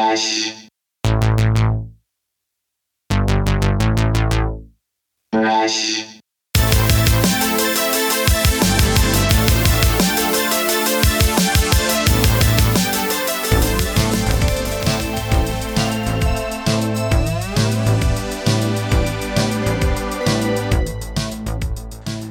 Brush. Brush.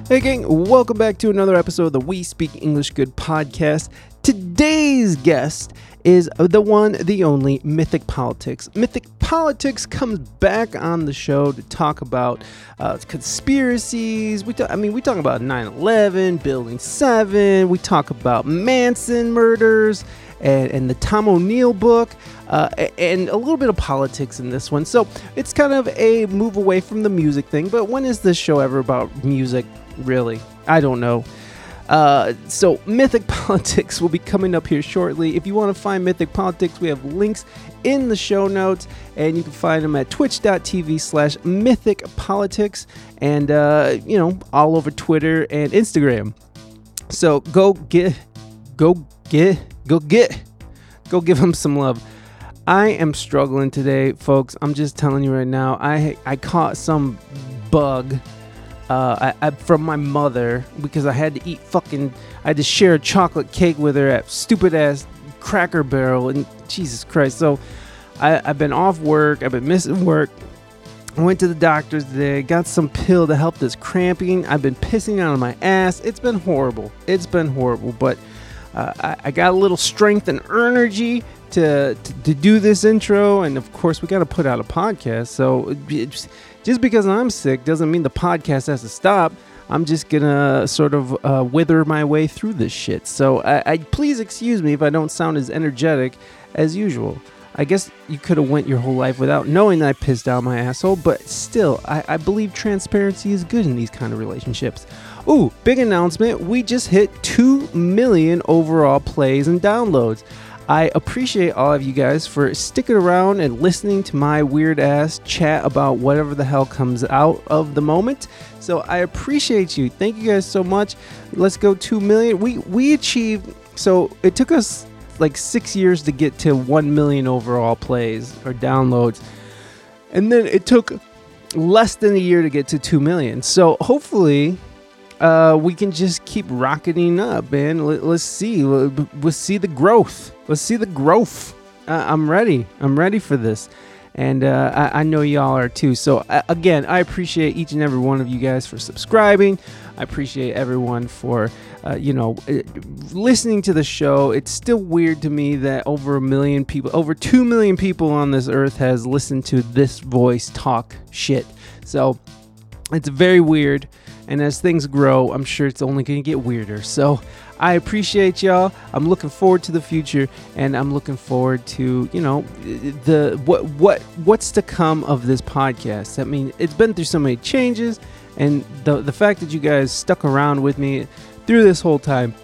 Hey, gang, welcome back to another episode of the We Speak English Good podcast. Today's guest is the one, the only Mythic Politics. Mythic Politics comes back on the show to talk about uh, conspiracies. We talk, I mean, we talk about 9 11, Building 7, we talk about Manson murders. And, and the Tom O'Neill book, uh, and a little bit of politics in this one. So it's kind of a move away from the music thing. But when is this show ever about music? Really? I don't know. Uh, so Mythic Politics will be coming up here shortly. If you want to find Mythic Politics, we have links in the show notes, and you can find them at twitch.tv slash Mythic Politics, and uh, you know all over Twitter and Instagram. So go get, go get, go get, go give them some love. I am struggling today, folks. I'm just telling you right now. I I caught some bug uh, I, I, from my mother because I had to eat fucking. I had to share a chocolate cake with her at stupid ass Cracker Barrel, and Jesus Christ. So I, I've been off work. I've been missing work. I went to the doctor's today. Got some pill to help this cramping. I've been pissing out of my ass. It's been horrible. It's been horrible, but uh, I, I got a little strength and energy to, to, to do this intro, and of course we got to put out a podcast. So it's, just because I'm sick doesn't mean the podcast has to stop. I'm just gonna sort of uh, wither my way through this shit. So I, I please excuse me if I don't sound as energetic as usual. I guess you could have went your whole life without knowing that I pissed out my asshole, but still, I, I believe transparency is good in these kind of relationships. Ooh, big announcement! We just hit two million overall plays and downloads. I appreciate all of you guys for sticking around and listening to my weird ass chat about whatever the hell comes out of the moment. So I appreciate you. Thank you guys so much. Let's go 2 million. We we achieved so it took us like 6 years to get to 1 million overall plays or downloads. And then it took less than a year to get to 2 million. So hopefully uh, we can just keep rocketing up, man. Let, us see. Let's see the growth. Let's see the growth. Uh, I'm ready. I'm ready for this. And uh, I, I, know y'all are too. So, uh, again, I appreciate each and every one of you guys for subscribing. I appreciate everyone for, uh, you know, uh, listening to the show. It's still weird to me that over a million people, over 2 million people on this earth has listened to this voice talk shit. So, it's very weird. And as things grow, I'm sure it's only going to get weirder. So I appreciate y'all. I'm looking forward to the future, and I'm looking forward to you know the what what what's to come of this podcast. I mean, it's been through so many changes, and the the fact that you guys stuck around with me through this whole time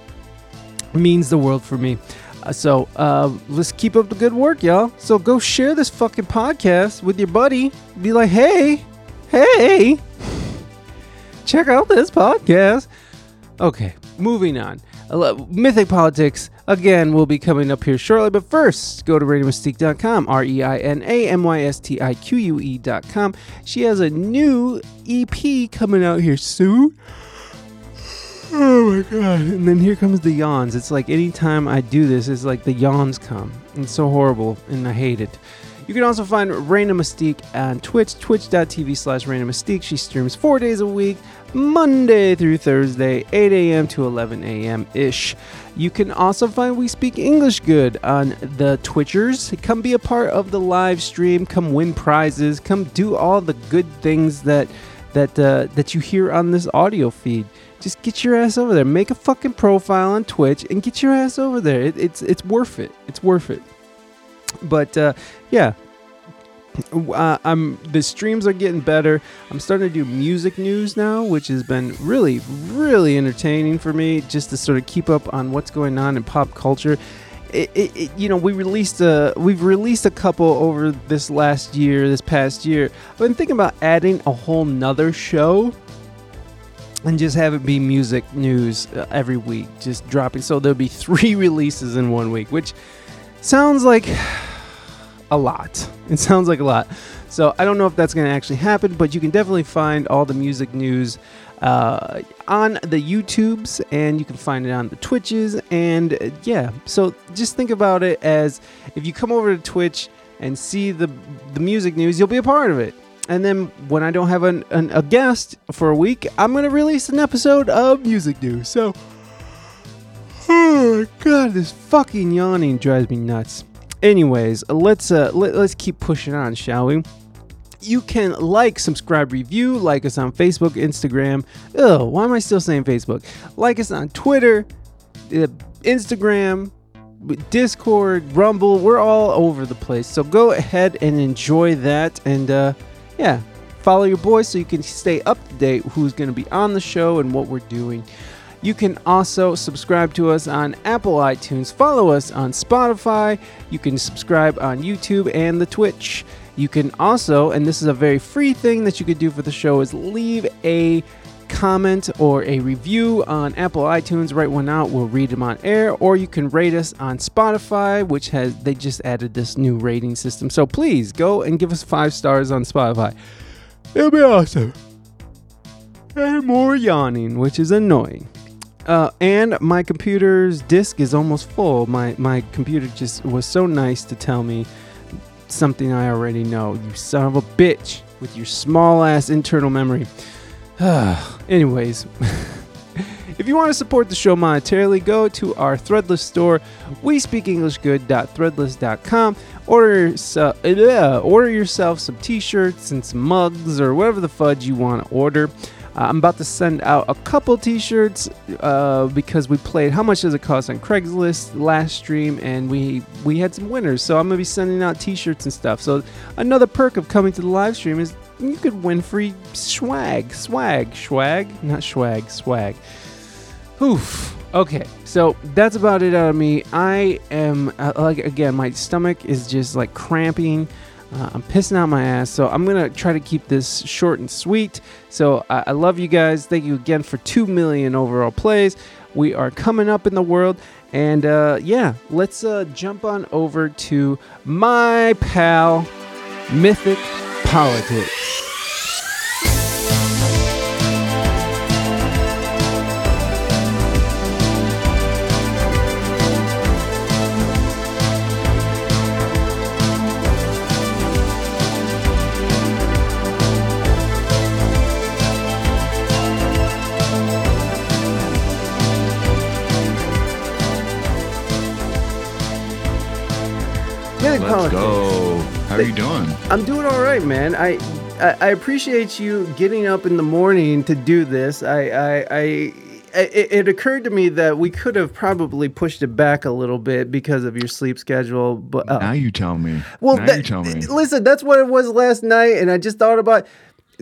means the world for me. Uh, so uh, let's keep up the good work, y'all. So go share this fucking podcast with your buddy. Be like, hey, hey check out this podcast. Okay, moving on. Mythic Politics, again, will be coming up here shortly. But first, go to ReinaMystique.com, R E I N A M Y S T I Q U E.com. She has a new EP coming out here soon. Oh my god. And then here comes the yawns. It's like anytime I do this, it's like the yawns come. It's so horrible, and I hate it. You can also find Reina Mystique on Twitch, twitch.tv slash Reina Mystique. She streams four days a week, Monday through Thursday, 8 a.m. to 11 a.m. ish. You can also find We Speak English Good on the Twitchers. Come be a part of the live stream. Come win prizes. Come do all the good things that that uh, that you hear on this audio feed. Just get your ass over there. Make a fucking profile on Twitch and get your ass over there. It, it's it's worth it. It's worth it. But uh, yeah, uh, I'm the streams are getting better. I'm starting to do music news now, which has been really, really entertaining for me, just to sort of keep up on what's going on in pop culture. It, it, it, you know, we released a we've released a couple over this last year, this past year. I've been thinking about adding a whole nother show and just have it be music news uh, every week, just dropping. So there'll be three releases in one week, which sounds like a lot. It sounds like a lot. So I don't know if that's going to actually happen, but you can definitely find all the music news uh, on the YouTubes and you can find it on the Twitches. And uh, yeah, so just think about it as if you come over to Twitch and see the, the music news, you'll be a part of it. And then when I don't have an, an, a guest for a week, I'm going to release an episode of music news. So, my god, this fucking yawning drives me nuts. Anyways, let's uh, let, let's keep pushing on, shall we? You can like, subscribe, review, like us on Facebook, Instagram. Oh, why am I still saying Facebook? Like us on Twitter, uh, Instagram, Discord, Rumble. We're all over the place. So go ahead and enjoy that. And uh, yeah, follow your boy so you can stay up to date who's going to be on the show and what we're doing. You can also subscribe to us on Apple iTunes, follow us on Spotify. You can subscribe on YouTube and the Twitch. You can also, and this is a very free thing that you could do for the show, is leave a comment or a review on Apple iTunes. Write one out. We'll read them on air. Or you can rate us on Spotify, which has they just added this new rating system. So please go and give us five stars on Spotify. It'll be awesome. And more yawning, which is annoying. Uh, and my computer's disk is almost full. My my computer just was so nice to tell me something I already know. You son of a bitch with your small ass internal memory. Anyways, if you want to support the show monetarily, go to our Threadless store, we speak good.threadless.com. Order, uh, order yourself some t shirts and some mugs or whatever the fudge you want to order. Uh, I'm about to send out a couple T-shirts uh, because we played How much does it cost on Craigslist last stream, and we we had some winners. So I'm gonna be sending out T-shirts and stuff. So another perk of coming to the live stream is you could win free swag, swag, swag, not swag, swag. Oof. Okay, so that's about it out of me. I am uh, like again, my stomach is just like cramping. Uh, I'm pissing out my ass, so I'm gonna try to keep this short and sweet. So I love you guys. Thank you again for two million overall plays. We are coming up in the world, and uh, yeah, let's uh, jump on over to my pal, Mythic Politics. Let's go. How are you doing? I'm doing all right, man. I, I, I appreciate you getting up in the morning to do this. I I, I it, it, occurred to me that we could have probably pushed it back a little bit because of your sleep schedule. But uh, now you tell me. Well, now that, you tell me. Listen, that's what it was last night, and I just thought about.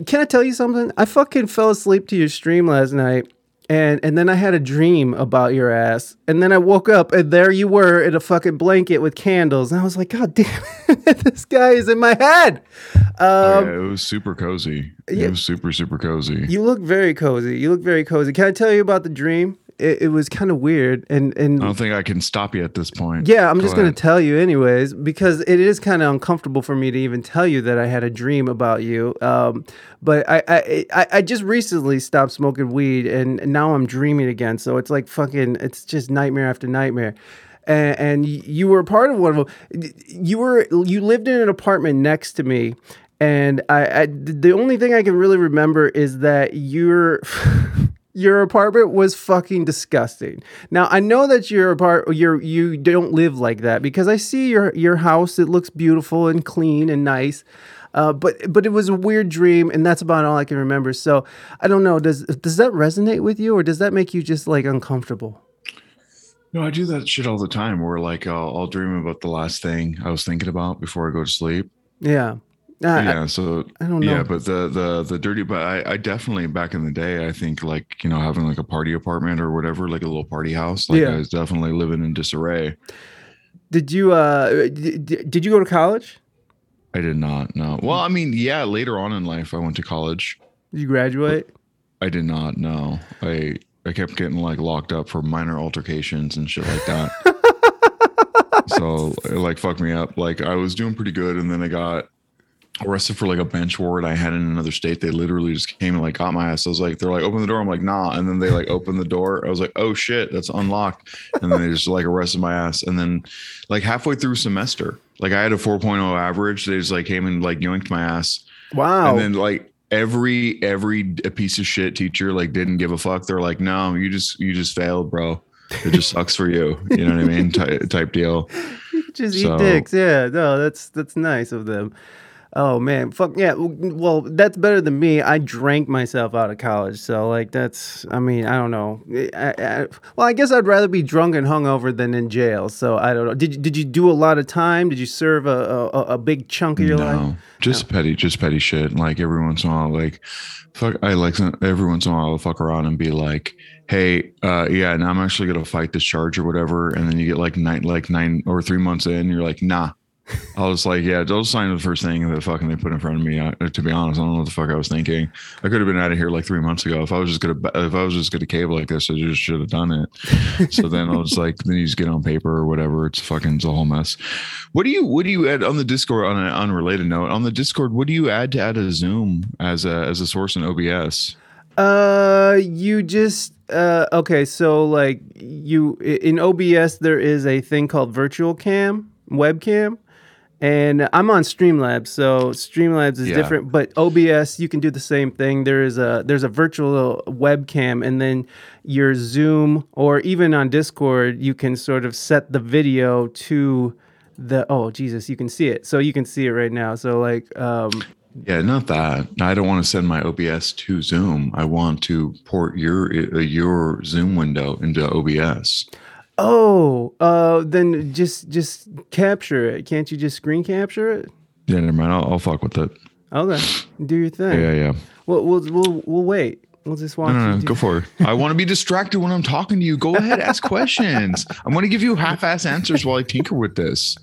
Can I tell you something? I fucking fell asleep to your stream last night, and and then I had a dream about your ass, and then I woke up and there you were in a fucking blanket with candles, and I was like, God damn, it, this guy is in my head. Um, oh, yeah, it was super cozy. Yeah, it was super super cozy. You look very cozy. You look very cozy. Can I tell you about the dream? It, it was kind of weird and and I don't think I can stop you at this point. Yeah, I'm Go just going to tell you anyways because it is kind of uncomfortable for me to even tell you that I had a dream about you. Um, but I, I I I just recently stopped smoking weed and now I'm dreaming again. So it's like fucking it's just nightmare after nightmare. And, and you were part of one of them. You were you lived in an apartment next to me, and I, I the only thing I can really remember is that you're your apartment was fucking disgusting. Now I know that your apart you you don't live like that because I see your your house. It looks beautiful and clean and nice. Uh, but but it was a weird dream, and that's about all I can remember. So I don't know. Does does that resonate with you, or does that make you just like uncomfortable? No, I do that shit all the time. Where like I'll, I'll dream about the last thing I was thinking about before I go to sleep. Yeah. Uh, yeah, so I don't know. Yeah, but the the the dirty, but I, I definitely back in the day, I think like you know having like a party apartment or whatever, like a little party house. Like yeah. I was definitely living in disarray. Did you uh did, did you go to college? I did not. No. Well, I mean, yeah. Later on in life, I went to college. Did you graduate? I did not. No. I I kept getting like locked up for minor altercations and shit like that. so it like fucked me up. Like I was doing pretty good, and then I got arrested for like a bench warrant I had in another state. They literally just came and like got my ass. I was like, they're like, open the door. I'm like, nah. And then they like opened the door. I was like, oh shit, that's unlocked. And then they just like arrested my ass. And then like halfway through semester, like I had a 4.0 average. They just like came and like yoinked my ass. Wow. And then like every every piece of shit teacher like didn't give a fuck. They're like, no, you just you just failed, bro. It just sucks for you. You know what I mean? Ty- type deal. just so, eat dicks. Yeah. No, that's that's nice of them. Oh man, fuck yeah. Well, that's better than me. I drank myself out of college, so like that's. I mean, I don't know. I, I, well, I guess I'd rather be drunk and hungover than in jail. So I don't know. Did did you do a lot of time? Did you serve a a, a big chunk of your no, life? Just no. petty, just petty shit. Like every once in a while, like fuck. I like every once in a while, I'll fuck around and be like, hey, uh, yeah, now I'm actually gonna fight this charge or whatever, and then you get like nine, like nine or three months in, you're like, nah I was like, yeah, don't sign the first thing that fucking they put in front of me. I, to be honest, I don't know what the fuck I was thinking. I could have been out of here like three months ago. If I was just gonna, if I was just gonna cable like this, I just should have done it. so then I was like, then you just get on paper or whatever. It's fucking it's a whole mess. What do you, what do you add on the Discord on an unrelated note? On the Discord, what do you add to add a Zoom as a as a source in OBS? Uh, you just uh okay. So like you in OBS, there is a thing called virtual cam webcam and I'm on Streamlabs, so Streamlabs is yeah. different, but OBS you can do the same thing. There is a there's a virtual webcam, and then your Zoom or even on Discord you can sort of set the video to the oh Jesus, you can see it, so you can see it right now. So like um, yeah, not that. I don't want to send my OBS to Zoom. I want to port your uh, your Zoom window into OBS. Oh, uh, then just just capture it. Can't you just screen capture it? Yeah, never mind. I'll, I'll fuck with it. Okay, do your thing. Yeah, yeah. We'll we'll we'll, we'll wait. We'll just watch. No, no, no go for it. I want to be distracted when I'm talking to you. Go ahead, ask questions. I'm going to give you half-ass answers while I tinker with this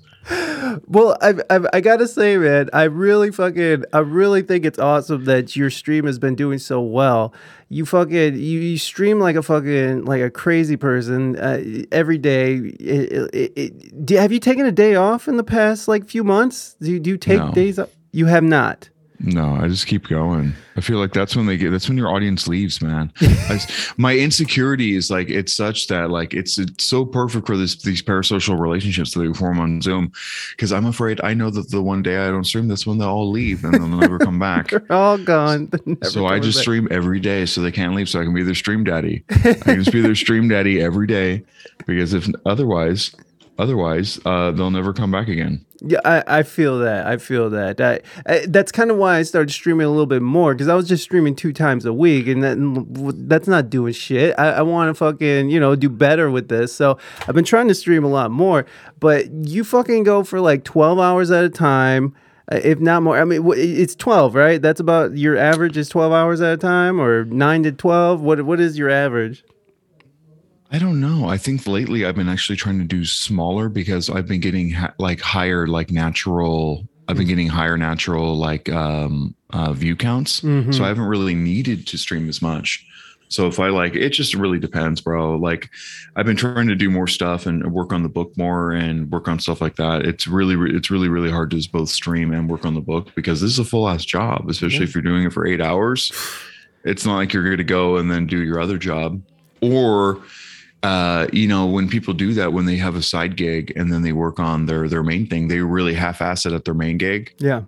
well, I, I I gotta say, man, I really fucking, I really think it's awesome that your stream has been doing so well. You fucking, you, you stream like a fucking, like a crazy person uh, every day. It, it, it, do, have you taken a day off in the past like few months? Do you, do you take no. days off? You have not. No, I just keep going. I feel like that's when they get. That's when your audience leaves, man. I, my insecurity is like it's such that like it's it's so perfect for this these parasocial relationships that we form on Zoom, because I'm afraid I know that the one day I don't stream, that's when they'll all leave and they'll never come back. They're all gone. So I just back. stream every day, so they can't leave. So I can be their stream daddy. I can just be their stream daddy every day, because if otherwise, otherwise, uh, they'll never come back again. Yeah, I, I feel that. I feel that. I, I that's kind of why I started streaming a little bit more because I was just streaming two times a week, and that that's not doing shit. I, I want to fucking you know do better with this. So I've been trying to stream a lot more, but you fucking go for like twelve hours at a time uh, if not more. I mean, it's 12, right? That's about your average is 12 hours at a time or 9 to 12. What what is your average? I don't know. I think lately I've been actually trying to do smaller because I've been getting ha- like higher, like natural. I've been getting higher natural like um, uh, view counts, mm-hmm. so I haven't really needed to stream as much. So if I like, it just really depends, bro. Like, I've been trying to do more stuff and work on the book more and work on stuff like that. It's really, it's really, really hard to both stream and work on the book because this is a full ass job, especially yeah. if you're doing it for eight hours. It's not like you're going to go and then do your other job or uh, you know, when people do that, when they have a side gig and then they work on their their main thing, they really half-ass it at their main gig. Yeah.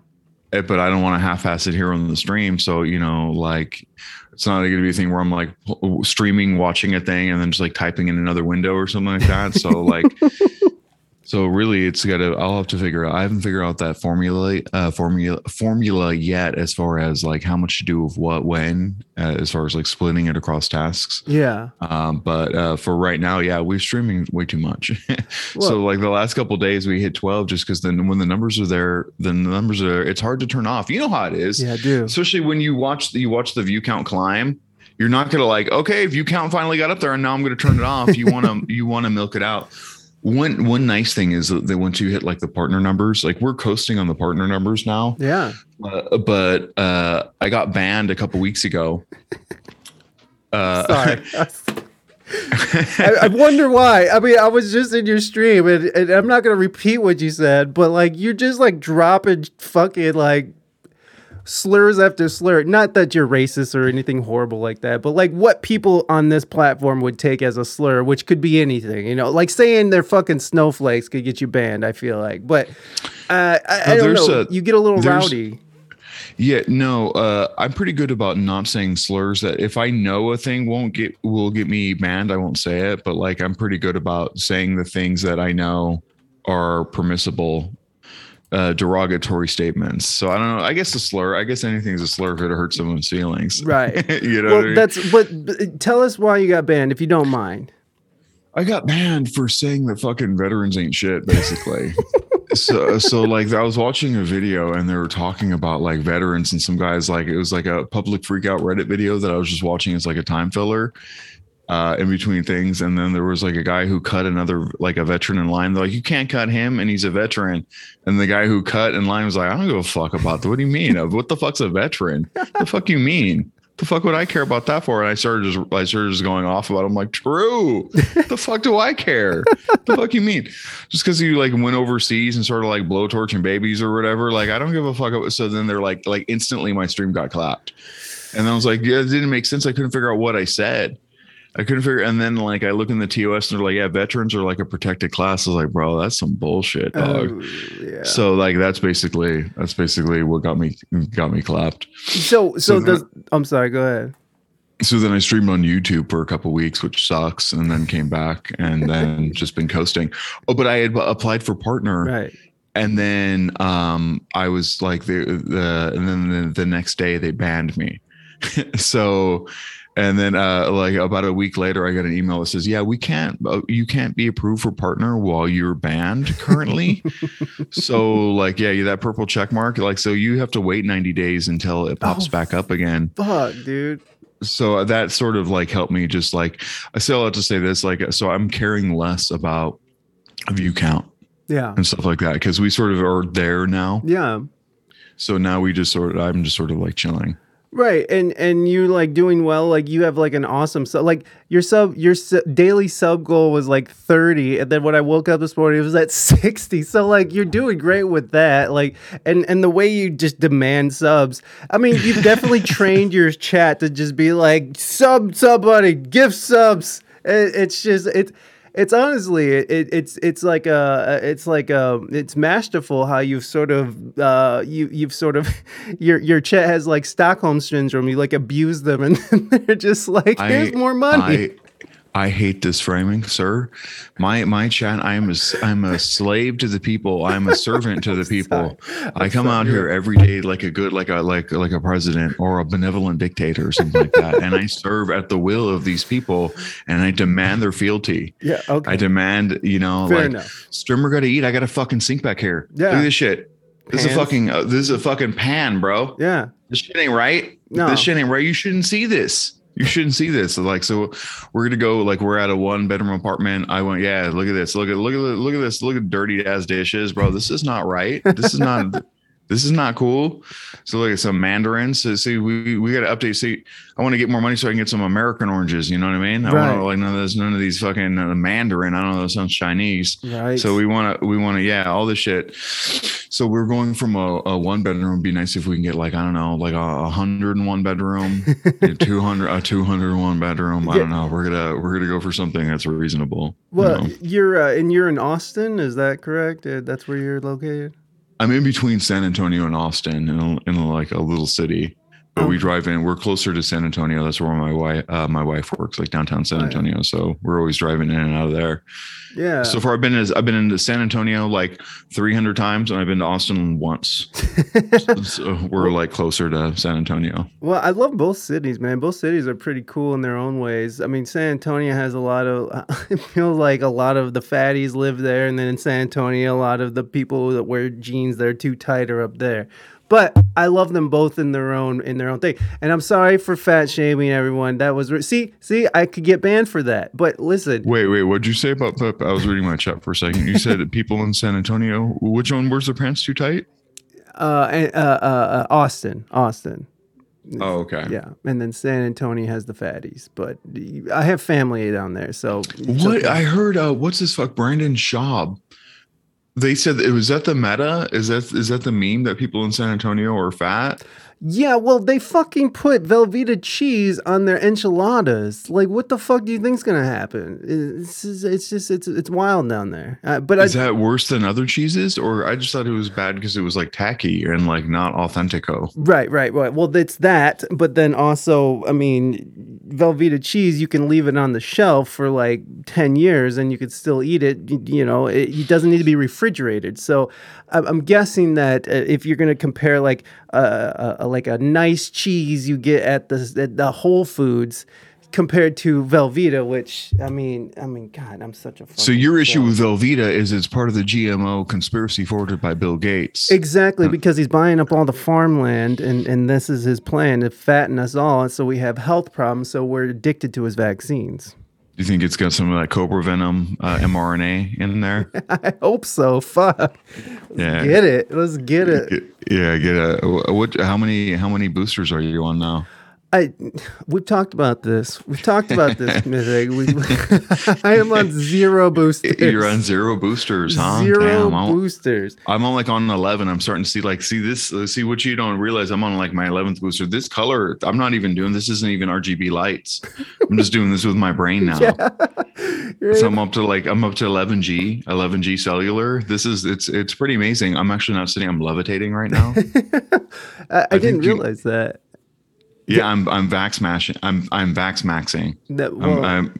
Eh, but I don't want to half-ass it here on the stream. So you know, like, it's not going to be a thing where I'm like streaming, watching a thing, and then just like typing in another window or something like that. So like, So really, it's got to. I'll have to figure out. I haven't figured out that formula, uh, formula, formula yet, as far as like how much to do of what when, uh, as far as like splitting it across tasks. Yeah. Um, but uh, for right now, yeah, we're streaming way too much. so like the last couple days, we hit twelve just because then when the numbers are there, then the numbers are. It's hard to turn off. You know how it is. Yeah, I do. Especially when you watch the, you watch the view count climb you're not going to like okay view count finally got up there and now i'm going to turn it off you want to you want to milk it out one one nice thing is that once you hit like the partner numbers, like we're coasting on the partner numbers now. Yeah. Uh, but uh, I got banned a couple weeks ago. Uh, Sorry. I, I wonder why. I mean, I was just in your stream, and, and I'm not gonna repeat what you said, but like you're just like dropping fucking like slurs after slur. Not that you're racist or anything horrible like that, but like what people on this platform would take as a slur, which could be anything. You know, like saying they're fucking snowflakes could get you banned. I feel like, but uh, I, I don't know. a- you get a little rowdy. Yeah, no, uh, I'm pretty good about not saying slurs. That if I know a thing won't get will get me banned, I won't say it. But like, I'm pretty good about saying the things that I know are permissible, uh, derogatory statements. So I don't know. I guess a slur. I guess anything's a slur if it hurts someone's feelings. Right. you know. Well, what I mean? that's but, but tell us why you got banned if you don't mind. I got banned for saying that fucking veterans ain't shit, basically. so, so like I was watching a video and they were talking about like veterans and some guys like it was like a public freak out Reddit video that I was just watching as like a time filler uh, in between things. And then there was like a guy who cut another like a veteran in line. They're like, you can't cut him, and he's a veteran. And the guy who cut in line was like, I don't give a fuck about that. What do you mean? What the fuck's a veteran? the fuck you mean? The fuck would I care about that for? And I started just I started just going off about. It. I'm like, true. the fuck do I care? the fuck you mean? Just because you like went overseas and started like blowtorching babies or whatever. Like I don't give a fuck. So then they're like like instantly my stream got clapped, and I was like, yeah, it didn't make sense. I couldn't figure out what I said. I couldn't figure. And then like I look in the TOS and they're like, yeah, veterans are like a protected class. I was like, bro, that's some bullshit, dog. Oh, yeah. So like that's basically that's basically what got me got me clapped. So so So does I'm sorry, go ahead. So then I streamed on YouTube for a couple weeks, which sucks, and then came back and then just been coasting. Oh, but I had applied for partner, Right. and then um I was like the the and then the, the next day they banned me. so and then uh like about a week later I got an email that says, "Yeah, we can't uh, you can't be approved for partner while you're banned currently." so like yeah, that purple check mark like so you have to wait 90 days until it pops Oh, back up again Fuck, dude. so that sort of like helped me just like i still have to say this like so i'm caring less about view count Yeah. and stuff like that because we sort of are there now Yeah. so now we just sort of i'm just sort of like chilling Right. And and you like doing well, like you have like an awesome sub like your sub your su- daily sub goal was like 30 and then when I woke up this morning it was at 60. So like you're doing great with that. Like and and the way you just demand subs. I mean, you've definitely trained your chat to just be like sub somebody, give subs. It, it's just it's it's honestly it, it's it's like a it's like a it's masterful how you've sort of uh you you've sort of your your chat has like Stockholm syndrome. You like abuse them and they're just like here's more money. I, I hate this framing, sir. My my chat. I am a I'm a slave to the people. I'm a servant to the people. I come out here every day like a good like a like like a president or a benevolent dictator or something like that, and I serve at the will of these people, and I demand their fealty. yeah okay I demand, you know, Fair like enough. streamer got to eat. I got a fucking sink back here. Yeah. Look at this shit. This is a fucking. Uh, this is a fucking pan, bro. yeah This shit ain't right. No. This shit ain't right. You shouldn't see this. You shouldn't see this. Like, so we're gonna go. Like, we're at a one bedroom apartment. I went, yeah. Look at this. Look at look at look at this. Look at dirty ass dishes, bro. This is not right. This is not. this is not cool. So look at some mandarins. So see, we we got to update. See, I want to get more money so I can get some American oranges. You know what I mean? I Right. want to like none of this, none of these fucking uh, mandarin. I don't know. That sounds Chinese. right So we want to, we want to, yeah, all this shit. So we're going from a, a one bedroom. It'd be nice if we can get like I don't know, like a, hundred and one bedroom, two hundred, a two hundred and one bedroom. I don't know. We're gonna we're gonna go for something that's reasonable. you well know? you're uh, and you're in Austin is that correct Uh, that's where you're located I'm in between San Antonio and Austin, in, a, in like a little city. But we drive in. We're closer to San Antonio. That's where my wife uh, my wife works, like downtown San. Antonio. So we're always driving in and out of there. yeah So far, I've been as I've been into San Antonio like 300 times, and I've been to Austin once. so we're like closer to San Antonio. Well, I love both cities, man. Both cities are pretty cool in their own ways. I mean, San Antonio has a lot of. I feel like a lot of the fatties live there, and then in San Antonio, a lot of the people that wear jeans that are too tight are up there. But I love them both in their own in their own thing. And I'm sorry for fat shaming everyone. That was re- see see I could get banned for that. But listen, Wait, wait, what'd you say about Pep? I was reading my chat for a second. You said people in San Antonio. Which one? wears their pants too tight? uh, and, uh, uh, uh, Austin, Austin. Oh, okay. Yeah, and then San Antonio has the fatties, but I have family down there, so What okay. I heard, uh, what's this fuck? Brandon Schaub. They said it was that the meta. Is that is that the meme that people in San Antonio are fat? Yeah, well, they fucking put Velveeta cheese on their enchiladas. Like, what the fuck do you think's gonna happen? It's just, it's just, it's, it's wild down there. Uh, but Is I, that worse than other cheeses, or I just thought it was bad because it was like tacky and like not authentico? right, right, right. Well, it's that, but then also, I mean, Velveeta cheese, you can leave it on the shelf for like ten years and you could still eat it. You, you know, it, it doesn't need to be refrigerated. So, I'm, I'm guessing that uh, if you're gonna compare like a, a, a like a nice cheese you get at the at the Whole Foods. Compared to Velveeta, which I mean, I mean, God, I'm such a. So your issue with Velveeta is it's part of the GMO conspiracy forwarded by Bill Gates. Exactly, because he's buying up all the farmland, and, and this is his plan to fatten us all, and so we have health problems, so we're addicted to his vaccines. Do you think it's got some of that cobra venom uh, mRNA in there? I hope so. Fuck. Yeah. Get it. Let's get it. Yeah, get a what? How many how many boosters are you on now? I we've talked about this. We've talked about this, Mythic. We, I am on zero boosters. You're on zero boosters, huh? Zero Damn, boosters. I'm on like on 11. I'm starting to see like see this uh, see what you don't realize. I'm on like my 11th booster. This color, I'm not even doing this. Isn't even RGB lights. I'm just doing this with my brain now. You're So I'm up to like I'm up to 11G, 11G cellular. This is it's it's pretty amazing. I'm actually not sitting. I'm levitating right now. I, I, didn't think you- realize that. Yeah, I'm I'm vax mashing. I'm I'm vax maxing. That I'm, I'm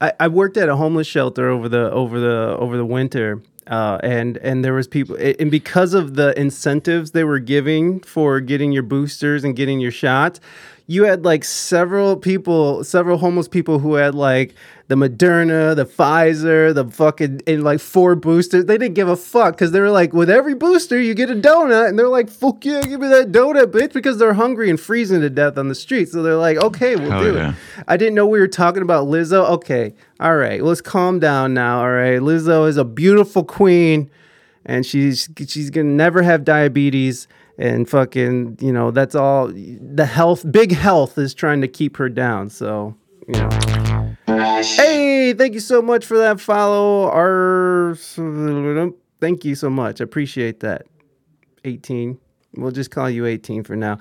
I, I worked at a homeless shelter over the over the over the winter uh, and and there was people and because of the incentives they were giving for getting your boosters and getting your shots you had like several people several homeless people who had like the Moderna, the Pfizer, the fucking and like four boosters. They didn't give a fuck because they were like, with every booster you get a donut, and they're like, fuck yeah, give me that donut, bitch, because they're hungry and freezing to death on the street. So they're like, okay, we'll Hell do yeah. it. I didn't know we were talking about Lizzo. Okay, all right, let's calm down now. All right, Lizzo is a beautiful queen, and she's she's gonna never have diabetes. And fucking, you know, that's all. The health, big health, is trying to keep her down. So, you know. Hey, thank you so much for that follow. Our thank you so much. I appreciate that. 18. We'll just call you 18 for now.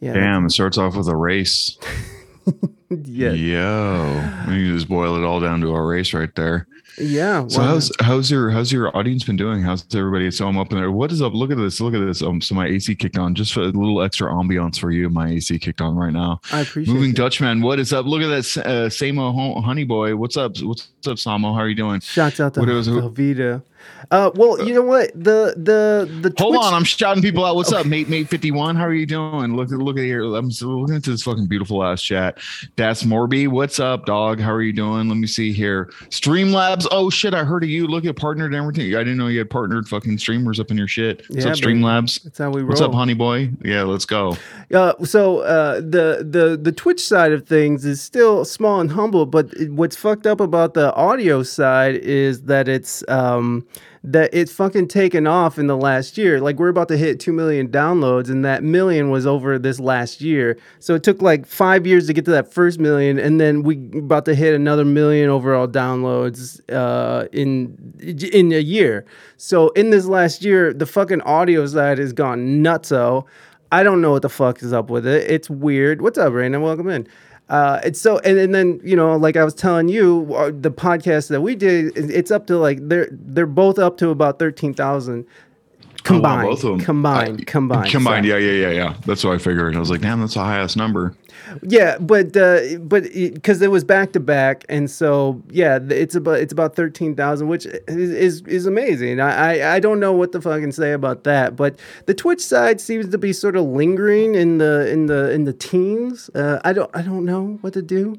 Yeah. damn. It starts off with a race. Yeah. Yo, you just boil it all down to a race right there. Yeah. So how's how's your how's your audience been doing? How's everybody? So I'm up in there. What is up? Look at this. Look at this. Um, so my AC kicked on. Just for a little extra ambiance for you. My AC kicked on right now. I appreciate it. Moving it. Dutchman. What is up? Look at that. Uh, Samo Honey Boy. What's up? What's up, Samo? How are you doing? Shouts out to Velveeta. Uh, well, you know what? The the the Hold Twitch- on, I'm shouting people out. What's up, mate? Mate 51. How are you doing? Look at look at here. I'm looking at this fucking beautiful ass chat. Das Morby, what's up, dog? How are you doing? Let me see here. Streamlabs. Oh shit, I heard of you. Look at partnered and everything. I didn't know you had partnered fucking streamers up in your shit. What's Yeah, up. Streamlabs? That's how we roll. What's up, honey boy? Yeah, let's go. Uh, so uh, the the the Twitch side of things is still small and humble, but it- what's fucked up about the audio side is that it's um, that it's fucking taken off in the last year. Like we're about to hit two million downloads, and that million was over this last year. So it took like five years to get to that first million, and then we about to hit another million overall downloads uh, in in a year. So in this last year, the fucking audio side has gone nutso. I don't know what the fuck is up with it. It's weird. What's up, Reina? Welcome in. Uh, it's so, and, and then you know, like I was telling you, uh, the podcast that we did it's up to like they're they're both up to about thirteen thousand combined. Oh, wow, both of them. Combined, I- combined, Combined. sorry. Yeah, yeah, yeah, yeah. That's what I figured. I was like, damn, that's a high ass number. Yeah, but uh, but because it, was back to back, and so yeah, it's about it's about thirteen thousand, which is, is is amazing. I, I I don't know what to fucking say about that, but the Twitch side seems to be sort of lingering in the in the in the teens. Uh, I don't I don't know what to do.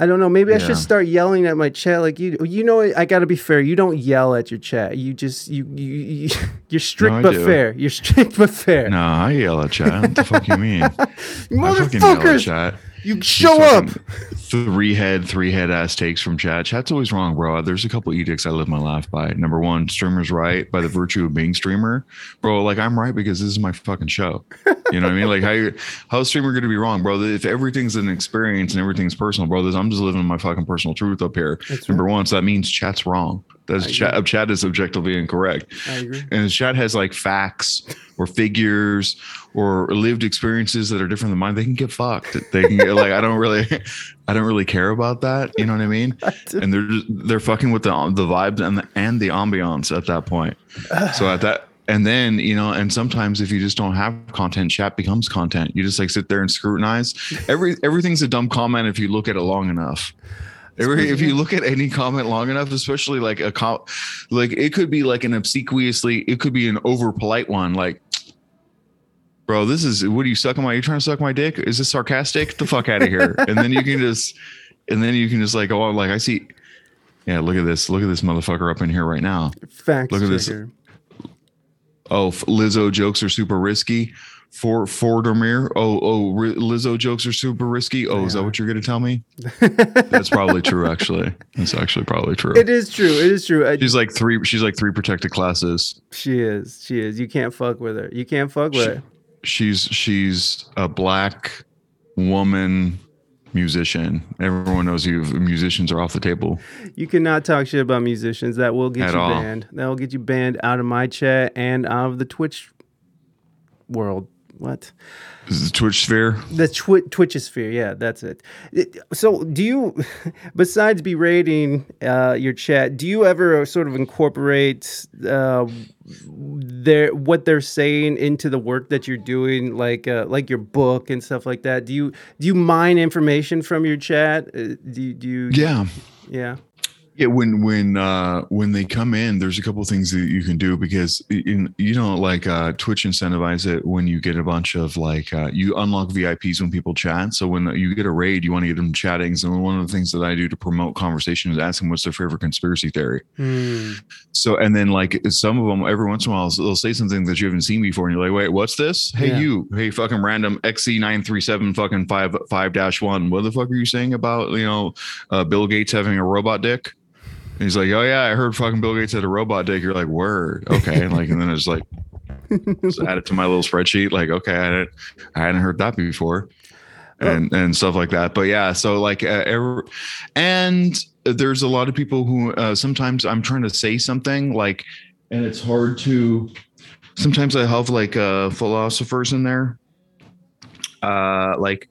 I don't know. Maybe I should start yelling at my chat like you. You know, I got to be fair. You don't yell at your chat. You just you you, you you're strict I but do. fair. You're strict but fair. No, I yell at chat. What the fuck you mean? I fucking yell at Motherfuckers! chat. You show up. Three head, three head ass takes from chat. Chat's always wrong, bro. There's a couple edicts I live my life by. Number one, streamer's right by the virtue of being streamer, bro. Like I'm right because this is my fucking show. You know what I mean? Like how how's streamer going to be wrong, bro? If everything's an experience and everything's personal, bro, this, I'm just living my fucking personal truth up here. That's Number right. one, so that means chat's wrong. That's I chat. Uh, chat is objectively incorrect. I agree. and chat has like facts or figures or lived experiences that are different than mine. They can get fucked. They can get like i don't really i don't really care about that. You know what i mean? And they're just, they're fucking with the the vibes and the, and the ambiance at that point. So at that and then you know and sometimes if you just don't have content chat becomes content. You just like sit there and scrutinize. Every everything's a dumb comment if you look at it long enough if you look at any comment long enough, especially like a com- like it could be like an obsequiously, it could be an over polite one, like, bro, this is what are you sucking my? You trying to suck my dick? Is this sarcastic? Get the fuck out of here! and then you can just, and then you can just like, oh, like I see, yeah, look at this, look at this motherfucker up in here right now. Facts. Look at this. Oh, Lizzo jokes are super risky. For for Demir. Oh, oh, Lizzo jokes are super risky. Oh, is that are. what you're gonna tell me? That's probably true. Actually, that's actually probably true. It is true. It is true. I, She's like three. She's like three protected classes. she is. She is. You can't fuck with her. You can't fuck with She- her. She's she's a black woman musician. Everyone knows you. Musicians are off the table. You cannot talk shit about musicians. That will get At you all. banned. That will get you banned out of my chat and out of the Twitch world. What? The Twitch sphere. The twi- Twitchosphere. Yeah, that's it. It- So, do you, besides berating uh, your chat, do you ever sort of incorporate uh, their what they're saying into the work that you're doing, like uh, like your book and stuff like that? Do you do you mine information from your chat? Uh, do you, do you? Yeah. Yeah. Yeah, when when uh when they come in, there's a couple things that you can do because in you know like uh Twitch incentivize it when you get a bunch of like uh you unlock VIPs when people chat. So when you get a raid, you want to get them chatting. So one of the things that I do to promote conversation is ask them what's their favorite conspiracy theory. Hmm. So and then like some of them every once in a while they'll say something that you haven't seen before, and you're like, wait, what's this? Hey Yeah. you, hey fucking random XC nine three seven fucking five five dash one. What the fuck are you saying about you know uh, Bill Gates having a robot dick? And he's like, oh yeah, I heard fucking Bill Gates had a robot dick. You're like, word, okay, like, and then it's like, just add it to my little spreadsheet. Like, okay, I didn't, I hadn't heard that before, and and stuff like that. But yeah, so like, uh, and there's a lot of people who uh, sometimes I'm trying to say something like, and it's hard to. Sometimes I have like uh, philosophers in there. Uh, like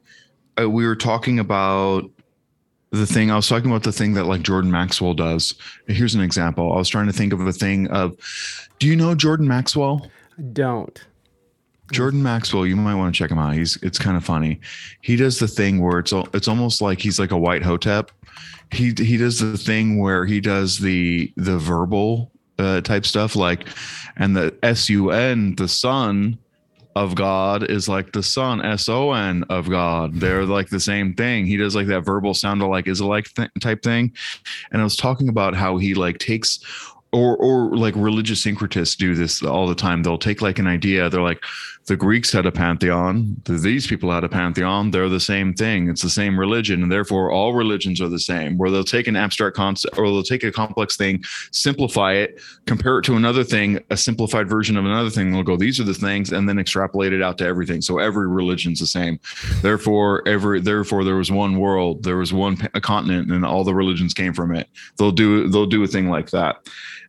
uh, we were talking about the thing I was talking about the thing that like Jordan Maxwell does. Here's an example. I was trying to think of a thing of do you know Jordan Maxwell? I Don't. Jordan Maxwell, you might want to check him out. He's it's kind of funny. He does the thing where it's al- it's almost like he's like a white hotep. He he does the thing where he does the the verbal uh, type stuff like and the S U N the son of God is like the son S O N of God. They're like the same thing. He does like that verbal sound alike is alike th- type thing. And I was talking about how he like takes or or like religious syncretists do this all the time. They'll take like an idea. They're like, the Greeks had a pantheon. th- These people had a pantheon. They're the same thing. It's the same religion, and therefore all religions are the same. Where they'll take an abstract concept, or they'll take a complex thing, simplify it, compare it to another thing, a simplified version of another thing. They'll go, these are the things, and then extrapolate it out to everything. So every religion's the same. Therefore, every therefore there was one world, there was one continent, and all the religions came from it. They'll do they'll do a thing like that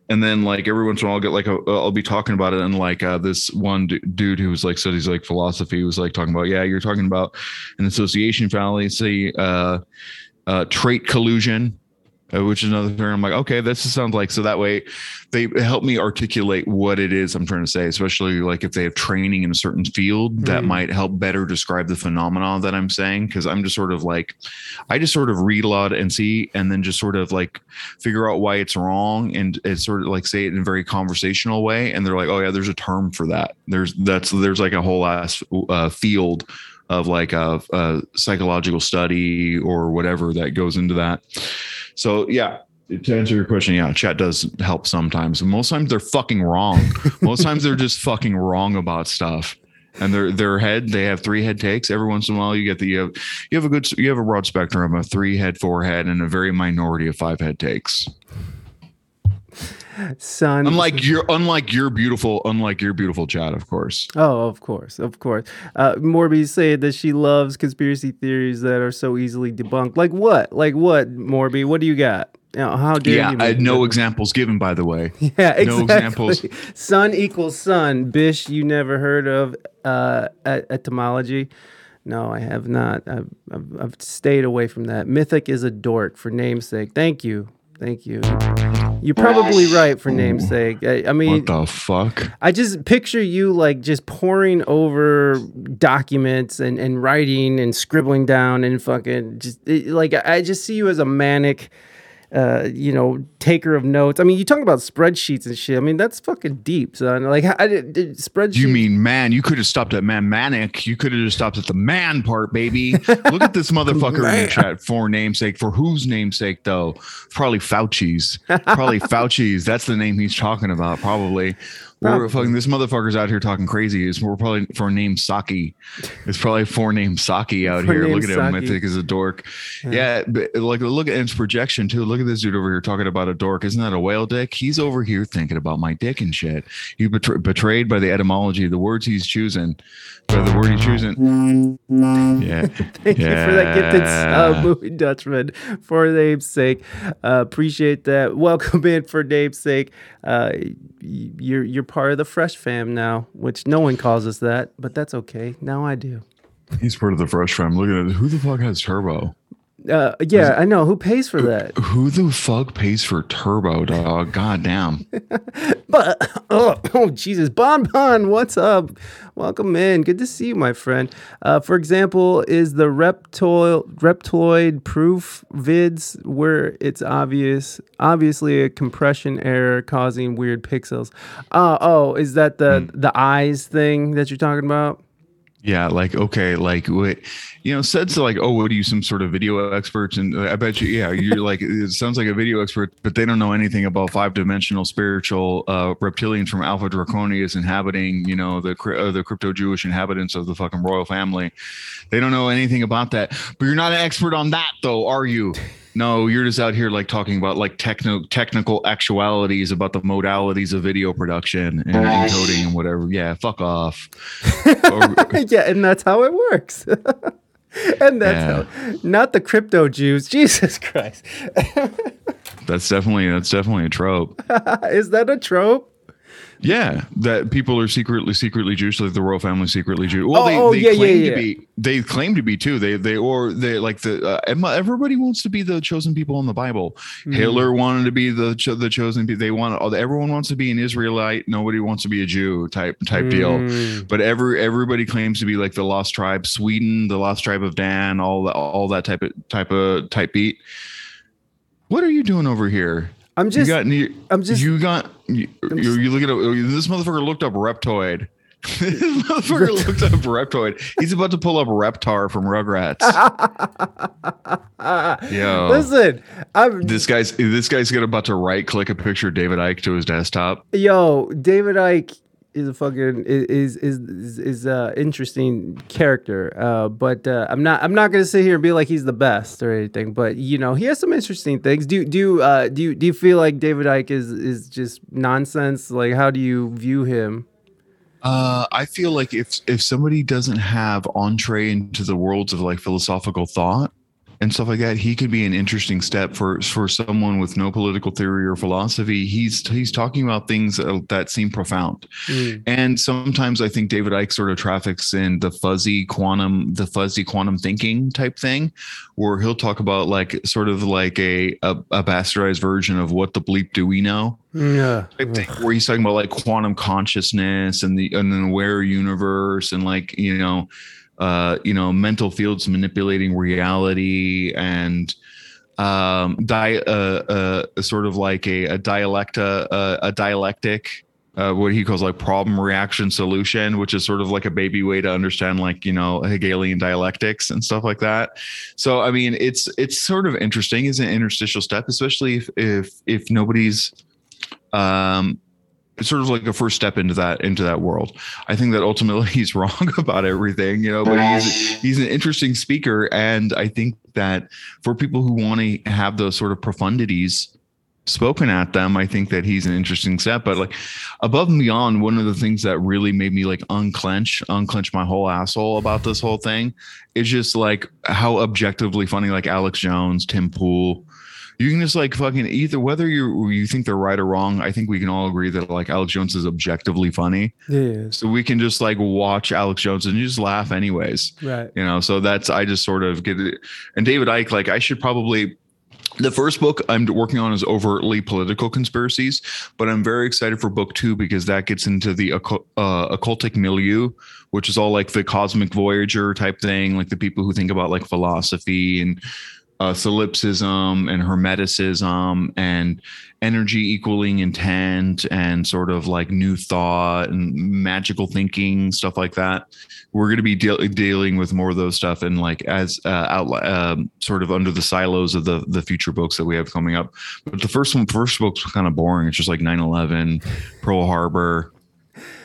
and then like every once in a while I'll get like a I'll be talking about it and like uh, this one d- dude who was like studies like philosophy was like talking about yeah you're talking about an association fallacy uh, uh, trait collusion. uh, which is another term I'm like okay this sounds like so that way they help me articulate what it is I'm trying to say especially like if they have training in a certain field that Mhm. might help better describe the phenomena that I'm saying because I'm just sort of like I just sort of read a lot and see and then just sort of like figure out why it's wrong and it's sort of like say it in a very conversational way and they're like oh yeah there's a term for that there's that's there's like a whole ass uh, field of like a, a psychological study or whatever that goes into that so yeah to answer your question yeah chat does help sometimes most times they're fucking wrong most times they're just fucking wrong about stuff and their their head they have three head takes. Every once in a while, you get the you have, you have a good you have a broad spectrum of three head, four head, and a very minority of five head takes. Son, Unlike your unlike your beautiful unlike your beautiful chat, of course. Oh, of course, of course. Uh, Morby said that she loves conspiracy theories that are so easily debunked. Like what? Like what, Morby? What do you got? You know, how dare Yeah, you? I, make no examples given, by the way. Yeah, exactly. no examples. Sun equals sun. Bish, you never heard of uh, etymology? No, I have not. I've, I've, I've stayed away from that. Mythic is a dork for namesake. Thank you. Thank you. You're probably right for namesake. I, I mean, What the fuck? I just picture you like just poring over documents and, and writing and scribbling down and fucking just it- like I just see you as a manic, uh, you know, taker of notes. I mean, you talk about spreadsheets and shit. I mean, that's fucking deep, son. Like, I did, did spreadsheets. You mean man? You could have stopped at man manic. You could have just stopped at the man part, baby. Look at this motherfucker in the chat for namesake. For whose namesake though? Probably Fauci's. Probably Fauci's. That's the name he's talking about. Probably. We're fucking this motherfucker's out here talking crazy. Is we're probably for name Saki. It's probably for name Saki out For here. Look at him. I think is a dork. Yeah, but like look at his projection too. Look at this dude over here talking about a dork. Isn't that a whale dick? He's over here thinking about my dick and shit. He betray- betrayed by the etymology, the words he's choosing, by the word he's choosing. Yeah. Thank you for that gifted uh, movie Dutchman for name's sake. Uh, appreciate that. Welcome in for name's sake. Uh, you're you're part of the Fresh Fam now, which no one calls us that, but that's okay. Now I do. He's part of the fresh fam. Look at it. Who the fuck has turbo? Uh, yeah, I know. Who pays for that? Who the fuck pays for turbo, dog? God damn. But oh, oh Jesus, Bon Bon, what's up? Welcome in. Good to see you, my friend. Uh, for example, is the reptoid reptoid proof vids where it's obvious, obviously a compression error causing weird pixels. Uh, oh, is that the the eyes thing that you're talking about? Yeah, like okay, like what you know, said to like, oh, what are you, some sort of video experts? And I bet you, yeah, you're like, it sounds like a video expert, but they don't know anything about five dimensional spiritual uh, reptilians from Alpha Draconius inhabiting, you know, the uh, the crypto Jewish inhabitants of the fucking royal family. They don't know anything about that. But you're not an expert on that, though, are you? No, you're just out here like talking about like techno technical actualities about the modalities of video production and encoding and whatever. Yeah, fuck off. Or- yeah, and that's how it works. and that's Yeah. how, not the crypto Jews. Jesus Christ, That's definitely that's definitely a trope. is that a trope? Yeah, that people are secretly secretly Jewish, like the royal family secretly Jewish. Well, Oh, they, oh, they yeah, yeah, claim yeah. to be. They claim to be too. They they or they like the uh, everybody wants to be the chosen people in the Bible. Hmm. Hitler wanted to be the cho- the chosen people. They want all everyone wants to be an Israelite. Nobody wants to be a Jew type type deal. Mm. But every everybody claims to be like the lost tribe, Sweden, the lost tribe of Dan, all that all that type of type of type beat. What are you doing over here? I'm just you got you, I'm just- you got you, you, you look at this motherfucker looked up reptoid. this motherfucker looked up reptoid. He's about to pull up Reptar from Rugrats. Yo. Listen, I'm This guy's this guy's gonna about to right click a picture of David Icke to his desktop. yo. David Icke is a fucking is is is, is a interesting character. Uh, but uh, I'm not I'm not gonna sit here and be like he's the best or anything. But you know he has some interesting things. Do do uh, do you, do you feel like David Icke is is just nonsense? Like how do you view him? Uh, I feel like if if somebody doesn't have entree into the worlds of like philosophical thought and stuff like that, he could be an interesting step for for someone with no political theory or philosophy. He's he's talking about things that, that seem profound, Mm. and sometimes I think David Icke sort of traffics in the fuzzy quantum the fuzzy quantum thinking type thing, where he'll talk about like sort of like a a, a bastardized version of what the bleep do we know Yeah. where he's talking about like quantum consciousness and the and an aware universe and like you know uh you know mental fields manipulating reality and um di- uh, uh sort of like a, a dialecta uh, a dialectic uh, what he calls like problem reaction solution, which is sort of like a baby way to understand like you know Hegelian dialectics and stuff like that. So I mean, it's it's sort of interesting as an interstitial step, especially if if if nobody's um it's sort of like a first step into that into that world. I think that ultimately he's wrong about everything, you know, but he's he's an interesting speaker, and I think that for people who want to have those sort of profundities spoken at them, I think that he's an interesting step. But like above and beyond, one of the things that really made me like unclench, unclench my whole asshole about this whole thing is just like how objectively funny like Alex Jones, Tim Pool, you can just like fucking either whether you you think they're right or wrong. I think we can all agree that like Alex Jones is objectively funny. Yeah. So we can just like watch Alex Jones and you just laugh anyways. Right. You know, so that's I just sort of get it. And David Icke, like I should probably the first book I'm working on is overtly political conspiracies, but I'm very excited for book two because that gets into the uh, occultic milieu, which is all like the cosmic voyager type thing, like the people who think about like philosophy and uh, solipsism and hermeticism and energy equaling intent and sort of like new thought and magical thinking stuff like that. We're going to be de- dealing with more of those stuff and like as uh, out um, sort of under the silos of the the future books that we have coming up. But the first one first book's kind of boring. It's just like 9-11 pearl harbor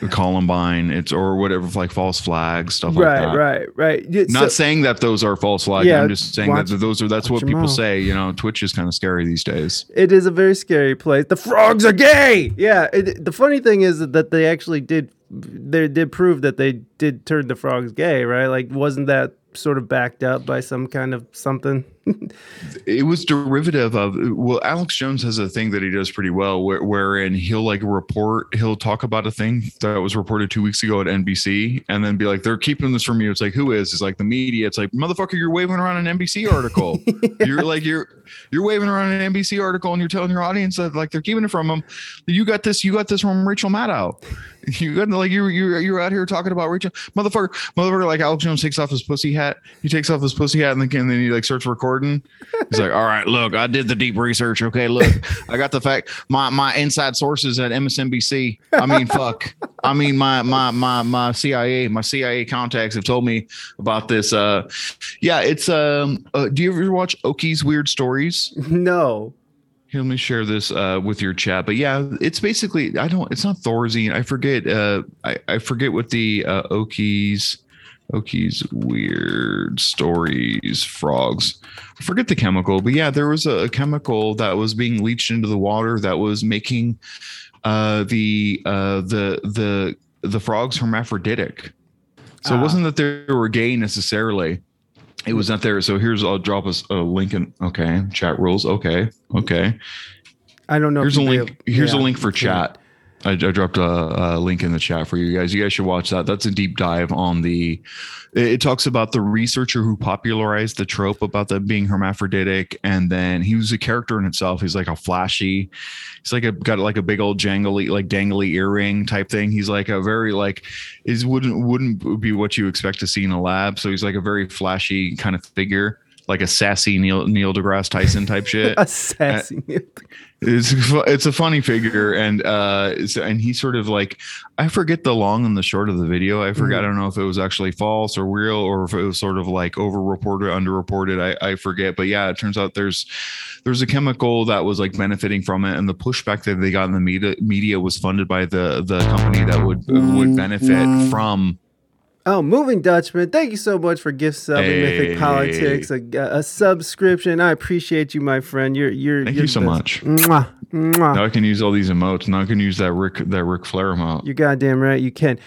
Columbine, it's or whatever, like false flags, stuff like that. right, right, right. Not saying that those are false flags. Yeah, I'm just saying watch- that those are that's what people mouth. say. You know, Twitch is kind of scary these days. It is a very scary place. The frogs are gay. Yeah. It, the funny thing is that they actually did. They did prove that they did turn the frogs gay, right? Like, wasn't that sort of backed up by some kind of something? It was derivative of well, Alex Jones has a thing that he does pretty well, where, wherein he'll like report, he'll talk about a thing that was reported two weeks ago at NBC, and then be like, "They're keeping this from you." It's like, who is? It's like the media. It's like, motherfucker, you're waving around an NBC article. You're like you're you're waving around an NBC article, and you're telling your audience that like they're keeping it from them. You got this. You got this from Rachel Maddow. You got like you're you're you're out here talking about Rachel motherfucker motherfucker like Alex Jones takes off his pussy hat. He takes off his pussy hat and then and then he like starts recording. He's like, all right, look, I did the deep research. Okay, look, I got the fact. My my inside sources at MSNBC. I mean, fuck. I mean, my my my my CIA, my CIA contacts have told me about this. Uh, yeah, it's um. Uh, do you ever watch Oki's Weird Stories? no. Here, let me share this uh, with your chat. But yeah, it's basically I don't. It's not Thorazine. I forget. Uh, I I forget what the uh, Oki's Oki's weird stories frogs. I forget the chemical, but yeah, there was a, chemical that was being leached into the water that was making uh, the uh, the the the frogs hermaphroditic. So Ah. it wasn't that they were gay necessarily. It was not there. So here's I'll drop us a link in. Okay, chat rules. Okay, okay. I don't know. Here's a link. able- Here's a link for chat. I, I dropped a, a link in the chat for you guys. You guys should watch that. That's a deep dive on the. It, it talks about the researcher who popularized the trope about them being hermaphroditic, and then he was a character in itself. He's like a flashy. He's like a got like a big old jangly like dangly earring type thing. He's like a very like is wouldn't wouldn't be what you expect to see in a lab. So he's like a very flashy kind of figure, like a sassy Neil Neil deGrasse Tyson type shit. Assassin. it's fu- it's a funny figure and uh and he sort of like i forget the long and the short of the video. I forgot i don't know if it was actually false or real or if it was sort of like over reported underreported. I i forget. But yeah it turns out there's there's a chemical that was like benefiting from it and the pushback that they got in the media media was funded by the the company that would would benefit from Oh, Moving Dutchman, thank you so much for gift subbing Mythic Politics, a, a subscription. I appreciate you, my friend. You're you're. Thank you're you so much. Mwah, mwah. now i can use all these emotes now i can use that rick that ric flair emote You're goddamn right. You can.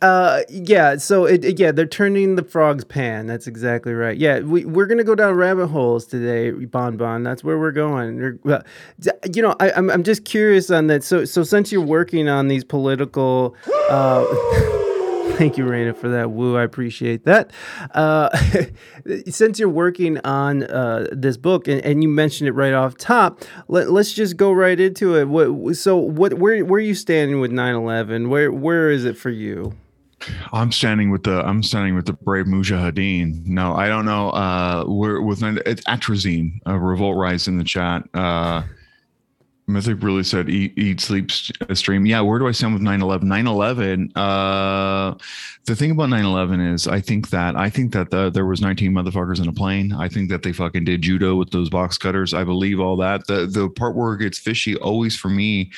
Uh, yeah. So it, it- yeah, they're turning the frog's pan. That's exactly right. Yeah, we we're gonna go down rabbit holes today, Bon Bon. That's where we're going. Uh, You know, I, I'm I'm just curious on that. So so since you're working on these political. Uh, Thank you, Reina, for that woo. I appreciate that. Uh, since you're working on uh, this book, and, and you mentioned it right off top, let, us just go right into it. What, so, what, where, where are you standing with 9/11? Where, where is it for you? I'm standing with the I'm standing with the brave Mujahideen. No, I don't know. Uh, we're with it's atrazine. Uh, Revolt Rise in the chat. Uh, Mythic really said eat, eat, sleep, stream. Yeah, where do I stand with 9/11? 9/11. Uh, the thing about 9/11 is, I think that I think that the, there was 19 motherfuckers in a plane. I think that they fucking did judo with those box cutters. I believe all that. The the part where it gets fishy always for me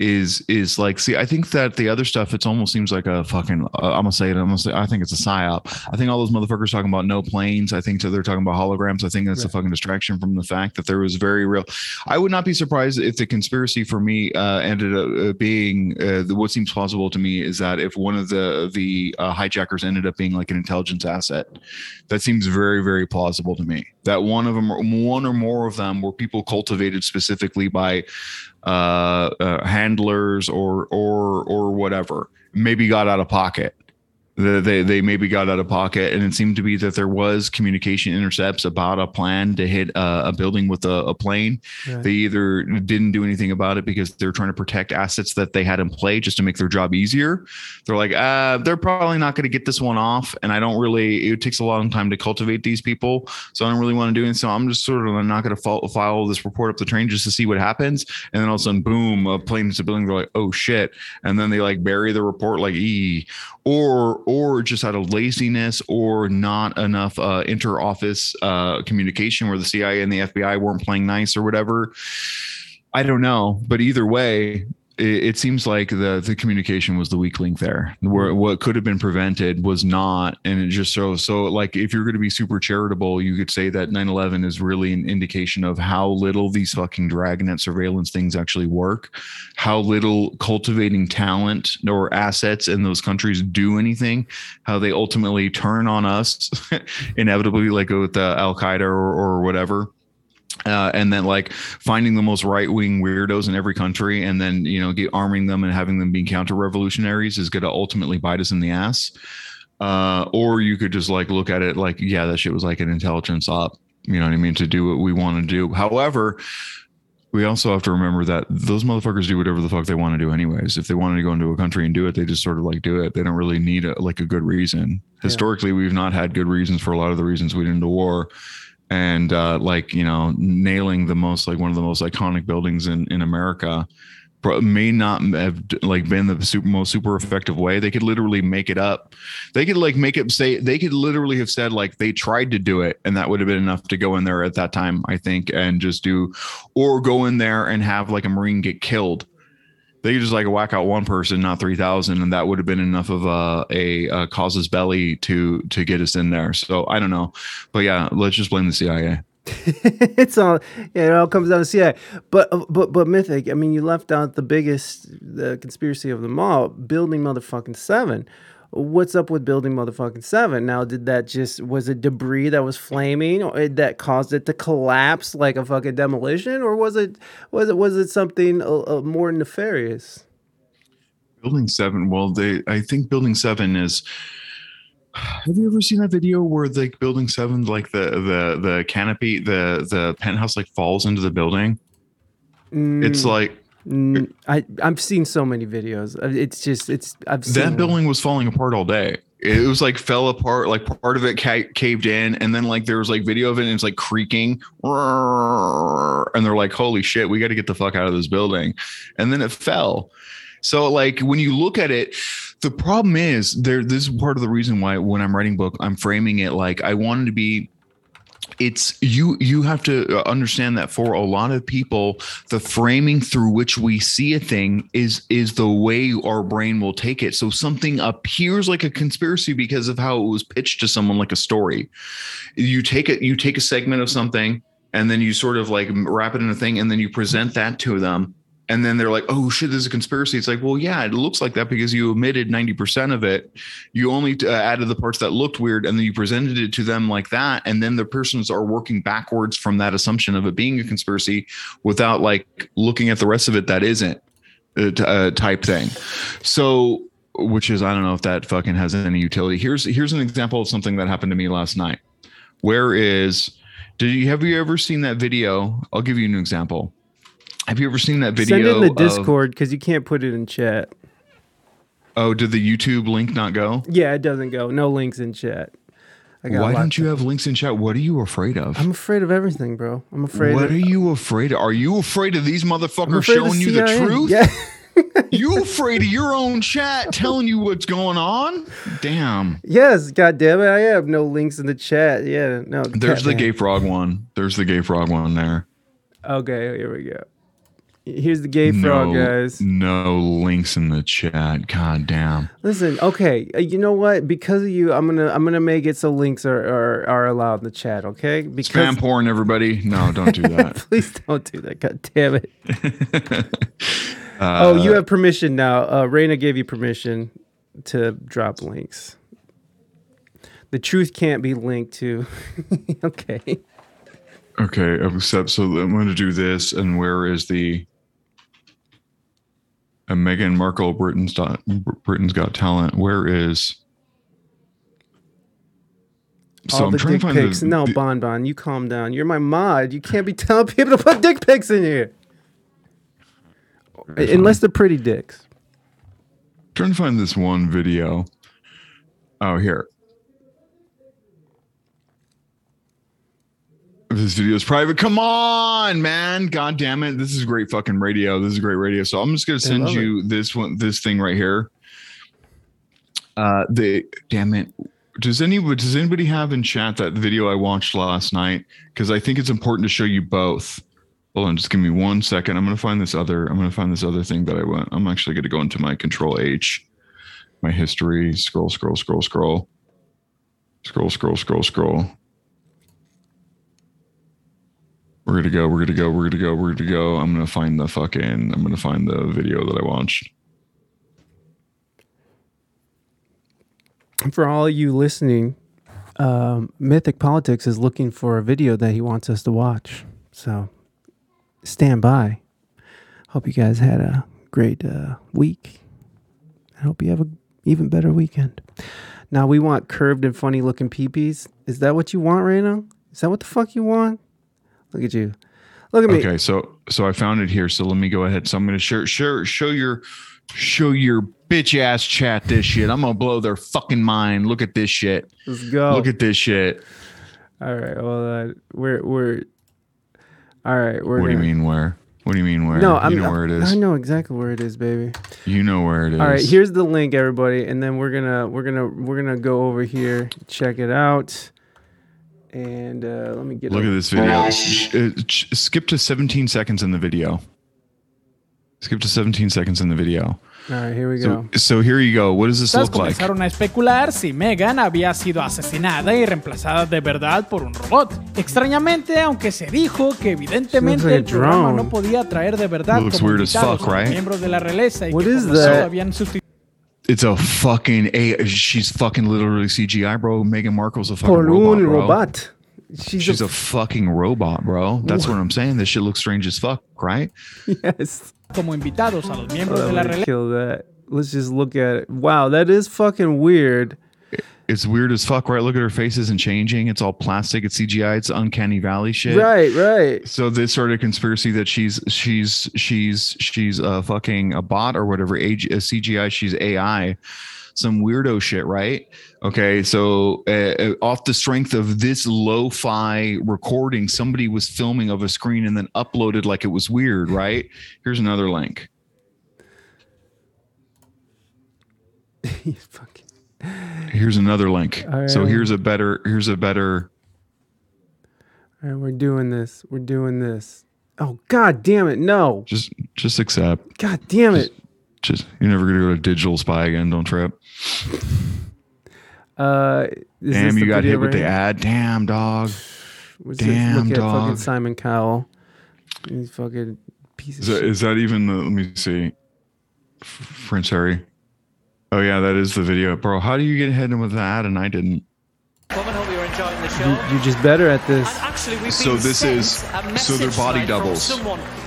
is is like see i think that the other stuff it's almost seems like a fucking uh, i'm gonna say it i'm gonna say i think it's a psyop. I think all those motherfuckers talking about no planes i think they're talking about holograms i think that's a fucking distraction from the fact that there was very real i would not be surprised if the conspiracy for me uh ended up uh, being uh, the, what seems plausible to me is that if one of the the uh, hijackers ended up being like an intelligence asset that seems very very plausible to me. That one of them one or more of them were people cultivated specifically by uh, uh handlers or or or whatever. Maybe got out of pocket The- they they maybe got out of pocket and it seemed to be that there was communication intercepts about a plan to hit a, a building with a, a plane Right. they either didn't do anything about it because they're trying to protect assets that they had in play just to make their job easier. They're like, uh, they're probably not going to get this one off. And I don't really, it takes a long time to cultivate these people. So I don't really want to do it. So I'm just sort of I'm not going to file, file this report up the train just to see what happens. And then all of a sudden, boom, a plane hits a building. They're like, oh shit. And then they like bury the report like, e or or just out of laziness or not enough uh, inter-office uh, communication where the CIA and the FBI weren't playing nice or whatever. I don't know, but either way, it, it seems like the the communication was the weak link there. Where what could have been prevented was not, and it just so so like if you're going to be super charitable, you could say that 9/11 is really an indication of how little these fucking dragnet surveillance things actually work, how little cultivating talent or assets in those countries do anything, how they ultimately turn on us, inevitably, like with uh, Al Qaeda or, or whatever uh, and then like finding the most right wing weirdos in every country, and then you know get arming them and having them be counter revolutionaries is going to ultimately bite us in the ass. Uh, or you could just like look at it like, yeah, that shit was like an intelligence op. You know what I mean? To do what we want to do. However, we also have to remember that those motherfuckers do whatever the fuck they want to do anyways. If they wanted to go into a country and do it, they just sort of like do it. They don't really need a, like a good reason. Historically, we've not had good reasons for a lot of the reasons we did into war and uh, like you know nailing the most like one of the most iconic buildings in in America may not have like been the super most super effective way. They could literally make it up. They could like make it say they could literally have said like they tried to do it and that would have been enough to go in there at that time i think and just do or go in there and have like a marine get killed they could just like whack out one person not 3000 and that would have been enough of a, a, a casus belli to to get us in there so i don't know but yeah let's just blame the cia it's all yeah, it all comes down to CIA. But but but mythic. I mean, you left out the biggest the conspiracy of them all, building motherfucking seven. What's up with building motherfucking seven? Now, did that just was it debris that was flaming, or that caused it to collapse like a fucking demolition, or was it was it was it something uh, uh, more nefarious? Building seven. Well, they. I think building seven is. Have you ever seen that video where like building seven, like the the the canopy, the the penthouse like falls into the building? It's Mm, like mm, I I've seen so many videos. Uh, It's just it's I've seen that building was falling apart all day. It was like fell apart, like part of it ca- caved in, and then like there was like video of it, and it's like creaking, and they're like, "Holy shit, we got to get the fuck out of this building," and then it fell. So like when you look at it, the problem is there. This is part of the reason why when I'm writing book, I'm framing it like I wanted to be it's you you have to uh, understand that for a lot of people the framing through which we see a thing is is the way our brain will take it. So something appears like a conspiracy because of how it was pitched to someone like a story. You take it you take a segment of something and then you sort of like wrap it in a thing and then you present that to them and then they're like oh shit this is a conspiracy. It's like well yeah it looks like that because you omitted 90% of it. You only uh, added the parts that looked weird and then you presented it to them like that. And then the persons are working backwards from that assumption of it being a conspiracy without like looking at the rest of it that isn't uh, uh, type thing. So which is i don't know if that fucking has any utility. Here's here's an example of something that happened to me last night. Where is did you have you ever seen that video? I'll give you an example have you ever seen that video Send it in the Discord because you can't put it in chat. oh did the youtube link not go Yeah, it doesn't go. No links in chat. I got why don't you have links in chat what are you afraid of I'm afraid of everything, bro. I'm afraid. what of, are you afraid of? Are you afraid of these motherfuckers showing you the truth? Yeah. You afraid of your own chat telling you what's going on? Damn. yes. God damn it. I have no links in the chat. Yeah. No. There's the Catman. gay frog one. There's the gay frog one there. Okay. Here we go. Here's the gay frog, guys. No links in the chat. God damn. Listen, okay, uh, you know what? Because of you, I'm gonna I'm gonna make it so links are are, are allowed in the chat. Okay? Because Spam porn, everybody. No, don't do that. please don't do that. God damn it. Uh, oh, you have permission now. Uh, Reina gave you permission to drop links. The truth can't be linked to. okay. Okay, accept. So I'm going to do this. And where is the? And Meghan Markle, Britain's dot, Britain's Got Talent. Where is? So All I'm the trying dick to find pics. the, no, the- Bon Bon, you calm down. You're my mod. You can't be telling people to put dick pics in here. Unless they're pretty dicks. trying to find this one video. Oh, here. This video is private. Come on, man. God damn it. This is great fucking radio. This is great radio. So I'm just gonna send you this one, this thing right here. Uh the damn it. Does anybody does anybody have in chat that video I watched last night? Because I think it's important to show you both. Hold on, just give me one second. I'm gonna find this other. I'm gonna find this other thing that I went. I'm actually gonna go into my Control H, my history. Scroll, scroll, scroll, scroll, scroll, scroll, scroll, scroll. We're gonna go. We're gonna go. We're gonna go. We're gonna go. I'm gonna find the fucking. I'm gonna find the video that I watched. For all you listening, um, Mythic Politics is looking for a video that he wants us to watch. So stand by. Hope you guys had a great uh, week. I hope you have a even better weekend. Now we want curved and funny looking peepees. Is that what you want now? Is that what the fuck you want? Look at you. Look at me. Okay, so so I found it here. So let me go ahead. So I'm gonna share share show your show your bitch ass chat this shit. I'm gonna blow their fucking mind. Look at this shit. Let's go. Look at this shit. All right, Well, on. We're we're all right. We're What do you mean where? What do you mean where? No, I'm, you know where it is. I know exactly where it is, baby. You know where it is. All right, here's the link, everybody, and then we're gonna we're gonna we're gonna go over here, check it out, and uh, let me get. Look at this video. Uh, skip to 17 seconds in the video. Skip to 17 seconds in the video. All right, here we go. so here you go. What does this look like? comenzaron a especular si Megan había sido asesinada y reemplazada de verdad por un robot. Extrañamente, aunque se dijo que evidentemente like el programa drone. no podía traer de verdad Looks como weird as invitados fuck, right? miembros de la realeza y What que habían sustituido It's a fucking a. She's fucking literally CGI, bro. Meghan Markle's a fucking Por robot, un bro. robot. She's, She's a, a fucking robot, bro. That's what I'm saying. This shit looks strange as fuck, right? yes. como invitados a los Oh, miembros de la gonna kill that. Let's just look at it. Wow, that is fucking weird. It's weird as fuck, right? Look at her face isn't changing. It's all plastic. It's CGI. It's uncanny valley shit. Right, right. So this sort of conspiracy that she's she's she's she's a fucking a bot or whatever age a CGI she's AI, some weirdo shit, right? Okay, so uh, uh, off the strength of this lo-fi recording, somebody was filming of a screen and then uploaded like it was weird, right? Here's another link. Here's another link. All So here's a better here's a better All right, we're doing this. We're doing this. Oh god damn it! No. just just accept. God damn it. Just you're never gonna go to digital spy again. Don't trip. Uh, is Damn, this you got hit with right the ad. Damn, dog. Let's Damn, look at fucking. Simon Cowell. He's fucking piece of Is that, shit. is that even the, let me see. French Harry. Oh yeah, that is the video. Bro, how do you get hit with that and I didn't? Woman, hope you're enjoying the show. You- You're just better at this. Actually, we've So been this is- so they're body doubles.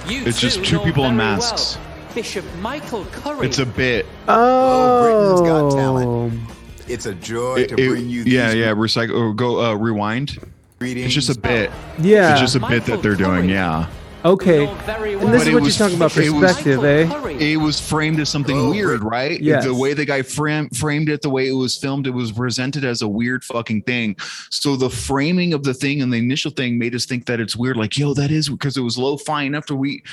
It's just two two people in masks. well. Bishop Michael Curry. It's a bit. Oh, Britain's Got Talent. It's a joy It- to it- bring you these yeah, yeah. Recycle. Go uh, rewind. greetings. It's just a bit. Yeah. It's just a bit that they're doing. Michael Yeah. Okay. And this But is what was- you're talking about it was- perspective, eh? It was framed as something Oh, weird, right? Yes. The way the guy fram- framed it, the way it was filmed, it was presented as a weird fucking thing. So the framing of the thing and the initial thing made us think that it's weird. Like, yo, that is because it was low fi enough to we.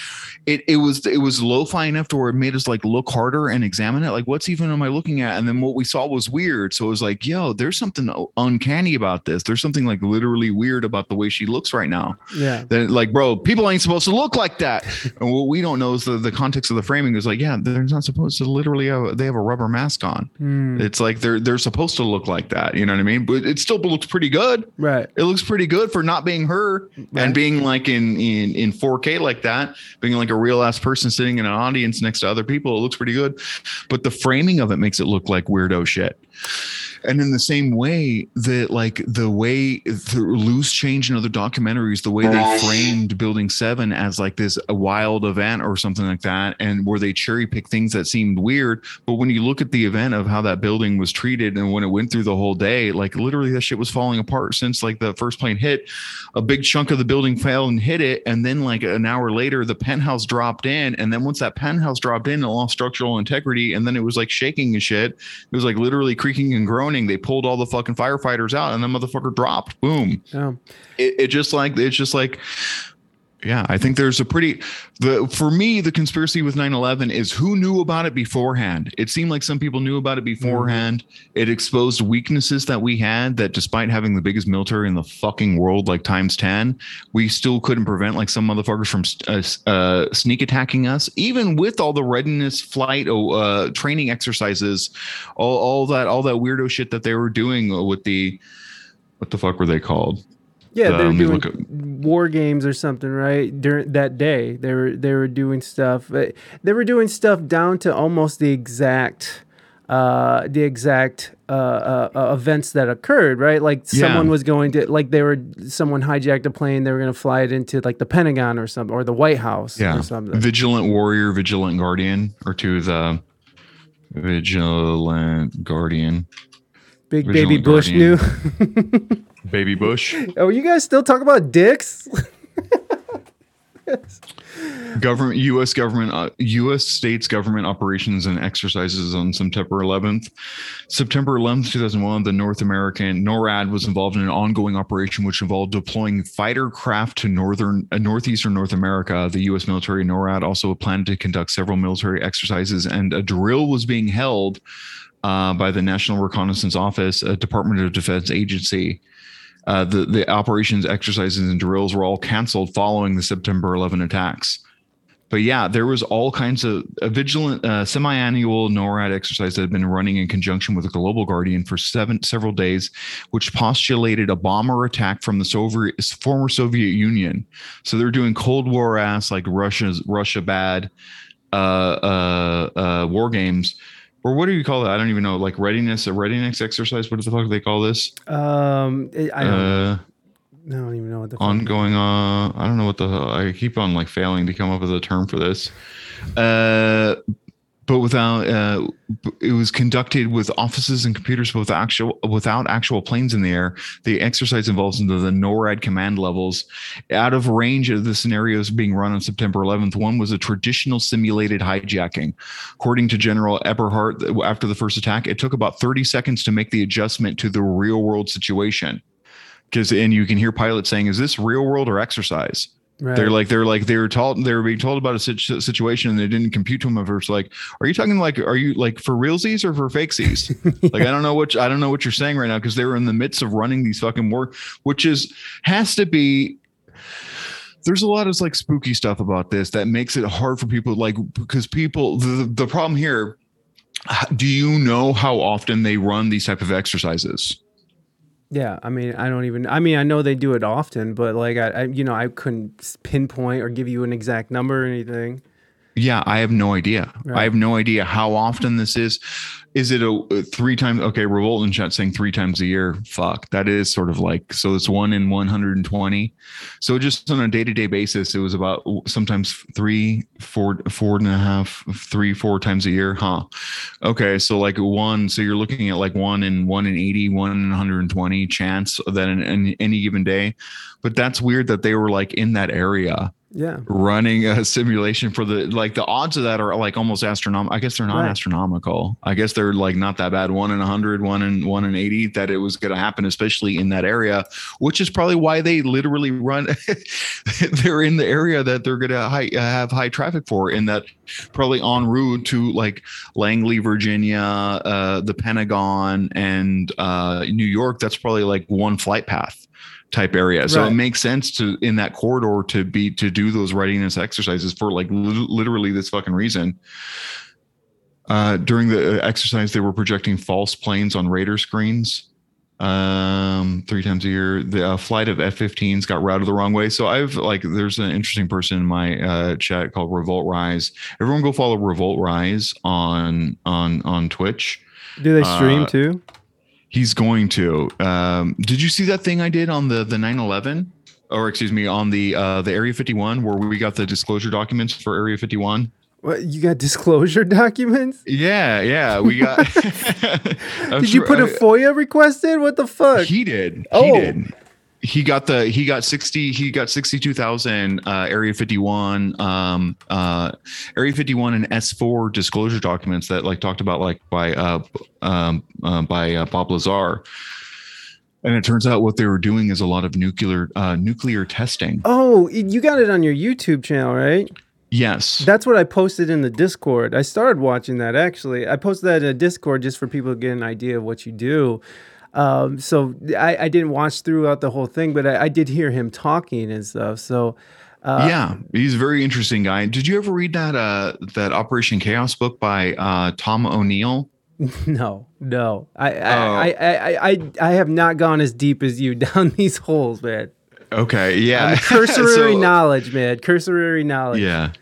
It it was it was low fi enough to where it made us like look harder and examine it. Like, what's even am I looking at? And then what we saw was weird. So it was like, yo, there's something uncanny about this. There's something like literally weird about the way she looks right now. Yeah. Then like, bro, people ain't supposed supposed to look like that. and what we don't know is the, the context of the framing is like, yeah, they're not supposed to literally have, they have a rubber mask on. Hmm. It's like they're they're supposed to look like that. You know what I mean? But it still looks pretty good. Right. It looks pretty good for not being her Right. and being like in in in 4K like that, being like a real ass person sitting in an audience next to other people. It looks pretty good, but the framing of it makes it look like weirdo shit. And in the same way that like the way the loose change in other documentaries, the way they framed Building Seven as like this a wild event or something like that, and where they cherry pick things that seemed weird. But when you look at the event of how that building was treated and when it went through the whole day, like literally that shit was falling apart since like the first plane hit. A big chunk of the building fell and hit it, and then like an hour later, the penthouse dropped in, and then once that penthouse dropped in, it lost structural integrity, and then it was like shaking and shit. It was like literally creaking and groaning. They pulled all the fucking firefighters out, and the motherfucker dropped. Boom. Yeah. It, it just like it's just like yeah i think there's a pretty the for me the conspiracy with 9-11 is who knew about it beforehand. It seemed like some people knew about it beforehand. It exposed weaknesses that we had that despite having the biggest military in the fucking world like times 10 we still couldn't prevent like some motherfuckers from uh, uh, sneak attacking us. Even with all the readiness flight uh, training exercises all, all that all that weirdo shit that they were doing with the what the fuck were they called Yeah, they were let doing at- war games or something, right? During that day, they were they were doing stuff. uh, They were doing stuff down to almost the exact, uh, the exact uh, uh, uh, events that occurred, right? Like Yeah. someone was going to, like they were, someone hijacked a plane. They were going to fly it into like the Pentagon or something, or the White House yeah or something. vigilant warrior vigilant guardian or to the vigilant guardian Big baby Bush Guardian. knew. baby bush oh, you guys still talk about dicks? government u.s government uh, u.s states government operations and exercises on september 11th september 11th 2001 the north american norad was involved in an ongoing operation which involved deploying fighter craft to northern uh, northeastern north america the u.s military norad also planned to conduct several military exercises and a drill was being held uh, by the national reconnaissance office a department of defense agency uh, the the operations exercises and drills were all canceled following the September 11 attacks. But yeah, there was all kinds of a vigilant uh, semi-annual NORAD exercise that had been running in conjunction with the Global Guardian for seven several days, which postulated a bomber attack from the Soviet former Soviet Union. So they're doing Cold War ass like Russia's Russia bad uh, uh, uh, war games. Or what do you call it? I don't even know. Like readiness, a readiness exercise. What the fuck do they call this? um, I don't, Uh, I don't even know what the fuck- ongoing uh i don't know what the i keep on like failing to come up with a term for this uh but without uh it was conducted with offices and computers with actual without actual planes in the air. The exercise involves into the norad command levels. Out of range of the scenarios being run on september 11th one was a traditional simulated hijacking. According to general eberhart after the first attack it took about 30 seconds to make the adjustment to the real world situation. Because and you can hear pilots saying is this real world or exercise Right. they're like they're like they were told they were being told about a situ- situation and they didn't compute to them at first. Like are you talking like are you like for realsies or for fakesies like i don't know what i don't know what you're saying right now because they were in the midst of running these fucking war which is has to be there's a lot of like spooky stuff about this that makes it hard for people like because people the, the problem here do you know how often they run these type of exercises Yeah, I mean, I don't even. I mean, I know they do it often, but like, I, I you know, I couldn't pinpoint or give you an exact number or anything. Yeah, I have no idea. Right. I have no idea how often this is. Is it a, a three times? Okay, Revolt in chat saying three times a year. Fuck, that is sort of like so. It's one in one hundred and twenty. So just on a day to day basis, it was about sometimes three, four, four and a half, three, four times a year. Huh? Okay, so like one. So you're looking at like one in one in eighty, one in one hundred and twenty chance that in, in any given day. But that's weird that they were like in that area Yeah, running a simulation for the like the odds of that are like almost astronomical. I guess they're not Right. astronomical. I guess they're like not that bad. One in a hundred, one in one in eighty that it was going to happen, especially in that area, which is probably why they literally run. they're in the area that they're going to high, have high traffic for, in that probably en route to like Langley, Virginia, uh, the Pentagon, and uh, New York. That's probably like one flight path type area. So Right. it makes sense to in that corridor to be to do those readiness exercises for like li- literally this fucking reason. Uh, during the exercise, they were projecting false planes on radar screens um three times a year the uh, flight of f-15s got routed the wrong way so i've like there's an interesting person in my uh chat called revolt rise everyone go follow revolt rise on on on twitch Do they stream Uh, too? He's going to um did you see that thing i did on the the 911 or excuse me on the uh the area 51 where we got the disclosure documents for area 51 What you got disclosure documents? yeah yeah we got Did you put a I- FOIA request in? What the fuck? He did. Oh. He did. He got the he got 60 he got 62,000 uh area 51 um uh area 51 and S4 disclosure documents that like talked about like by uh um uh, by uh, Bob Lazar. And it turns out what they were doing is a lot of nuclear uh nuclear testing. Oh, you got it on your YouTube channel, right? Yes. That's what I posted in the Discord. I started watching that actually. I posted that in a Discord just for people to get an idea of what you do. Um, so I, I didn't watch throughout the whole thing, but I, I did hear him talking and stuff. So uh, yeah, he's a very interesting guy. Did you ever read that uh that Operation Chaos book by uh Tom O'Neill? no, no, I, Oh. I, I, I, I, I have not gone as deep as you down these holes, man. Okay, yeah. Um, cursory So- knowledge, man. Cursory knowledge. Yeah.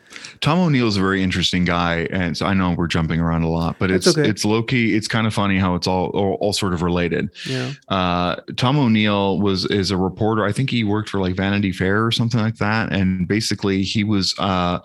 Tom O'Neill's a very interesting guy, and so I know we're jumping around a lot, but That's it's okay. it's low key. It's kind of funny how it's all all, all sort of related. Yeah. Uh, Tom O'Neill was is a reporter. I think he worked for like Vanity Fair or something like that, and basically he was uh,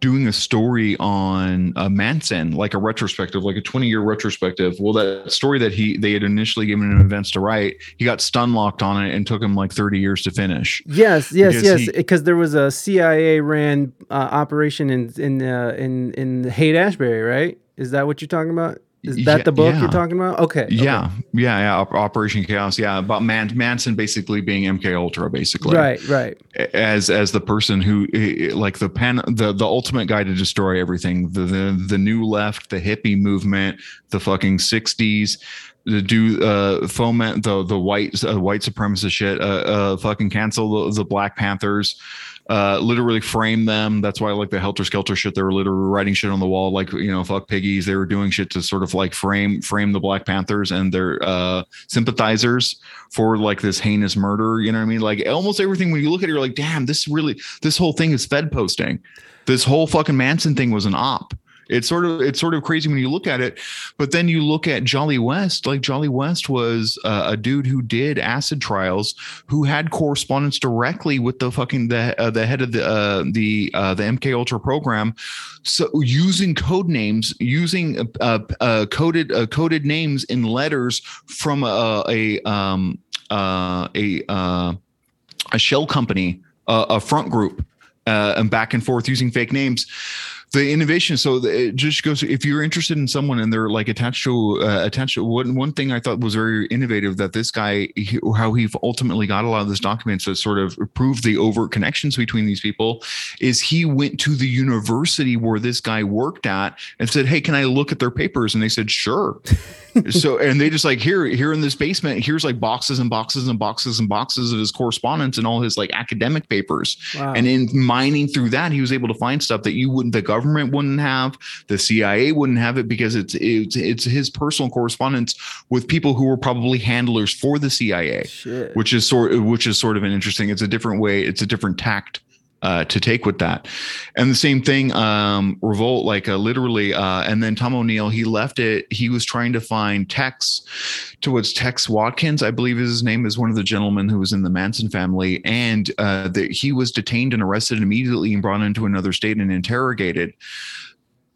doing a story on uh, Manson, like a retrospective, like a twenty year retrospective. Well, that story that he they had initially given him events to write, he got stun locked on it and took him like thirty years to finish. Yes, yes, Because yes. Because there was a CIA ran uh, operation in in uh, in in Haight Ashbury, right? Is that what you're talking about? Is that Yeah, the book yeah. you're talking about? Okay. okay. Yeah, yeah, yeah. Operation Chaos. Yeah, about Man- Manson basically being MK Ultra, basically. Right, right. As as the person who like the pen the the ultimate guy to destroy everything. The the the new left, the hippie movement, the fucking sixties. To do uh foment the the white uh, white supremacist shit, uh, uh fucking cancel the, the Black Panthers, uh literally frame them. That's why I like the helter skelter shit. They were literally writing shit on the wall, like you know, fuck piggies. They were doing shit to sort of like frame frame the Black Panthers and their uh sympathizers for like this heinous murder. You know what I mean? Like almost everything when you look at it, you're like, damn, this really this whole thing is Fed posting. This whole fucking Manson thing was an op. It's sort of it's sort of crazy when you look at it, but then you look at Jolly West. Like Jolly West was uh, a dude who did acid trials, who had correspondence directly with the fucking the uh, the head of the uh, the uh, the MK Ultra program. So using code names, using uh, uh, coded coded names in letters from a a um, a a shell company, a front group, and back and forth using fake names. The innovation, so the, it just goes. If you're interested in someone and they're like attached to uh, attached to one one thing I thought was very innovative that this guy he, how he ultimately got a lot of this documents that sort of proved the overt connections between these people is he went to the university where this guy worked at and said, "Hey, can I look at their papers?" And they said, "Sure." So and they just like here here in this basement here's like boxes and boxes and boxes and boxes of his correspondence and all his like academic papers Wow. and in mining through that he was able to find stuff that you wouldn't the government wouldn't have the cia wouldn't have it because it's it's it's his personal correspondence with people who were probably handlers for the cia Shit. which is sort which is sort of an interesting it's a different way it's a different tact uh, to take with that. And the same thing um revolt like uh, literally uh and then tom o'neill he left it. He was trying to find tex towards tex watkins i believe his name is one of the gentlemen who was in the manson family. And uh that he was detained and arrested immediately and brought into another state and interrogated.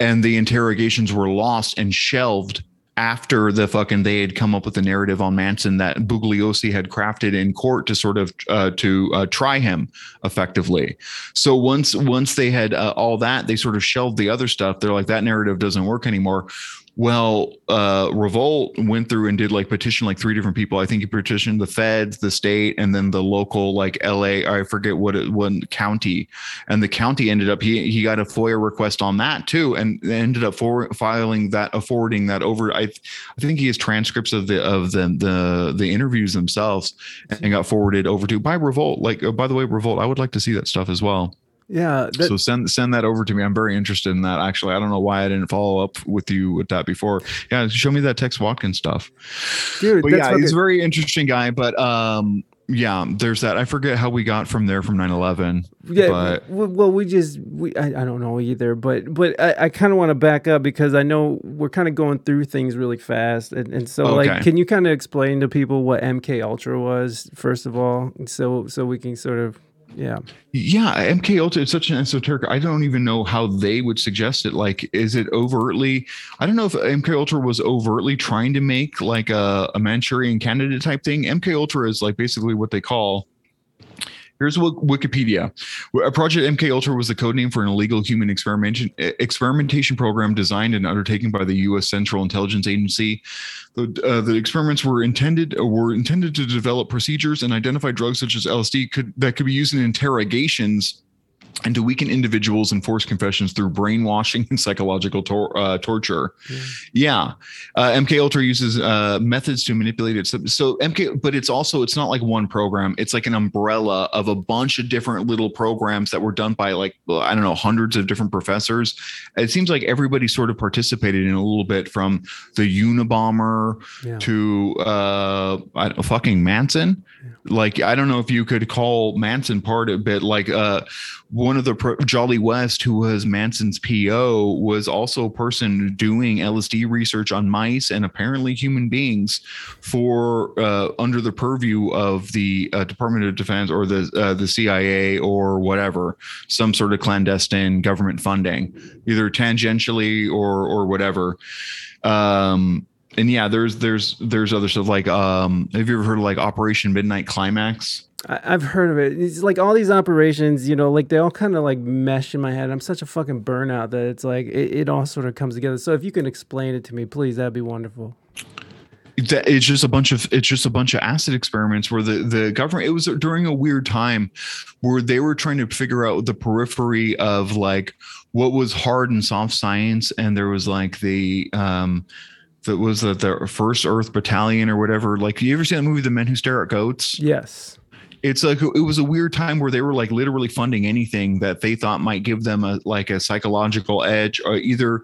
And the interrogations were lost and shelved after the fucking they had come up with the narrative on Manson that Bugliosi had crafted in court to sort of uh, to uh, try him effectively. So once once they had uh, all that, they sort of shelved the other stuff. They're like that narrative doesn't work anymore. Well, uh, Revolt went through and did like petition like three different people. I think he petitioned the feds, the state, and then the local like LA. I forget what it one county, and the county ended up he he got a FOIA request on that too, and ended up for, filing that, uh, forwarding that over. I I think he has transcripts of the of the the the interviews themselves, and got forwarded over to by Revolt. Like oh, by the way, Revolt, I would like to see that stuff as well. Yeah. That, so send send that over to me. I'm very interested in that. Actually, I don't know why I didn't follow up with you with that before. Yeah, show me that Tex Watkins stuff. dude, But yeah, fucking- he's a very interesting guy. But um, yeah, there's that. I forget how we got from there from 9/11. yeah. but well, we just we I, I don't know either, but but I, I kind of want to back up because I know we're kind of going through things really fast, and, and so like, can you kind of explain to people what MK Ultra was first of all, so so we can sort of yeah. Yeah, MK Ultra is such an esoteric. I don't even know how they would suggest it. Like, is it overtly? I don't know if MK Ultra was overtly trying to make like a, a Manchurian candidate type thing. MK Ultra is like basically what they call. Here's what Wikipedia. A project MK Ultra was the code name for an illegal human experimentation experimentation program designed and undertaken by the U.S. Central Intelligence Agency. The, uh, the experiments were intended uh, were intended to develop procedures and identify drugs such as LSD could that could be used in interrogations and to weaken individuals and force confessions through brainwashing and psychological tor- uh, torture. Yeah, uh, MK Ultra uses uh, methods to manipulate it. So, so MK, but it's also it's not like one program. It's like an umbrella of a bunch of different little programs that were done by like I don't know hundreds of different professors. It seems like everybody sort of participated in a little bit from the Unabomber Yeah. to uh, I don't, fucking Manson. Like I don't know if you could call Manson part of it, but like uh, one of the pro- Jolly West, who was Manson's PO, was also a person doing LSD research on mice and apparently human beings for uh, under the purview of the uh, Department of Defense or the uh, the CIA or whatever, some sort of clandestine government funding, either tangentially or or whatever. Um, and yeah, there's there's there's other stuff like um, have you ever heard of like Operation Midnight Climax? I've heard of it. It's like all these operations, you know, like they all kind of like mesh in my head. I'm such a fucking burnout that it's like it, it all sort of comes together. So if you can explain it to me, please, that'd be wonderful. it's just a bunch of it's just a bunch of acid experiments where the the government it was during a weird time where they were trying to figure out the periphery of like what was hard and soft science and there was like the um that was the, the first earth battalion or whatever like you ever seen the movie the men who stare at goats Yes. It's like it was a weird time where they were like literally funding anything that they thought might give them a like a psychological edge or either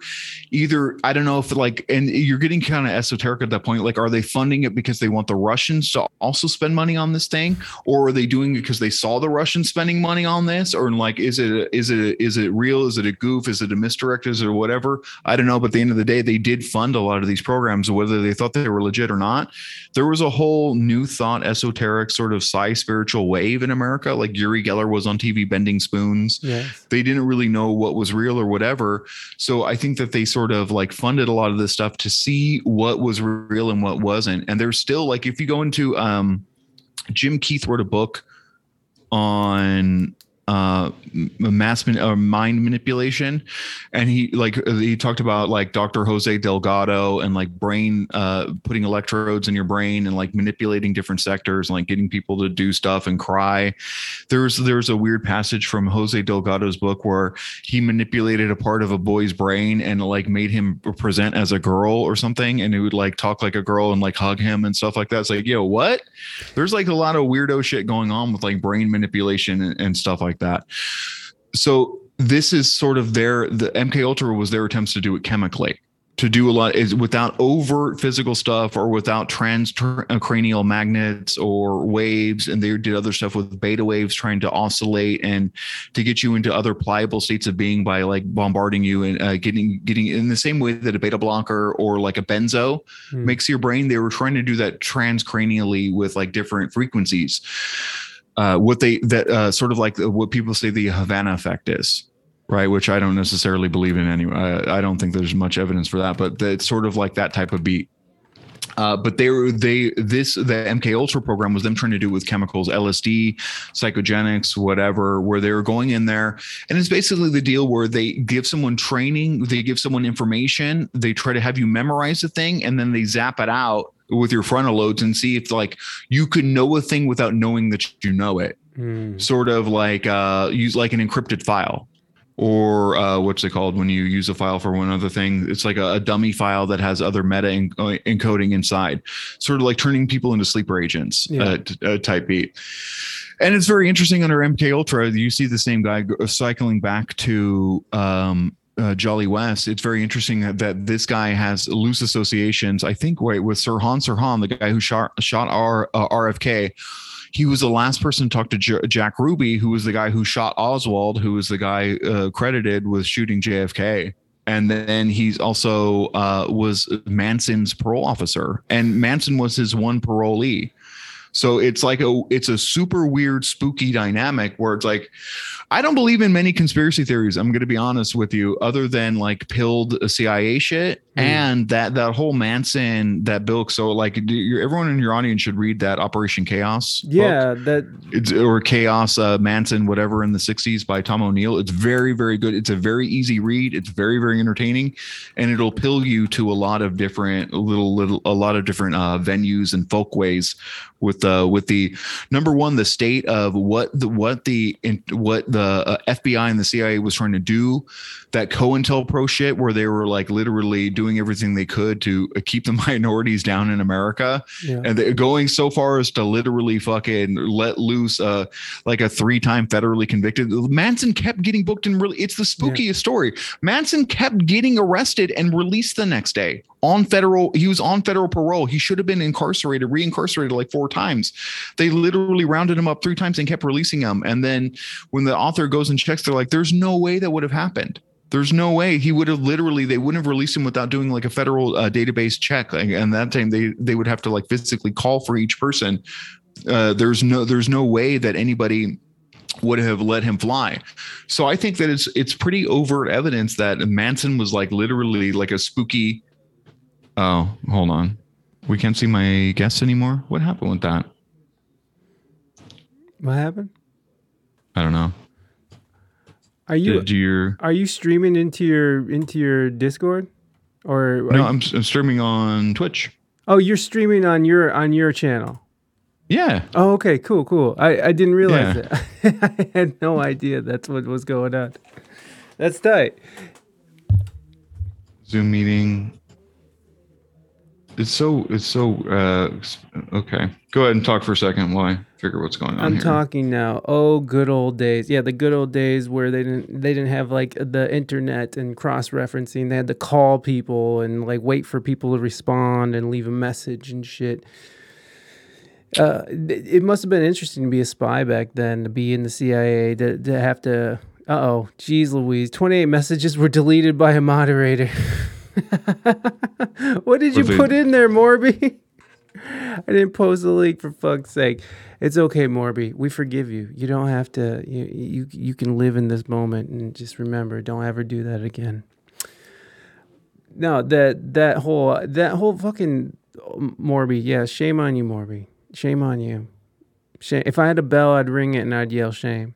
either i don't know if like and you're getting kind of esoteric at that point like are they funding it because they want the russians to also spend money on this thing? Or are they doing it because they saw the russians spending money on this? Or like is it is it is it real? Is it a goof? Is it a misdirect? Is it whatever? I don't know but at the end of the day they did fund a lot of these programs whether they thought they were legit or not. There was a whole new thought esoteric sort of spiritual wave in america like uri geller was on tv bending spoons. Yes. they didn't really know what was real or whatever. So i think that they sort of like funded a lot of this stuff to see what was real and what wasn't. And there's still like if you go into um jim keith wrote a book on uh mass man- or mind manipulation. And he like he talked about like dr jose delgado and like brain uh putting electrodes in your brain and like manipulating different sectors and like getting people to do stuff and cry. There's there's a weird passage from jose delgado's book where he manipulated a part of a boy's brain and like made him present as a girl or something. And he would like talk like a girl and like hug him and stuff like that. It's like yo what? There's like a lot of weirdo shit going on with like brain manipulation and, and stuff like that. So this is sort of their the mk ultra was their attempts to do it chemically to do a lot is without overt physical stuff or without transcranial magnets or waves. And they did other stuff with beta waves trying to oscillate and to get you into other pliable states of being by like bombarding you and uh, getting getting in the same way that a beta blocker or like a benzo Hmm. makes your brain. They were trying to do that transcranially with like different frequencies uh, what they that uh, sort of like what people say the havana effect is right? Which i don't necessarily believe in anyway. I, I don't think there's much evidence for that but it's sort of like that type of beat. Uh, but they were they this the MK Ultra program was them trying to do with chemicals, LSD, psychogenics, whatever, where they were going in there, and it's basically the deal where they give someone training, they give someone information, they try to have you memorize the thing, and then they zap it out with your frontal lobes and see if like you can know a thing without knowing that you know it Mm. sort of like uh use like an encrypted file or uh what's it called when you use a file for one other thing it's like a, a dummy file that has other meta en- uh, encoding inside sort of like turning people into sleeper agents Yeah. uh, t- uh, type beat and it's very interesting under mk ultra you see the same guy cycling back to um uh, Jolly West. It's very interesting that, that this guy has loose associations. I think wait with Sirhan Sirhan, the guy who shot shot R, uh, RFK he was the last person to talk to J- Jack Ruby, who was the guy who shot Oswald, who was the guy uh, credited with shooting JFK. And then he's also uh, was Manson's parole officer, and Manson was his one parolee. So it's like a it's a super weird, spooky dynamic where it's like, I don't believe in many conspiracy theories. I'm going to be honest with you, other than like pilled uh, CIA shit Mm. and that that whole Manson that book. So like, everyone in your audience should read that Operation Chaos. book. Yeah, that It's or Chaos uh, Manson, whatever in the 60s by Tom O'Neill. It's very, very good. It's a very easy read. It's very, very entertaining, and it'll pill you to a lot of different little, little, a lot of different uh, venues and folkways with uh, with the number one, the state of what the what the in, what the uh, FBI and the CIA was trying to do, that COINTELPRO shit where they were like literally doing everything they could to uh, keep the minorities down in America. Yeah. and they're going so far as to literally fucking let loose uh like a three-time federally convicted. Manson kept getting booked and really it's the spookiest story. Manson kept getting arrested and released the next day on federal he was on federal parole. He should have been incarcerated reincarcerated like four times. They literally rounded him up three times and kept releasing him. And then when the author goes and checks they're like there's no way that would have happened. There's no way. He would have literally they wouldn't have released him without doing like a federal uh, database check. Like, and that time they they would have to like physically call for each person. Uh, there's no there's no way that anybody would have let him fly. So i think that it's it's pretty overt evidence that manson was like literally like a spooky oh hold on we can't see my guests anymore what happened with that What happened? i don't know Are you did your are you streaming into your into your Discord? Or no you- I'm, I'm streaming on twitch oh, you're streaming on your on your channel. yeah Oh, okay, cool, cool. I, I didn't realize Yeah. it. I had no idea that's what was going on. That's tight. Zoom meeting. It's so it's so uh okay. Go ahead and talk for a second while I figure what's going on I'm here. talking now. Oh, good old days. Yeah, the good old days where they didn't they didn't have like the internet and cross referencing. They had to call people and like wait for people to respond and leave a message and shit. Uh, it must have been interesting to be a spy back then, to be in the CIA, to, to have to. Uh oh, geez, Louise. 28 messages were deleted by a moderator. what did you put in there, Morby? I didn't post the link for fuck's sake. It's okay, Morby. We forgive you. You don't have to. You you you can live in this moment and just remember, don't ever do that again. No, that that whole that whole fucking Morby. Yeah, shame on you, Morby. Shame on you. Shame. If I had a bell, I'd ring it and I'd yell shame.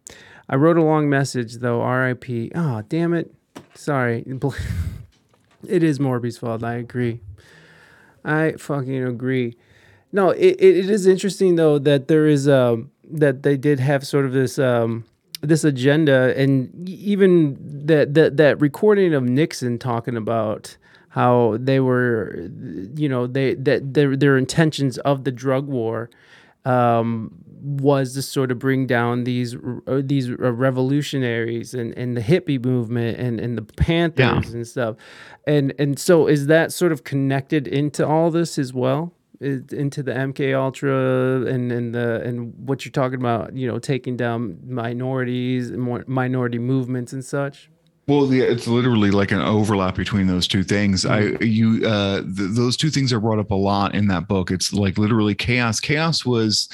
I wrote a long message though. R.I.P. Oh, damn it. Sorry. It is Morby's fault. I agree. I fucking agree. No, it, it, is interesting though that there is um that they did have sort of this um this agenda and even that that that recording of Nixon talking about how they were you know they that their their intentions of the drug war um, was to sort of bring down these uh, these uh, revolutionaries and, and the hippie movement and, and the Panthers and stuff, and and so is that sort of connected into all this as well, into the MK Ultra and and the and what you're talking about, you know, taking down minorities and more minority movements and such. Well, yeah, it's literally like an overlap between those two things. I you uh th- those two things are brought up a lot in that book. It's like literally chaos. Chaos was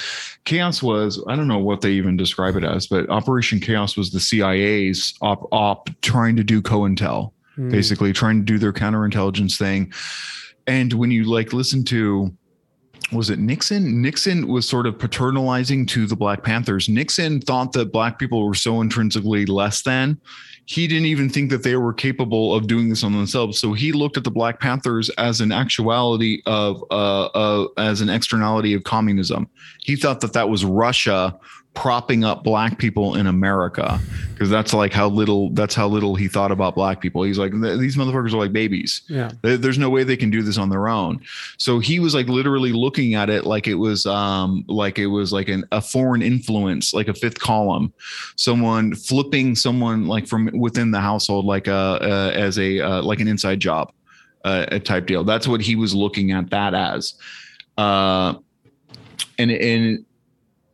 chaos was I don't know what they even describe it as, but Operation Chaos was the CIA's op op trying to do COINTEL, basically trying to do their counterintelligence thing. And when you like listen to was it Nixon? Nixon was sort of paternalizing to the Black Panthers. Nixon thought that black people were so intrinsically less than. He didn't even think that they were capable of doing this on themselves. So he looked at the Black Panthers as an actuality of, uh, uh, as an externality of communism. He thought that that was Russia propping up black people in America because that's like how little that's how little he thought about black people. He's like these motherfuckers are like babies. Yeah. There's no way they can do this on their own. So he was like literally looking at it like it was um like it was like an, a foreign influence, like a fifth column, someone flipping someone like from within the household like a, uh as a uh, like an inside job, uh, a type deal. That's what he was looking at that as. Uh, and and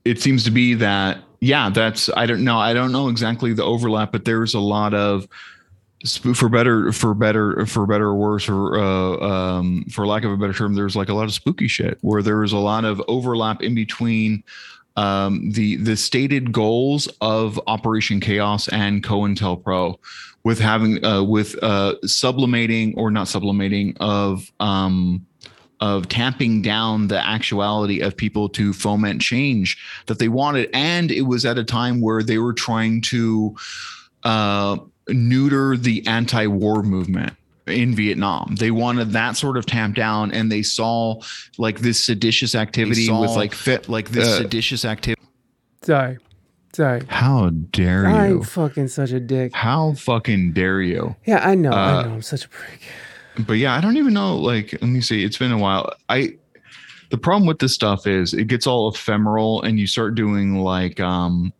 it seems to be that yeah that's i don't know i don't know exactly the overlap but there's a lot of for better for better for better or worse or uh, um, for lack of a better term there's like a lot of spooky shit where there's a lot of overlap in between um, the the stated goals of operation chaos and cointelpro with having uh, with uh, sublimating or not sublimating of um, of tamping down the actuality of people to foment change that they wanted. And it was at a time where they were trying to uh, neuter the anti war movement in Vietnam. They wanted that sort of tamped down and they saw like this seditious activity with like fit like this uh, seditious activity. Sorry. Sorry. How dare you? I'm fucking such a dick. How fucking dare you? Yeah, I know. I Uh, know. I'm such a prick. But yeah, I don't even know. Like, let me see. It's been a while. I the problem with this stuff is it gets all ephemeral, and you start doing like um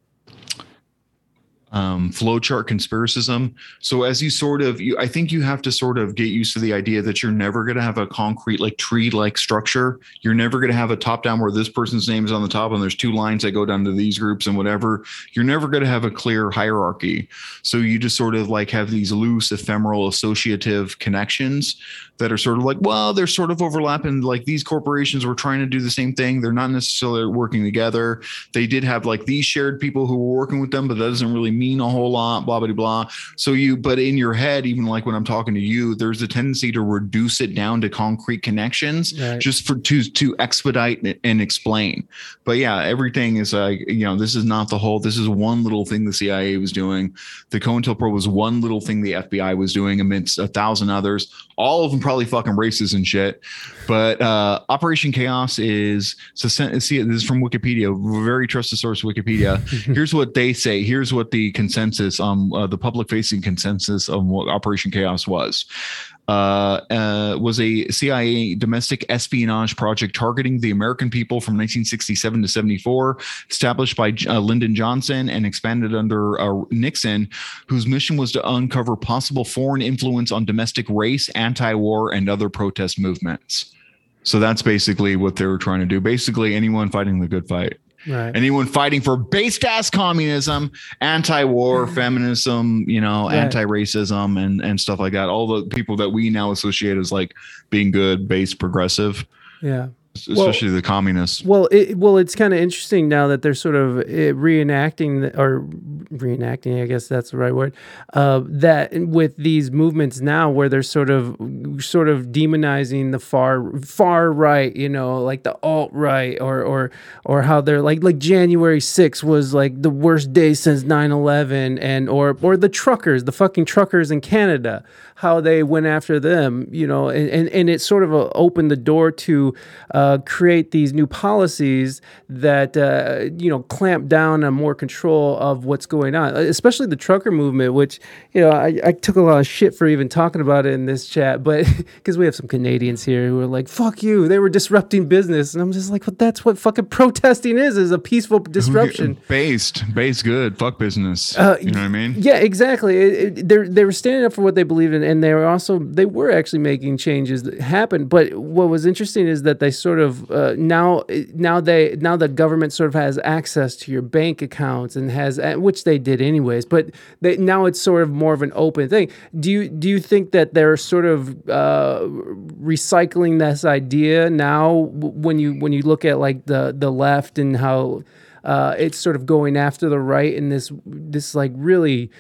um flowchart conspiracism. So as you sort of, you I think you have to sort of get used to the idea that you're never going to have a concrete like tree like structure. You're never going to have a top down where this person's name is on the top and there's two lines that go down to these groups and whatever. You're never going to have a clear hierarchy. So you just sort of like have these loose, ephemeral, associative connections that are sort of like, well, they're sort of overlapping. Like these corporations were trying to do the same thing. They're not necessarily working together. They did have like these shared people who were working with them, but that doesn't really mean a whole lot, blah, blah, blah. So you, but in your head, even like when I'm talking to you, there's a tendency to reduce it down to concrete connections Right. just for to to expedite and- explain. But yeah, everything is like, you know, this is not the whole, this is one little thing the CIA was doing. The COINTELPRO was one little thing the FBI was doing amidst a thousand others, all of them probably fucking racist and shit. But uh, Operation Chaos is so see this is from Wikipedia, very trusted source Wikipedia. Here's what they say. Here's what the consensus um uh, the public facing consensus of what Operation Chaos was. Uh, uh, was a CIA domestic espionage project targeting the American people from 1967 to 74, established by uh, Lyndon Johnson and expanded under uh, Nixon, whose mission was to uncover possible foreign influence on domestic race, anti-war, and other protest movements. So that's basically what they were trying to do. Basically, anyone fighting the good fight Right. anyone fighting for based ass communism, anti-war, feminism, you know, Right. anti-racism and and stuff like that. All the people that we now associate as like being good, based, progressive, yeah. Especially the communists. Well, it, well, it's kind of interesting now that they're sort of uh, reenacting the, or reenacting. I guess that's the right word. Uh, that with these movements now, where they're sort of sort of demonizing the far far right, you know, like the alt right, or or or how they're like like January 6th was like the worst day since 9/11, and or or the truckers, the fucking truckers in Canada, how they went after them, you know, and and, and it sort of uh, opened the door to uh, create these new policies that uh, you know clamp down on more control of what's going on, especially the trucker movement, which you know I, I took a lot of shit for even talking about it in this chat, but because we have some Canadians here who are like, "Fuck you," they were disrupting business, and I'm just like, "Well, that's what fucking protesting is: is a peaceful disruption." Based, based good. Fuck business. Uh, you know what I mean? Yeah, exactly. It, it, they're they were standing up for what they believed in, and they were also they were actually making changes that happened. But what was interesting is that they sort of uh, now now they now the government sort of has access to your bank accounts and has which they did anyways. But they, now it's sort of more of an open thing. Do you do you think that they're sort of uh, recycling this idea now when you when you look at like the the left and how uh, it's sort of going after the right in this this like really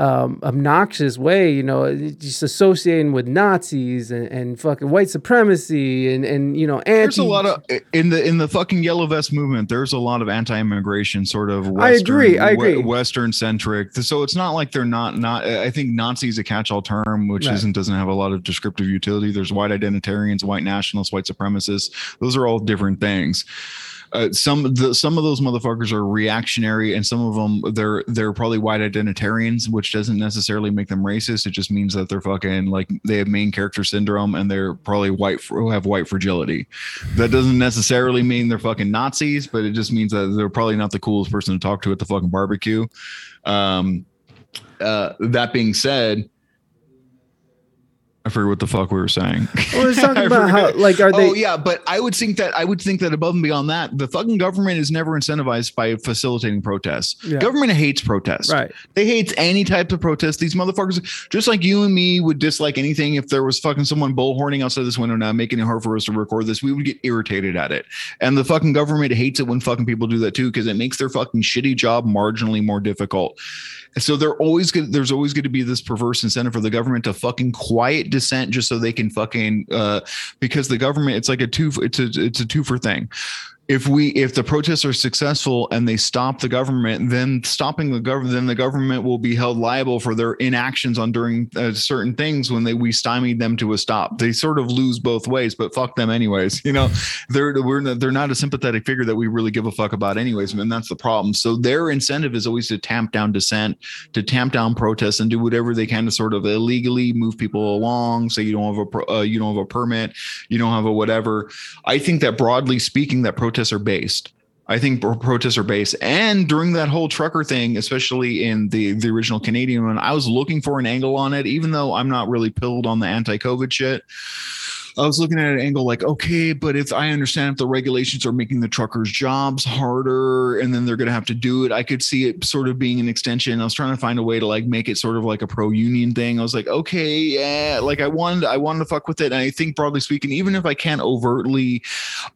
um, obnoxious way, you know, just associating with Nazis and, and fucking white supremacy and, and you know, anti. There's a lot of in the in the fucking yellow vest movement. There's a lot of anti-immigration sort of. Western, agree, I agree. Western centric. So it's not like they're not not. I think Nazi is a catch-all term, which Right. isn't doesn't have a lot of descriptive utility. There's white identitarians, white nationalists, white supremacists. Those are all different things. Uh, some the, some of those motherfuckers are reactionary, and some of them they're they're probably white identitarians, which doesn't necessarily make them racist. It just means that they're fucking like they have main character syndrome, and they're probably white who have white fragility. That doesn't necessarily mean they're fucking Nazis, but it just means that they're probably not the coolest person to talk to at the fucking barbecue. Um, uh, that being said. I forget what the fuck we were saying. Well, it's talking about how, like, are they? oh yeah, but I would think that I would think that above and beyond that, the fucking government is never incentivized by facilitating protests. Yeah. Government hates protests. Right. They hate any type of protest. These motherfuckers, just like you and me, would dislike anything if there was fucking someone bullhorning outside this window now, making it hard for us to record this. We would get irritated at it. And the fucking government hates it when fucking people do that too, because it makes their fucking shitty job marginally more difficult. So they're always good. There's always going to be this perverse incentive for the government to fucking quiet dissent just so they can fucking uh because the government it's like a two it's a it's a two for thing. If we if the protests are successful and they stop the government, then stopping the government, then the government will be held liable for their inactions on during uh, certain things when they we stymied them to a stop. They sort of lose both ways, but fuck them anyways. You know, they're we're they're not a sympathetic figure that we really give a fuck about anyways, and that's the problem. So their incentive is always to tamp down dissent, to tamp down protests, and do whatever they can to sort of illegally move people along. So you don't have a uh, you don't have a permit, you don't have a whatever. I think that broadly speaking, that protests are based. I think pro- protests are based. And during that whole trucker thing, especially in the the original Canadian one, I was looking for an angle on it, even though I'm not really pilled on the anti-COVID shit. I was looking at an angle like, okay, but if I understand if the regulations are making the truckers' jobs harder and then they're going to have to do it, I could see it sort of being an extension. I was trying to find a way to like make it sort of like a pro union thing. I was like, okay, yeah, like I wanted, I wanted to fuck with it. And I think broadly speaking, even if I can't overtly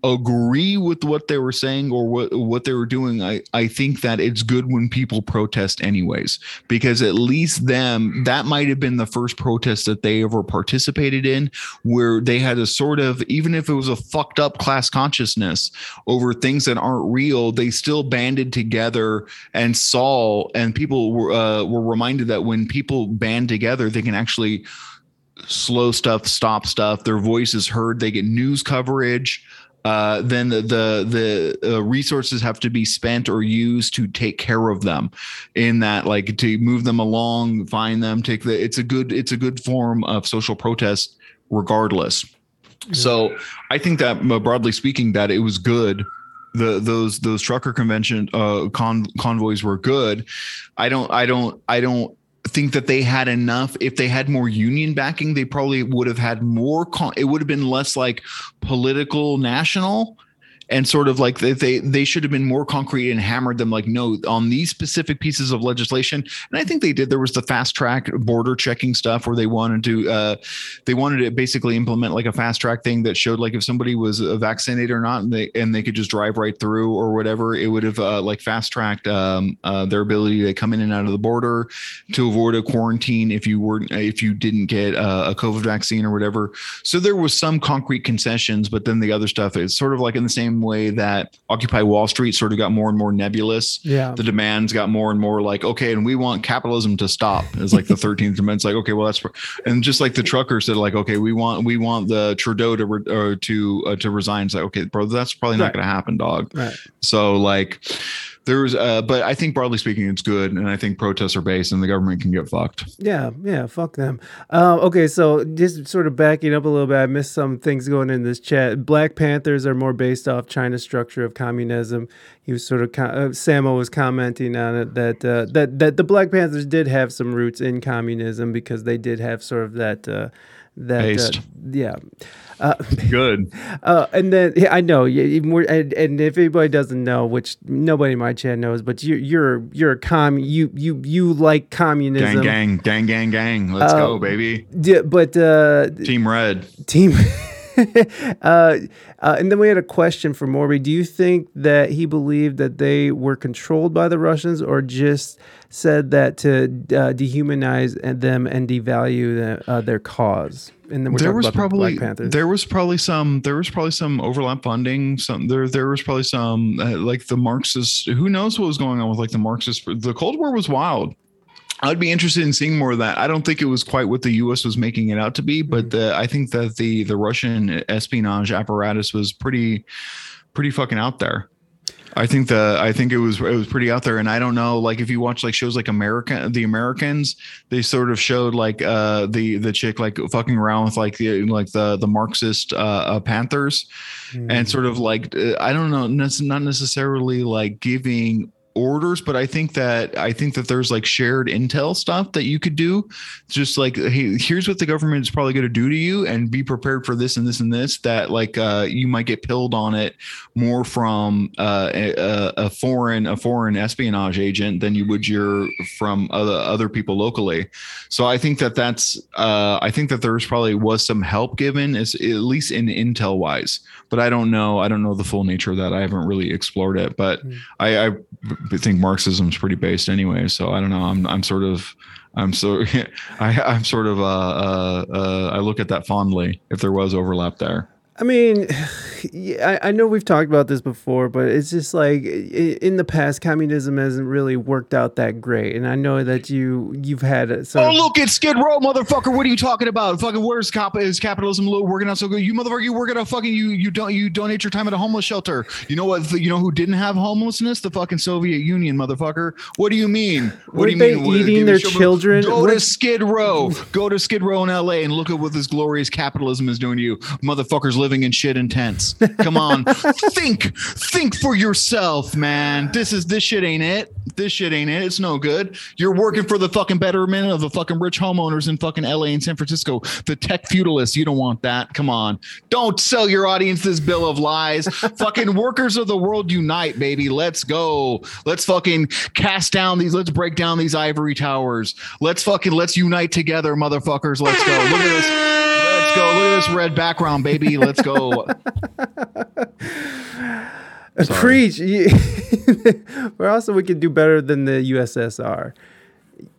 agree with what they were saying or what, what they were doing, I, I think that it's good when people protest anyways, because at least them, that might have been the first protest that they ever participated in where they had a sort of even if it was a fucked up class consciousness over things that aren't real they still banded together and saw and people were uh, were reminded that when people band together they can actually slow stuff stop stuff their voice is heard they get news coverage uh, then the the, the uh, resources have to be spent or used to take care of them in that like to move them along find them take the it's a good it's a good form of social protest regardless so i think that uh, broadly speaking that it was good. The those those trucker convention uh con- convoys were good. I don't i don't i don't think that they had enough. If they had more union backing they probably would have had more con- it would have been less like political national and sort of like they, they they should have been more concrete and hammered them like no on these specific pieces of legislation. And i think they did. There was the fast track border checking stuff where they wanted to uh they wanted to basically implement like a fast track thing that showed like if somebody was uh, vaccinated or not and they and they could just drive right through or whatever it would have uh, like fast tracked um uh, their ability to come in and out of the border to avoid a quarantine if you weren't if you didn't get uh, a covid vaccine or whatever. So there was some concrete concessions but then the other stuff is sort of like in the same way that occupy wall street sort of got more and more nebulous Yeah. the demands got more and more like okay and we want capitalism to stop it's like the 13th amendment it's like okay well that's and just like the truckers said like okay we want we want the trudeau to re, or to uh, to resign it's like okay bro that's probably not Right. going to happen dog Right. so like there's uh but i think broadly speaking it's good and i think protests are based and the government can get fucked Yeah, yeah, fuck them. Uh, okay, so just sort of backing up a little bit, I missed some things going in this chat. Black Panthers are more based off China's structure of communism. He was sort of co- uh, Samo was commenting on it that uh, that that the Black Panthers did have some roots in communism because they did have sort of that uh, that uh, yeah. Uh, good. uh, and then yeah, I know, yeah, even more, and, and if anybody doesn't know, which nobody in my chat knows, but you, you're you're a com, you you you like communism, gang gang gang gang gang. Let's Uh, go baby. Yeah, but uh, team red. Team uh, uh, and then we had a question for Morby. Do you think that he believed that they were controlled by the Russians, or just said that to uh, dehumanize them and devalue the, uh, their cause? And then we're there was about probably Black Panthers. there was probably some there was probably some overlap funding some there there was probably some uh, like the marxist who knows what was going on with like the marxist the cold war was wild I'd be interested in seeing more of that. I don't think it was quite what the U.S. was making it out to be, but the, I think that the the Russian espionage apparatus was pretty pretty fucking out there. I think the I think it was it was pretty out there, and I don't know like if you watch like shows like America, the Americans, they sort of showed like uh the the chick like fucking around with like the like the the Marxist uh, uh Panthers, and sort of like uh, I don't know, not necessarily like giving orders but i think that i think that there's like shared intel stuff that you could do. Just like hey here's what the government is probably going to do to you and be prepared for this and this and this that like uh you might get pilled on it more from uh a, a foreign a foreign espionage agent than you would your from other other people locally. So i think that that's uh i think that there's probably was some help given as at least in intel wise but i don't know i don't know the full nature of that. I haven't really explored it but i i think marxism is pretty based anyway so i don't know. I'm i'm sort of i'm so i i'm sort of uh uh, uh i look at that fondly if there was overlap there I mean, yeah, I, I know we've talked about this before, but it's just like in the past, communism hasn't really worked out that great. And I know that you you've had some. Oh, look, it's Skid Row, motherfucker. What are you talking about? Fucking, where's cap- is capitalism working out so good? You motherfucker, you work at a fucking you you don't you donate your time at a homeless shelter. You know what? You know who didn't have homelessness? The fucking Soviet Union, motherfucker. What do you mean? What Weren't do you they mean? What- eating me their children? Go What- to Skid Row. Go to Skid Row in L.A. and look at what this glorious capitalism is doing to you, motherfuckers living in shit in tents. Come on, think, think for yourself, man. This is this shit ain't it. This shit ain't it. It's no good. You're working for the fucking betterment of the fucking rich homeowners in fucking LA and San Francisco, the tech feudalists. You don't want that. Come on. Don't sell your audience this bill of lies. fucking workers of the world unite, baby. Let's go. Let's fucking cast down these, let's break down these ivory towers. Let's fucking let's unite together, motherfuckers. Let's go. Look at this. Let's go. Look at this red background, baby. Let's go. Preach. You- but also, we could do better than the USSR.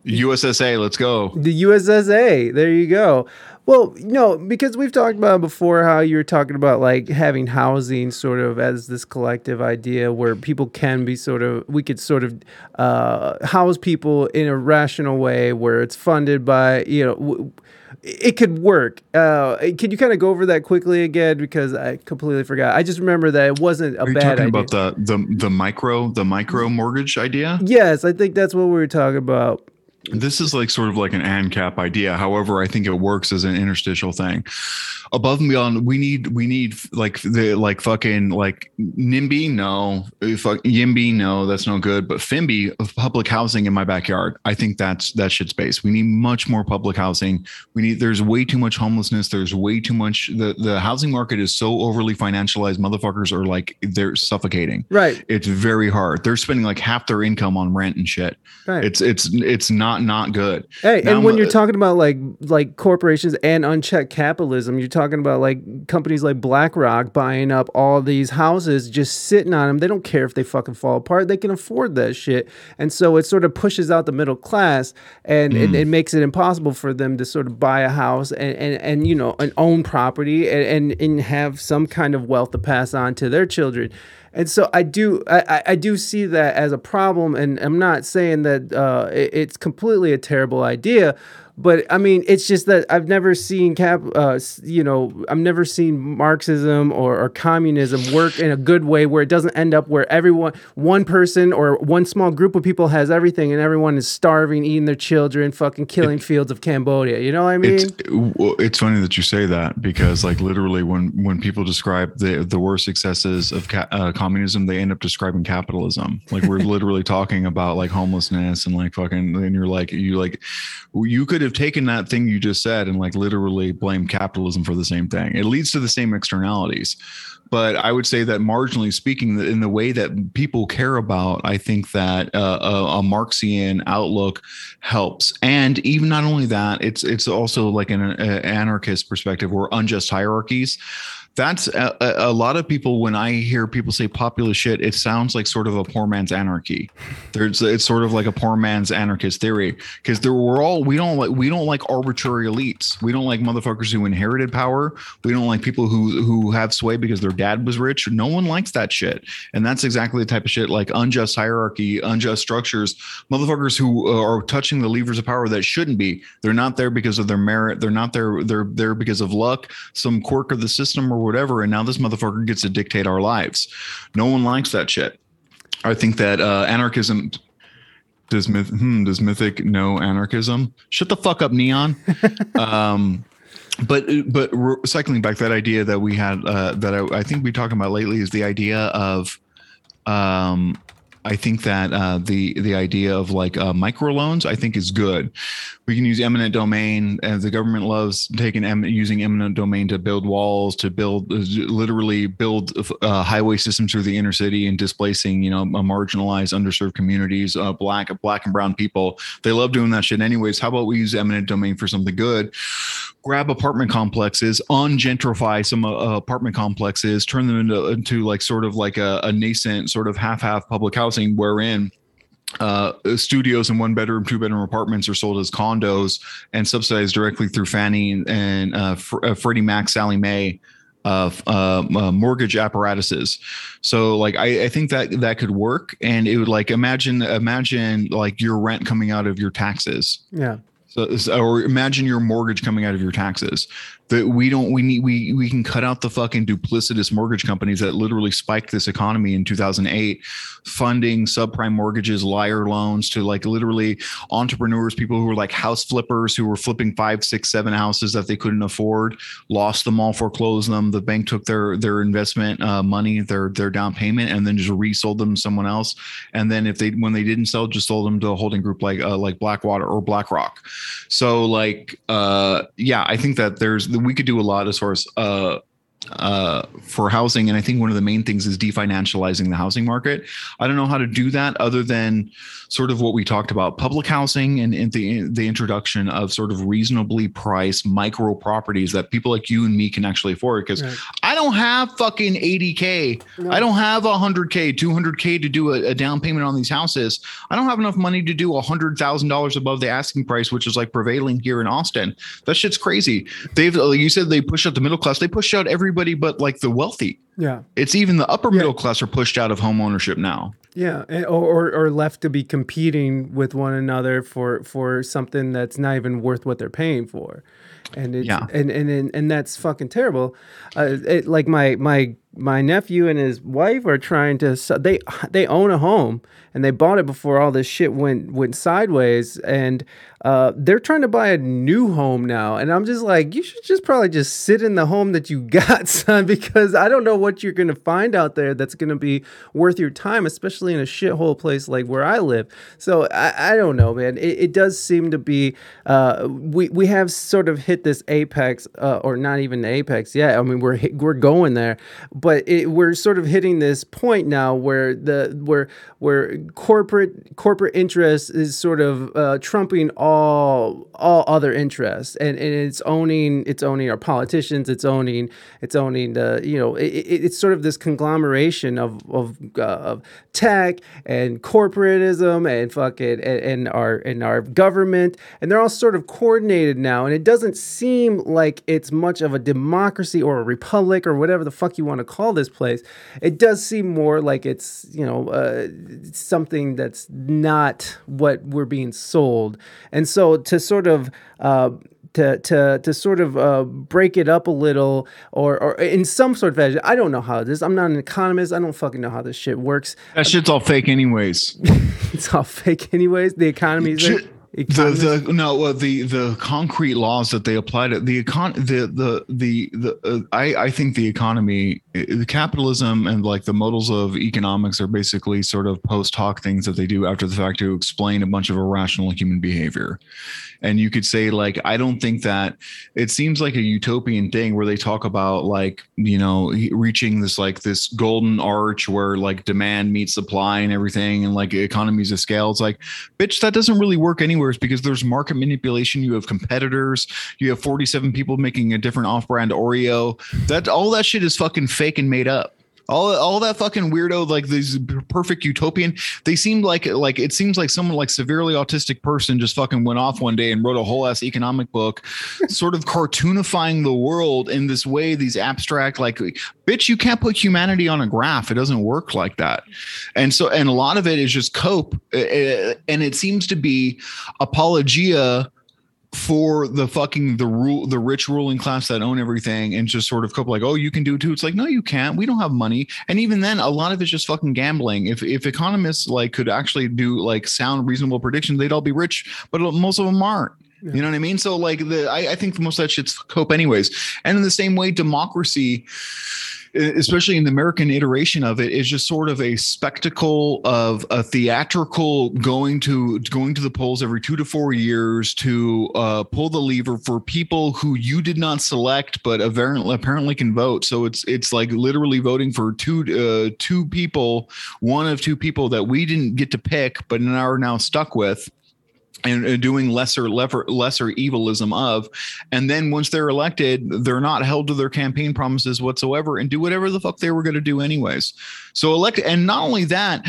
USSA, let's go. The USSA. There you go. Well, no, because we've talked about before how you were talking about like having housing sort of as this collective idea where people can be sort of, we could sort of uh, house people in a rational way where it's funded by, you know, w- it could work. Uh, can you kind of go over that quickly again? Because I completely forgot. I just remember that it wasn't a Are you bad talking idea. about the the the micro the micro mortgage idea? yes, I think that's what we were talking about. This is like sort of like an ANCAP idea. However, I think it works as an interstitial thing. Above and beyond, we need we need like the like fucking like NIMBY, no, Uh, fuck YIMBY, no, that's no good. But FIMBY of public housing in my backyard, I think that's that shit's space. We need much more public housing. We need there's way too much homelessness. There's way too much the the housing market is so overly financialized. Motherfuckers are like they're suffocating. Right. It's very hard. They're spending like half their income on rent and shit. Right. It's it's it's not not good. Hey, Now, and when you're uh, talking about like like corporations and unchecked capitalism, you're talking about like companies like BlackRock buying up all these houses, just sitting on them. They don't care if they fucking fall apart; they can afford that shit. And so it sort of pushes out the middle class, and it, it makes it impossible for them to sort of buy a house and and, and you know and own property and, and and have some kind of wealth to pass on to their children. And so I do, I, I- do see that as a problem, and I'm not saying that uh, it- it's completely a terrible idea, but I mean, it's just that I've never seen cap, uh, you know, I've never seen Marxism or, or communism work in a good way where it doesn't end up where everyone, one person or one small group of people has everything, and everyone is starving, eating their children, fucking killing fields of Cambodia. You know what I mean? It's it's funny that you say that because like literally when when people describe the the worst successes of ca- uh, communism, they end up describing capitalism. Like we're literally talking about like homelessness and like fucking and you're like you like you could have taken that thing you just said and like literally blame capitalism for the same thing. It leads to the same externalities. but I would say that marginally speaking, in the way that people care about, I think that uh, a, a Marxian outlook helps. And even not only that, it's it's also like an uh, anarchist perspective or unjust hierarchies that's a, a, lot of people when i hear people say populist shit it sounds like sort of a poor man's anarchy. There's it's sort of like a poor man's anarchist theory because there we're all we don't like we don't like arbitrary elites. We don't like motherfuckers who inherited power. We don't like people who who have sway because their dad was rich. No one likes that shit. And that's exactly the type of shit like unjust hierarchy unjust structures motherfuckers who uh, are touching the levers of power that shouldn't be. They're not there because of their merit. They're not there they're there because of luck. Some quirk of the system or whatever. And now this motherfucker gets to dictate our lives. No one likes that shit. I think that uh, anarchism does myth hmm, does mythic know anarchism? Shut the fuck up, neon. um, but but cycling back that idea that we had uh, that I, I think we talking about lately is the idea of um, I think that uh, the the idea of like uh, microloans, I think, is good. We can use eminent domain, and the government loves taking em- using eminent domain to build walls, to build uh, literally build uh, highway systems through the inner city and displacing, you know, marginalized, underserved communities, uh, black black and brown people. They love doing that shit, anyways. How about we use eminent domain for something good? grab apartment complexes, ungentrify some uh, apartment complexes, turn them into, into like sort of like a, a nascent sort of half half public housing, wherein uh, studios and one bedroom, two bedroom apartments are sold as condos and subsidized directly through Fannie and uh, Fr- uh, Freddie Mac, Sallie Mae. Uh, uh, mortgage apparatuses. So like I, I think that that could work, and it would like imagine imagine like your rent coming out of your taxes. Yeah. So, or imagine your mortgage coming out of your taxes that we don't we need we we can cut out the fucking duplicitous mortgage companies that literally spiked this economy in 2008 funding subprime mortgages liar loans to like literally entrepreneurs people who were like house flippers who were flipping five six seven houses that they couldn't afford lost them all foreclosed them. The bank took their their investment uh, money their their down payment and then just resold them to someone else. And then if they when they didn't sell just sold them to a holding group like uh, like blackwater or blackrock. So like uh yeah i think that there's we could do a lot as far as uh, uh, for housing. And I think one of the main things is definancializing the housing market. I don't know how to do that other than sort of what we talked about public housing and, and the, the introduction of sort of reasonably priced micro properties that people like you and me can actually afford. Because right. I don't have fucking 80K. No. I don't have 100K, 200K to do a, a, down payment on these houses. I don't have enough money to do $100,000 above the asking price, which is like prevailing here in Austin. That shit's crazy. They've, like you said, they push out the middle class. They push out everybody but like the wealthy. Yeah. It's even the upper yeah. middle class are pushed out of home ownership now. Yeah, or, or left to be competing with one another for for something that's not even worth what they're paying for, and it's, yeah, and and and, that's fucking terrible. Uh, it, like my my my nephew and his wife are trying to they they own a home and they bought it before all this shit went went sideways and uh, they're trying to buy a new home now and i'm just like you should just probably just sit in the home that you got son because i don't know what you're going to find out there that's going to be worth your time especially in a shithole place like where i live. So i, I don't know man. It, it does seem to be uh, we, we have sort of hit this apex uh, or not even the apex yet. I mean we're we're going there but it, we're sort of hitting this point now where the where where corporate corporate interest is sort of uh, trumping all all other interests, and, and it's owning it's owning our politicians, it's owning it's owning the you know it, it's sort of this conglomeration of of, uh, of tech and corporatism and fucking and, and our and our government, and they're all sort of coordinated now, and it doesn't seem like it's much of a democracy or a republic or whatever the fuck you want to call call this place, it does seem more like it's you know uh, something that's not what we're being sold. And so to sort of uh, to to to sort of uh, break it up a little, or or in some sort of fashion. I don't know how this. I'm not an economist. I don't fucking know how this shit works. That shit's all fake, anyways. it's all fake, anyways. The economy is. Economists? the no well, the the concrete laws that they apply to the econ the the the the uh, I I think the economy the capitalism and like the models of economics are basically sort of post hoc things that they do after the fact to explain a bunch of irrational human behavior and you could say like i don't think that it seems like a utopian thing where they talk about like you know reaching this like this golden arch where like demand meets supply and everything and like economies of scale it's like bitch that doesn't really work anywhere It's because there's market manipulation. You have competitors. You have 47 people making a different off-brand oreo. That all that shit is fucking fake and made up all, all that fucking weirdo like these perfect utopian they seem like like it seems like someone like severely autistic person just fucking went off one day and wrote a whole ass economic book sort of cartoonifying the world in this way these abstract like bitch you can't put humanity on a graph. It doesn't work like that. And so and a lot of it is just cope uh, uh, and it seems to be apologia for the fucking the rule the rich ruling class that own everything and just sort of cope like oh you can do it too. It's like no you can't. We don't have money. And even then a lot of it's just fucking gambling. If if economists like could actually do like sound reasonable predictions they'd all be rich but most of them aren't. You know what I mean? So like the I, I think most of that shit's cope anyways. And in the same way, democracy, especially in the American iteration of it, is just sort of a spectacle of a theatrical going to going to the polls every two to four years to uh, pull the lever for people who you did not select but apparently apparently can vote. So it's it's like literally voting for two uh, two people, one of two people that we didn't get to pick but are now stuck with and doing lesser lesser evilism of and then once they're elected they're not held to their campaign promises whatsoever and do whatever the fuck they were going to do anyways. So elect and not only that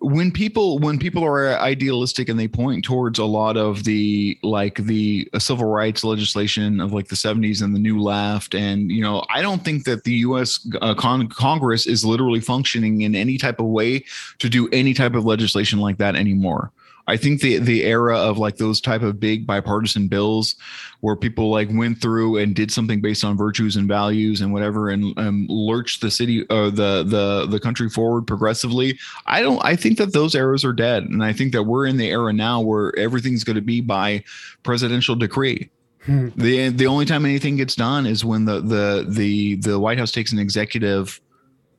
when people when people are idealistic and they point towards a lot of the like the civil rights legislation of like the 70s and the new left and you know i don't think that the us uh, con- congress is literally functioning in any type of way to do any type of legislation like that anymore I think the the era of like those type of big bipartisan bills where people like went through and did something based on virtues and values and whatever and um, lurched the city or uh, the the the country forward progressively. I don't. I think that those eras are dead, and I think that we're in the era now where everything's going to be by presidential decree. The the only time anything gets done is when the the the the White House takes an executive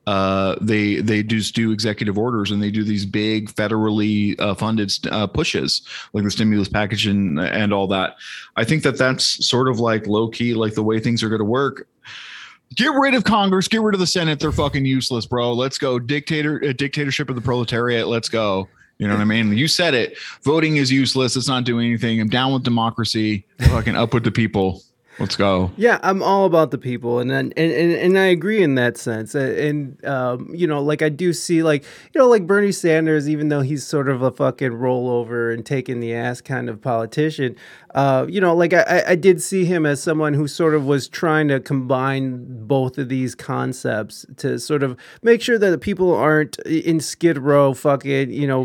uh, they they just do executive orders and they do these big federally uh, funded uh, pushes like the stimulus package and and all that. I think that that's sort of like low key, like the way things are going to work. Get rid of Congress, get rid of the Senate. They're fucking useless, bro. Let's go dictator uh, dictatorship of the proletariat. Let's go. You know what I mean? You said it. Voting is useless. It's not doing anything. I'm down with democracy. Fucking up with the people. Let's go. Yeah, I'm all about the people, and and and, and I agree in that sense. And um, you know, like I do see, like you know, like Bernie Sanders, even though he's sort of a fucking rollover and taking the ass kind of politician, uh, you know, like I, I did see him as someone who sort of was trying to combine both of these concepts to sort of make sure that the people aren't in Skid Row, fucking, you know,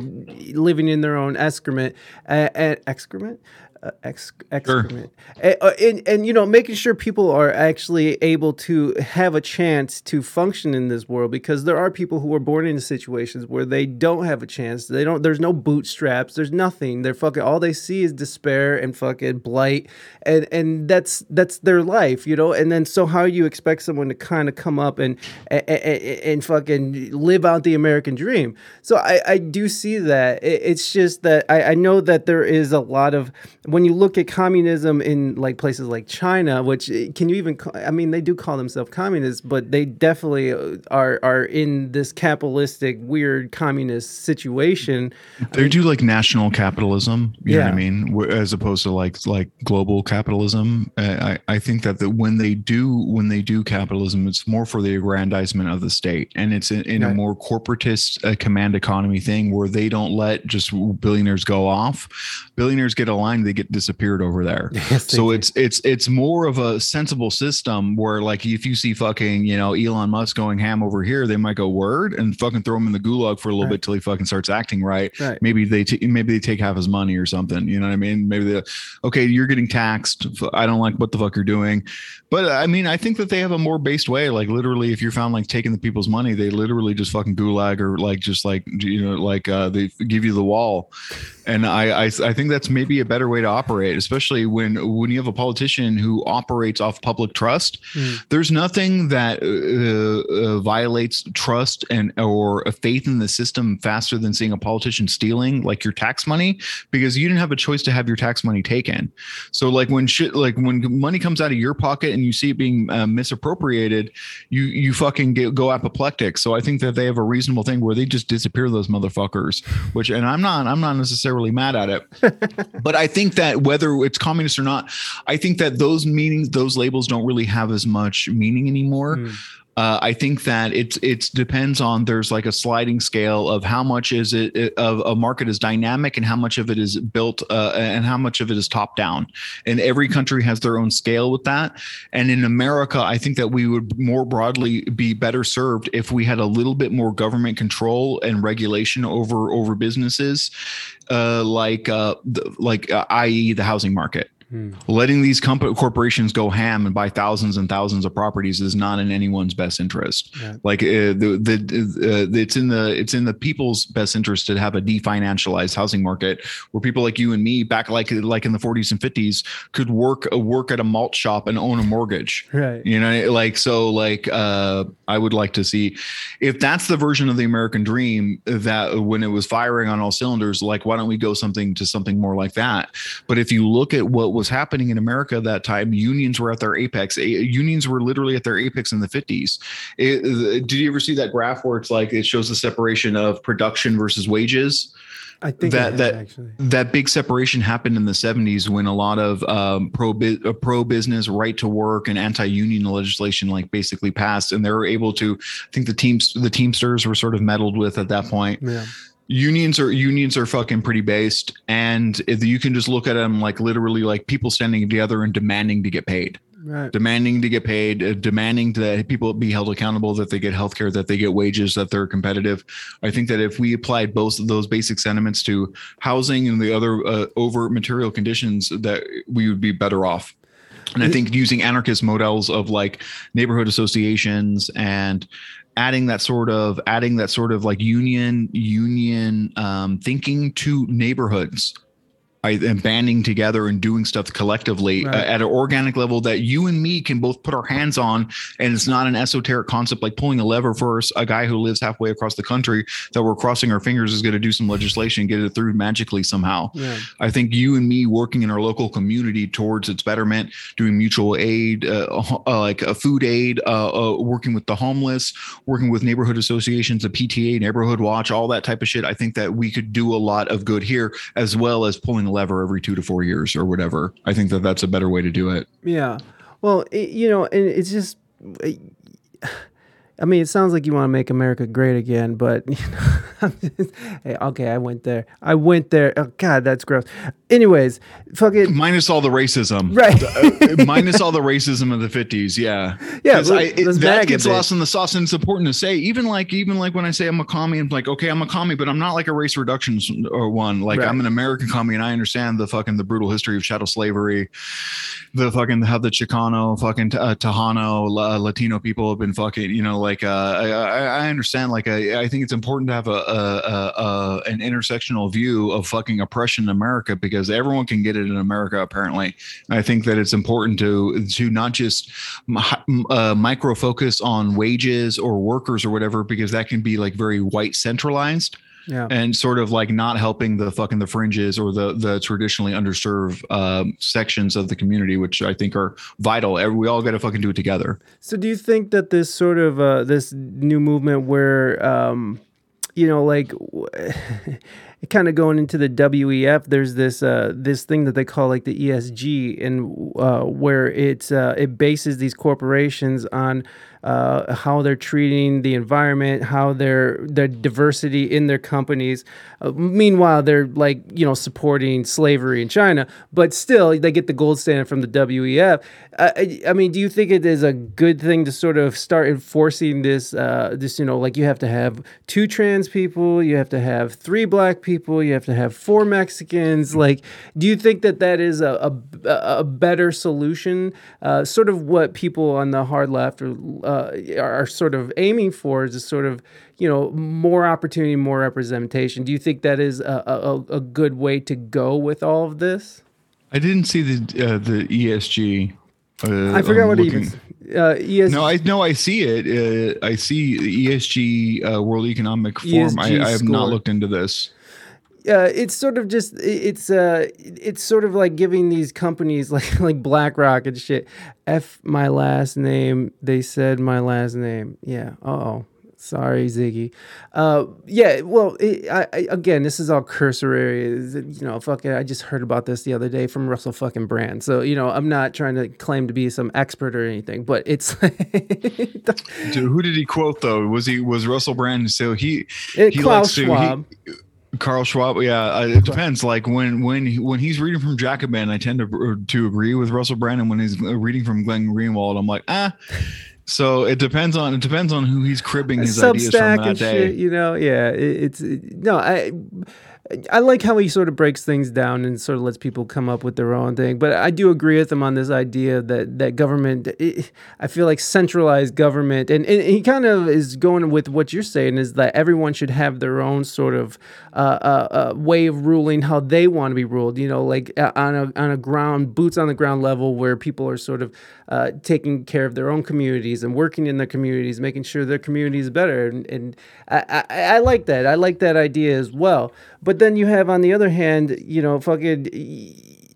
living in their own excrement, uh, excrement uh, ex- excrement sure. and, and, and you know making sure people are actually able to have a chance to function in this world because there are people who are born into situations where they don't have a chance. They don't there's no bootstraps. There's nothing. They're fucking all they see is despair and fucking blight and and that's that's their life you know? And then so how do you expect someone to kind of come up and and, and fucking live out the american dream. So i i do see that. It, it's just that I, I know that there is a lot of when you look at communism in like places like China, which eh, can you even? Call, I mean, they do call themselves communists, but they definitely uh, are are in this capitalistic, weird communist situation. They I mean, do like national capitalism. You yeah. know what I mean? As opposed to like like global capitalism. I I think that the, when they do when they do capitalism, it's more for the aggrandizement of the state, and it's in, in right. a more corporatist uh, command economy thing where they don't let just billionaires go off. Billionaires get aligned. They get disappeared over there. Yes, so it's it's it's more of a sensible system where like if you see fucking you know Elon Musk going ham over here, they might go word and fucking throw him in the gulag for a little Right. bit till he fucking starts acting right. Right. Maybe they t- maybe they take half his money or something. You know what I mean? Maybe they okay, you're getting taxed. I don't like what the fuck you're doing. But I mean, I think that they have a more based way. Like literally, if you're found like taking the people's money, they literally just fucking gulag or like just like you know like uh, they give you the wall. And I, I I think that's maybe a better way to operate, especially when when you have a politician who operates off public trust. There's nothing that uh, uh, violates trust and or a faith in the system faster than seeing a politician stealing like your tax money because you didn't have a choice to have your tax money taken. So like when shit like when money comes out of your pocket and you see it being uh, misappropriated, you you fucking get, go apoplectic. So I think that they have a reasonable thing where they just disappear those motherfuckers. Which and I'm not I'm not necessarily mad at it, but I think that whether it's communist or not, I think that those meanings those labels don't really have as much meaning anymore. Hmm. Uh, I think that it's it's depends on there's like a sliding scale of how much is it of a market is dynamic and how much of it is built uh, and how much of it is top down. And every country has their own scale with that. And in America, I think that we would more broadly be better served if we had a little bit more government control and regulation over over businesses, uh, like uh, the, like uh, i.e. the housing market letting these comp- corporations go ham and buy thousands and thousands of properties is not in anyone's best interest. Like uh, the the uh, it's in the it's in the people's best interest to have a definancialized housing market where people like you and me back like like in the 40s and 50s could work uh, work at a malt shop and own a mortgage. Right. You know, like so like uh I would like to see if that's the version of the American dream that when it was firing on all cylinders, like why don't we go something to something more like that? But if you look at what was happening in America at that time, unions were at their apex. Unions were literally at their apex in the 50s. It- did you ever see that graph where it's like it shows the separation of production versus wages? I think that that actually. that big separation happened in the 70s when a lot of um, pro uh, pro business right to work and anti union legislation like basically passed and they were able to I think the teams the teamsters were sort of meddled with at that point Yeah. Unions are unions are fucking pretty based and if you can just look at them like literally like people standing together and demanding to get paid Right. demanding to get paid, uh, demanding that people be held accountable, that they get healthcare, that they get wages, that they're competitive. I think that if we applied both of those basic sentiments to housing and the other uh, over material conditions, that we would be better off. And I think using anarchist models of like neighborhood associations and adding that sort of adding that sort of like union union um, thinking to neighborhoods And banding together and doing stuff collectively Right. uh, at an organic level that you and me can both put our hands on and it's not an esoteric concept like pulling a lever for us, a guy who lives halfway across the country that we're crossing our fingers is going to do some legislation get it through magically somehow Yeah. i think you and me working in our local community towards its betterment doing mutual aid uh, uh, like a food aid uh, uh, working with the homeless working with neighborhood associations a pta neighborhood watch all that type of shit i think that we could do a lot of good here as well as pulling a lever every two to four years or whatever i think that that's a better way to do it Yeah. Well, it, you know, and it's just. I mean, it sounds like you want to make America great again, but you know, just- hey, okay, I went there. I went there. Oh God, that's gross. Anyways, fucking minus all the racism right. Uh, minus all the racism of the 50s yeah Yeah, let- I, it- that gets it, lost in the sauce and it's important to say even like even like when i say i'm a commie i'm like okay i'm a commie but i'm not like a race reductions or one like Right. i'm an american commie and i understand the fucking the brutal history of chattel slavery the fucking how the chicano fucking uh, tejano La- latino people have been fucking you know like uh i i, understand like I, I think it's important to have a, a, a, a an intersectional view of fucking oppression in america because everyone can get it in america apparently. I think that it's important to to not just uh, micro focus on wages or workers or whatever because that can be like very white centralized Yeah. and sort of like not helping the fucking the fringes or the the traditionally underserved um, sections of the community, which I think are vital. We all got to fucking do it together. So do you think that this sort of uh, this new movement where um, you know like kind of going into the WEF there's this uh, this thing that they call like the ESG and uh, where it's uh, it bases these corporations on uh, how they're treating the environment, how they're their diversity in their companies. Uh, meanwhile, they're like you know supporting slavery in China, but still they get the gold standard from the WEF. Uh, I, I mean, do you think it is a good thing to sort of start enforcing this? Uh, this you know, like you have to have two trans people, you have to have three black people, you have to have four Mexicans. Like, do you think that that is a a, a better solution? Uh, sort of what people on the hard left are, uh, are sort of aiming for is a sort of you know more opportunity, more representation. Do you think that is a, a, a good way to go with all of this? I didn't see the uh, the ESG. Uh, I forgot I'm what looking- even. Uh, ES, No, I no, I see it. Uh, I see the ESG uh, World Economic Forum. I, ESG I have not looked into this. uh, it's sort of just it's uh it's sort of like giving these companies like like BlackRock and shit. F my last name. They said my last name. Yeah. Oh. Sorry, Ziggy. Uh, yeah. Well, it, I, I again, this is all cursory. Is it, You know, fucking. I just heard about this the other day from Russell fucking Brand. So you know, I'm not trying to claim to be some expert or anything, but it's Dude, who did he quote though? Was he was Russell Brand? So he It- he Klaus likes to- he- Schwab. Carl Schwab. Yeah, uh, it depends. Like when when when he's reading from Jacobin, I tend to to agree with Russell Brand, and when he's uh, reading from Glenn Greenwald, I'm like ah. So it depends on it depends on who he's cribbing his ideas from that and day. shit. You know, yeah. It, it's it- no, I. I like how he sort of breaks things down and sort of lets people come up with their own thing. But I do agree with him on this idea that that government, it, I feel like centralized government, and, and he kind of is going with what you're saying is that everyone should have their own sort of uh, uh, uh, way of ruling how they want to be ruled. You know, like uh, on a on a ground, boots on the ground level, where people are sort of uh, taking care of their own communities and working in their communities, making sure their community is better. And, and I, I, I like that. I like that idea as well. But then you have, on the other hand, you know, fucking.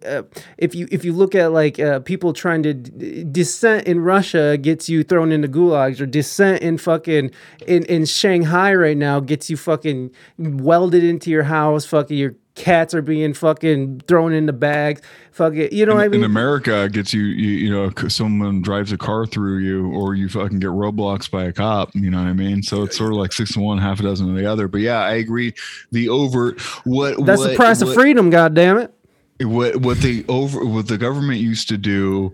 Uh, if you if you look at like uh, people trying to d- dissent in Russia gets you thrown into gulags or dissent in fucking in, in Shanghai right now gets you fucking welded into your house fucking your cats are being fucking thrown in the bags fucking you know what I in, mean in America, it gets you, you, you know, someone drives a car through you, or you fucking get roadblocks by a cop. You know what I mean? So it's sort of like six to one, half a dozen of the other. But yeah, I agree. The overt what that's what, the price of what- freedom god damn it what what the over what the government used to do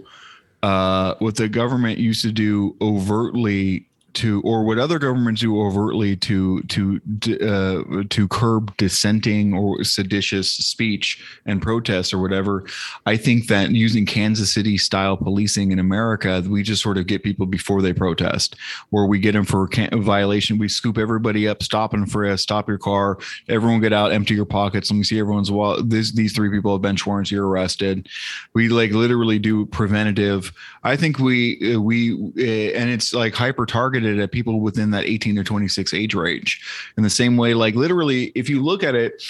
uh what the government used to do overtly to or what other governments do overtly to to uh, to curb dissenting or seditious speech and protests or whatever i think that using kansas city style policing in america we just sort of get people before they protest where we get them for violation. We scoop everybody up stop and frisk stop your car everyone get out empty your pockets. Let me see everyone's wallet this, these three people have bench warrants you're arrested. We like literally do preventative. I think we uh, we uh, and it's like hyper targeted at people within that 18 to 26 age range. In the same way like literally if you look at it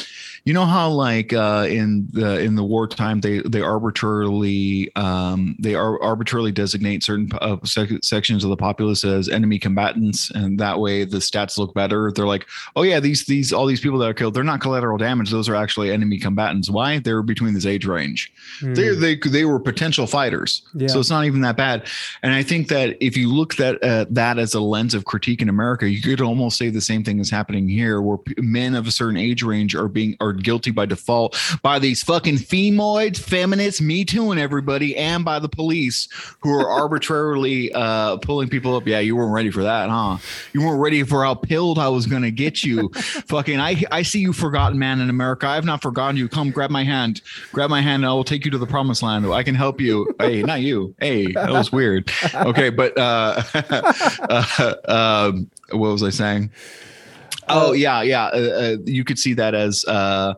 you know how like uh in the in the wartime they they arbitrarily um they are arbitrarily designate certain uh, sec- sections of the populace as enemy combatants and that way the stats look better. They're like oh yeah these these all these people that are killed they're not collateral damage those are actually enemy combatants. Why? They're between this age range. They they they were potential fighters. Yeah. so it's not even that bad. And i think that if you look that uh, that as a lens of critique in america you could almost say the same thing is happening here where men of a certain age range are being are guilty by default by these fucking femoids feminists me too and everybody and by the police who are arbitrarily uh pulling people up. Yeah you weren't ready for that huh? You weren't ready for how pilled i was gonna get you. Fucking i i see you forgotten man in america. I've not forgotten you. Come grab my hand. Grab my hand. And i will take you to the promised land. I can help you. Hey not you. Hey that was weird. Okay but uh, uh um what was i saying? Oh yeah yeah uh, uh, you could see that as uh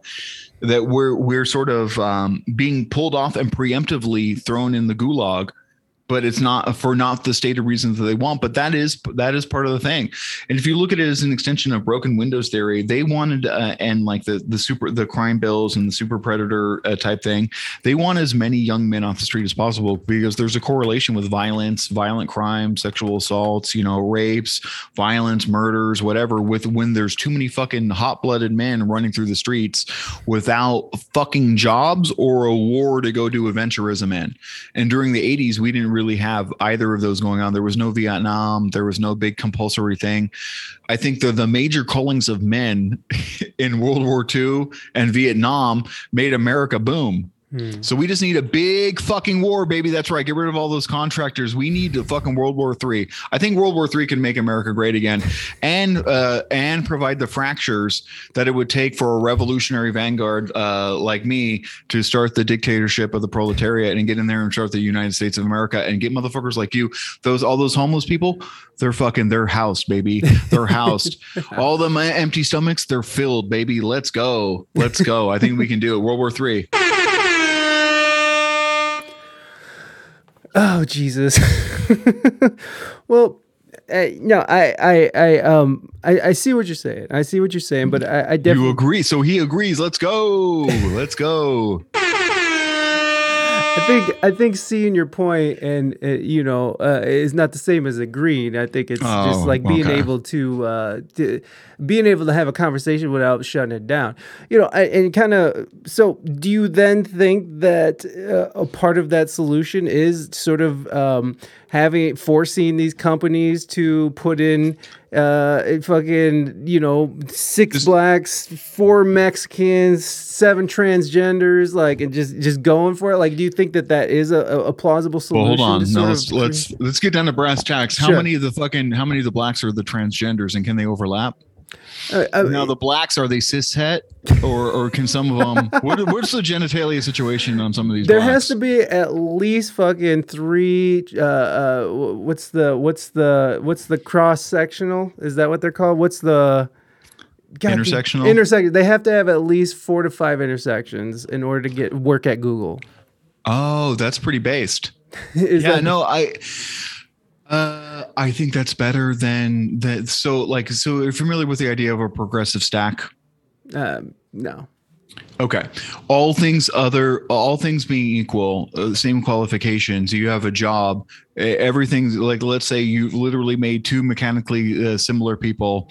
that we're we're sort of um being pulled off and preemptively thrown in the gulag but it's not for not the stated reasons that they want but that is that is part of the thing. And if you look at it as an extension of broken windows theory they wanted uh, and like the the super the crime bills and the super predator uh, type thing they want as many young men off the street as possible because there's a correlation with violence violent crime sexual assaults you know rapes violence murders whatever with when there's too many fucking hot-blooded men running through the streets without fucking jobs or a war to go do adventurism in. And during the 80s we didn't really have either of those going on. There was no Vietnam. There was no big compulsory thing. I think the the major callings of men in World War II and Vietnam made America boom. So we just need a big fucking war, baby. That's right. Get rid of all those contractors. We need a fucking World War Three. I think World War Three can make America great again, and uh, and provide the fractures that it would take for a revolutionary vanguard uh, like me to start the dictatorship of the proletariat and get in there and start the United States of America and get motherfuckers like you, those all those homeless people. They're fucking they're housed, baby. They're housed. all the empty stomachs, they're filled, baby. Let's go. Let's go. I think we can do it. World War Three. Oh Jesus. well, uh, no, I, I, I, um, I, I see what you're saying. I see what you're saying, but I, I You agree. So he agrees. Let's go. Let's go. I think, I think seeing your point and uh, you know uh, is not the same as agreeing. I think it's just Oh, like being okay. able to, uh, to, being able to have a conversation without shutting it down. You know, I- and kind of. So, do you then think that uh, a part of that solution is sort of um, having forcing these companies to put in uh fucking you know six blacks four mexicans seven transgenders like and just just going for it like do you think that that is a, a plausible Well, solution hold on. No, let's of- let's let's get down to brass tacks. How Sure. many of the fucking how many of the blacks are the transgenders and can they overlap? Uh, uh, Now the blacks are they cis het or or can some of them? What, what's the genitalia situation on some of these? there blacks? has to be at least fucking three uh uh what's the what's the what's the cross sectional is that what they're called what's the God, Intersectional? intersection they have to have at least four to five intersections in order to get work at google Oh, that's pretty based. yeah, that no, I uh I think that's better than that. So like so you're familiar with the idea of a progressive stack? um, no Okay. All things other, all things being equal, uh, same qualifications. You have a job. e- Everything like let's say you literally made two mechanically uh, similar people,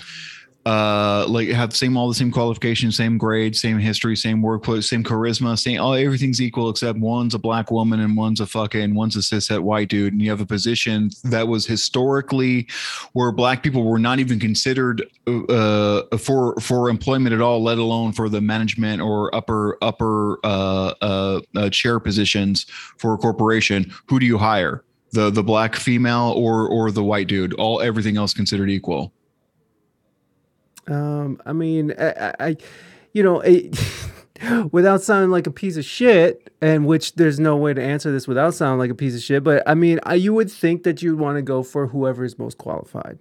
uh, like have same all the same qualifications, same grade, same history, same workplace, same charisma, same all everything's equal except one's a black woman and one's a fucking one's a cishet white dude, and you have a position that was historically where black people were not even considered uh, for for employment at all, let alone for the management or upper upper uh, uh, uh, chair positions for a corporation. Who do you hire? The the black female or or the white dude? All everything else considered equal. Um, I mean, I, I- you know, it, without sounding like a piece of shit, and which there's no way to answer this without sounding like a piece of shit. But I mean, I, you would think that you'd want to go for whoever is most qualified.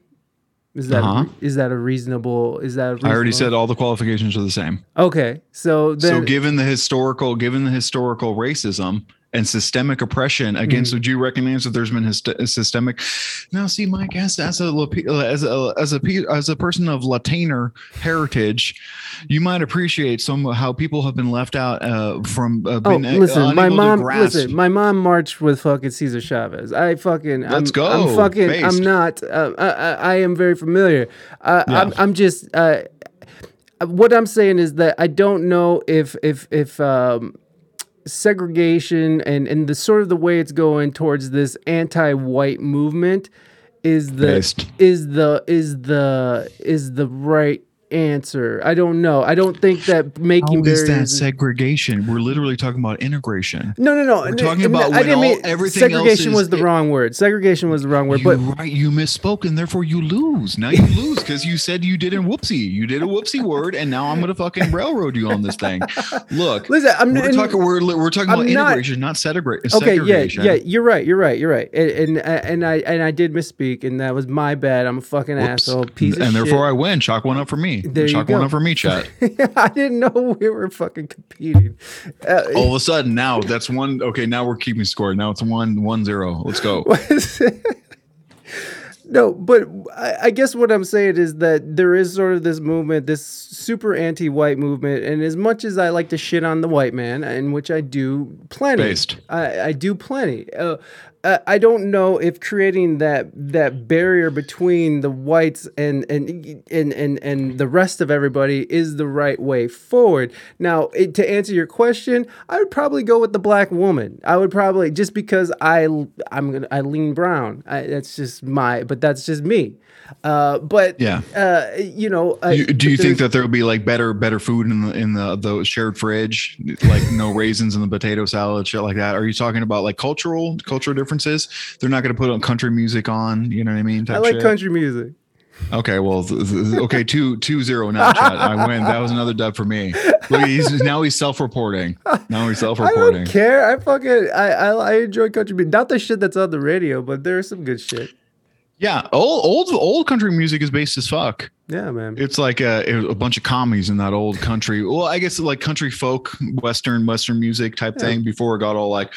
Is that Uh-huh. is that a reasonable? Is that a I already said all the qualifications are the same. Okay, so then so given the historical given the historical racism and systemic oppression against Mm-hmm. would you recognize that there's been hyst- systemic now see mike as, as a as a as a as a person of latiner heritage you might appreciate some how people have been left out uh, from uh, Oh, been uh, listen, my mom. Listen, my mom marched with fucking Cesar Chavez. I fucking. I'm, Let's go, I'm fucking. I'm not. Uh, I, I, I am very familiar. Uh, Yeah. I'm, I'm just. Uh, what I'm saying is that I don't know if if if um, segregation and and the sort of the way it's going towards this anti-white movement is the Based. is the is the is the right answer. I don't know. I don't think that making How is that segregation? We're literally talking about integration. No, no, no. We're talking n- about I didn't all- mean everything else segregation was the wrong word. Segregation was the wrong word. You, But right, you misspoke, and therefore you lose. Now you lose because you said you didn't whoopsie. You did a whoopsie word, and now I'm gonna fucking railroad you on this thing. Look, listen, I'm we're and- talking we're, we're talking I'm about not- integration, not segra- Okay, yeah, segregation. yeah, you're right, you're right, you're right, and and, and I and I did misspeak, and that was my bad. I'm a fucking Whoops. asshole, piece of and shit. therefore I win. Chalk one up for me. There you Chalk go. one up for me, chat. I didn't know we were fucking competing. Uh, All of a sudden, now that's one. Okay, now we're keeping score. Now it's one one zero. Let's go. no, but I, I guess what I'm saying is that there is sort of this movement, this super anti-white movement, and as much as I like to shit on the white man, in which I do plenty, Based. I, I do plenty. Uh, I don't know if creating that that barrier between the whites and and and and, and the rest of everybody is the right way forward. Now, it, to answer your question, I would probably go with the black woman. I would probably just because I I'm gonna I lean brown. I, that's just my, but that's just me. Uh, but Yeah. uh, you know, uh, You, do you think that there will be like better better food in the in the the shared fridge, like no raisins in the potato salad, shit like that? Are you talking about like cultural cultural differences? They're not going to put on country music on. You know what I mean? I like shit? country music. Okay, well, th- th- okay, two two zero now. I win. That was another dub for me. Look, he's now he's self reporting. Now he's self I don't reporting. care. I fucking I, I I enjoy country music. Not the shit that's on the radio, but there's some good shit. Yeah, old old old country music is based as fuck. Yeah, man. It's like uh, a, a bunch of commies in that old country. Well, I guess like country folk, western western music type thing. Before it got all like,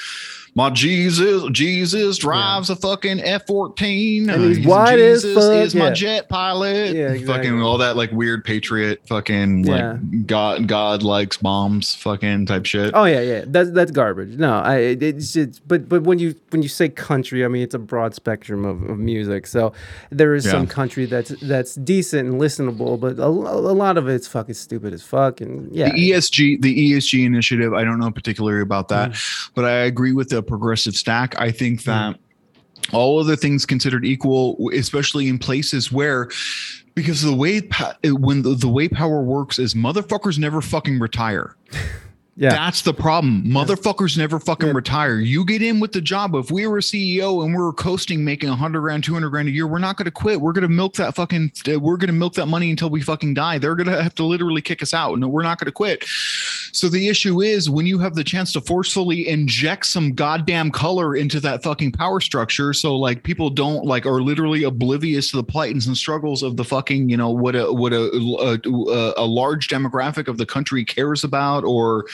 my Jesus, Jesus drives a fucking F fourteen, And he's white as fuck, is my jet pilot. Yeah, exactly. fucking all that like weird patriot, fucking Yeah. like God God likes bombs, fucking type shit. Oh yeah, yeah. That's that's garbage. No, I it- it's but but when you when you say country, I mean it's a broad spectrum of, of music. So there is some country that's that's decent and listenable, but a, a lot of it's fucking stupid as fuck. And yeah, The ESG, the ESG initiative, I don't know particularly about that, Mm. but I agree with the progressive stack. I think that all other things considered equal, especially in places where, because the way when the, the way power works is motherfuckers never fucking retire. yeah, That's the problem. Motherfuckers never fucking Yeah. retire. You get in with the job. If we were a CEO and we were coasting making 100 grand, 200 grand a year, we're not going to quit. We're going to milk that fucking, uh, we're going to milk that money until we fucking die. They're going to have to literally kick us out. No, we're not going to quit. So the issue is when you have the chance to forcefully inject some goddamn color into that fucking power structure, so like people don't like are literally oblivious to the plight and struggles of the fucking you know what a what a a, a large demographic of the country cares about or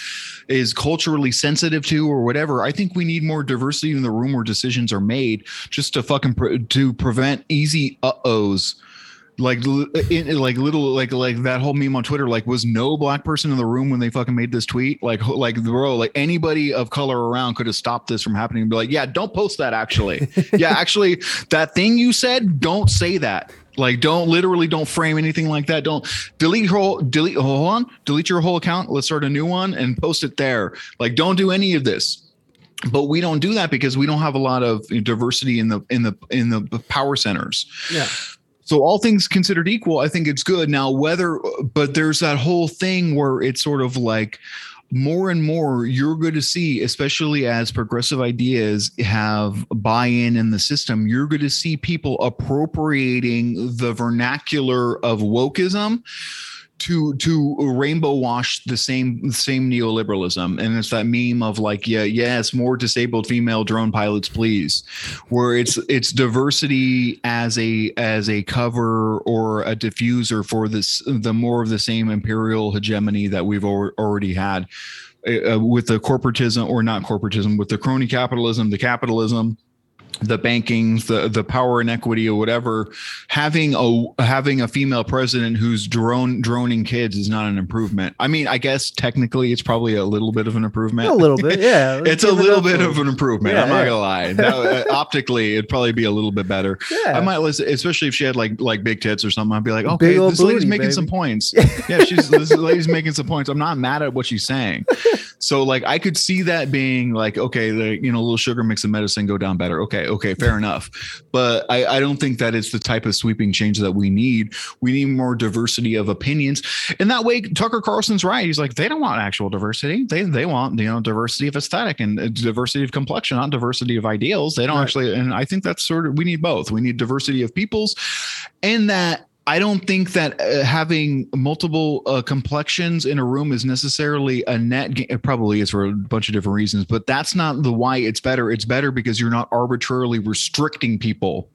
is culturally sensitive to or whatever. I think we need more diversity in the room where decisions are made, just to fucking pre- to prevent easy uh ohs like in, like little like like that whole meme on Twitter like was no black person in the room when they fucking made this tweet? Like like bro like anybody of color around could have stopped this from happening and be like yeah don't post that actually. Yeah actually that thing you said don't say that like don't literally don't frame anything like that. Don't delete whole delete hold on delete your whole account. Let's start a new one and post it there. Like don't do any of this. But we don't do that because we don't have a lot of diversity in the in the in the power centers. Yeah. so all things considered equal, I think it's good. Now, whether, but there's that whole thing where it's sort of like more and more you're going to see, especially as progressive ideas have buy-in in the system, you're going to see people appropriating the vernacular of wokeism to to rainbow wash the same same neoliberalism. And it's that meme of like yeah yes more disabled female drone pilots please. Where it's it's diversity as a as a cover or a diffuser for this the more of the same imperial hegemony that we've al- already had uh, with the corporatism or not corporatism with the crony capitalism the capitalism the bankings, the the power inequity or whatever, having a having a female president who's drone droning kids is not an improvement. I mean, I guess technically it's probably a little bit of an improvement. A little bit, yeah. It's a little bit of an improvement. Yeah, I'm not yeah. gonna lie. That, uh, optically, it'd probably be a little bit better. Yeah. I might listen, especially if she had like like big tits or something. I'd be like, okay, this lady's making baby. some points. yeah, she's this lady's making some points. I'm not mad at what she's saying. So like I could see that being like, okay, the you know, a little sugar mix of medicine go down better. Okay, okay, fair enough. But I, I don't think that it's the type of sweeping change that we need. We need more diversity of opinions. And that way, Tucker Carlson's right. He's like, they don't want actual diversity. They they want, you know, diversity of aesthetic and uh, diversity of complexion, not diversity of ideals. They don't Right. actually, and I think that's sort of we need both. We need diversity of peoples and that I don't think that uh, having multiple uh, complexions in a room is necessarily a net. Ga- it probably is for a bunch of different reasons, but that's not the why it's better. It's better because you're not arbitrarily restricting people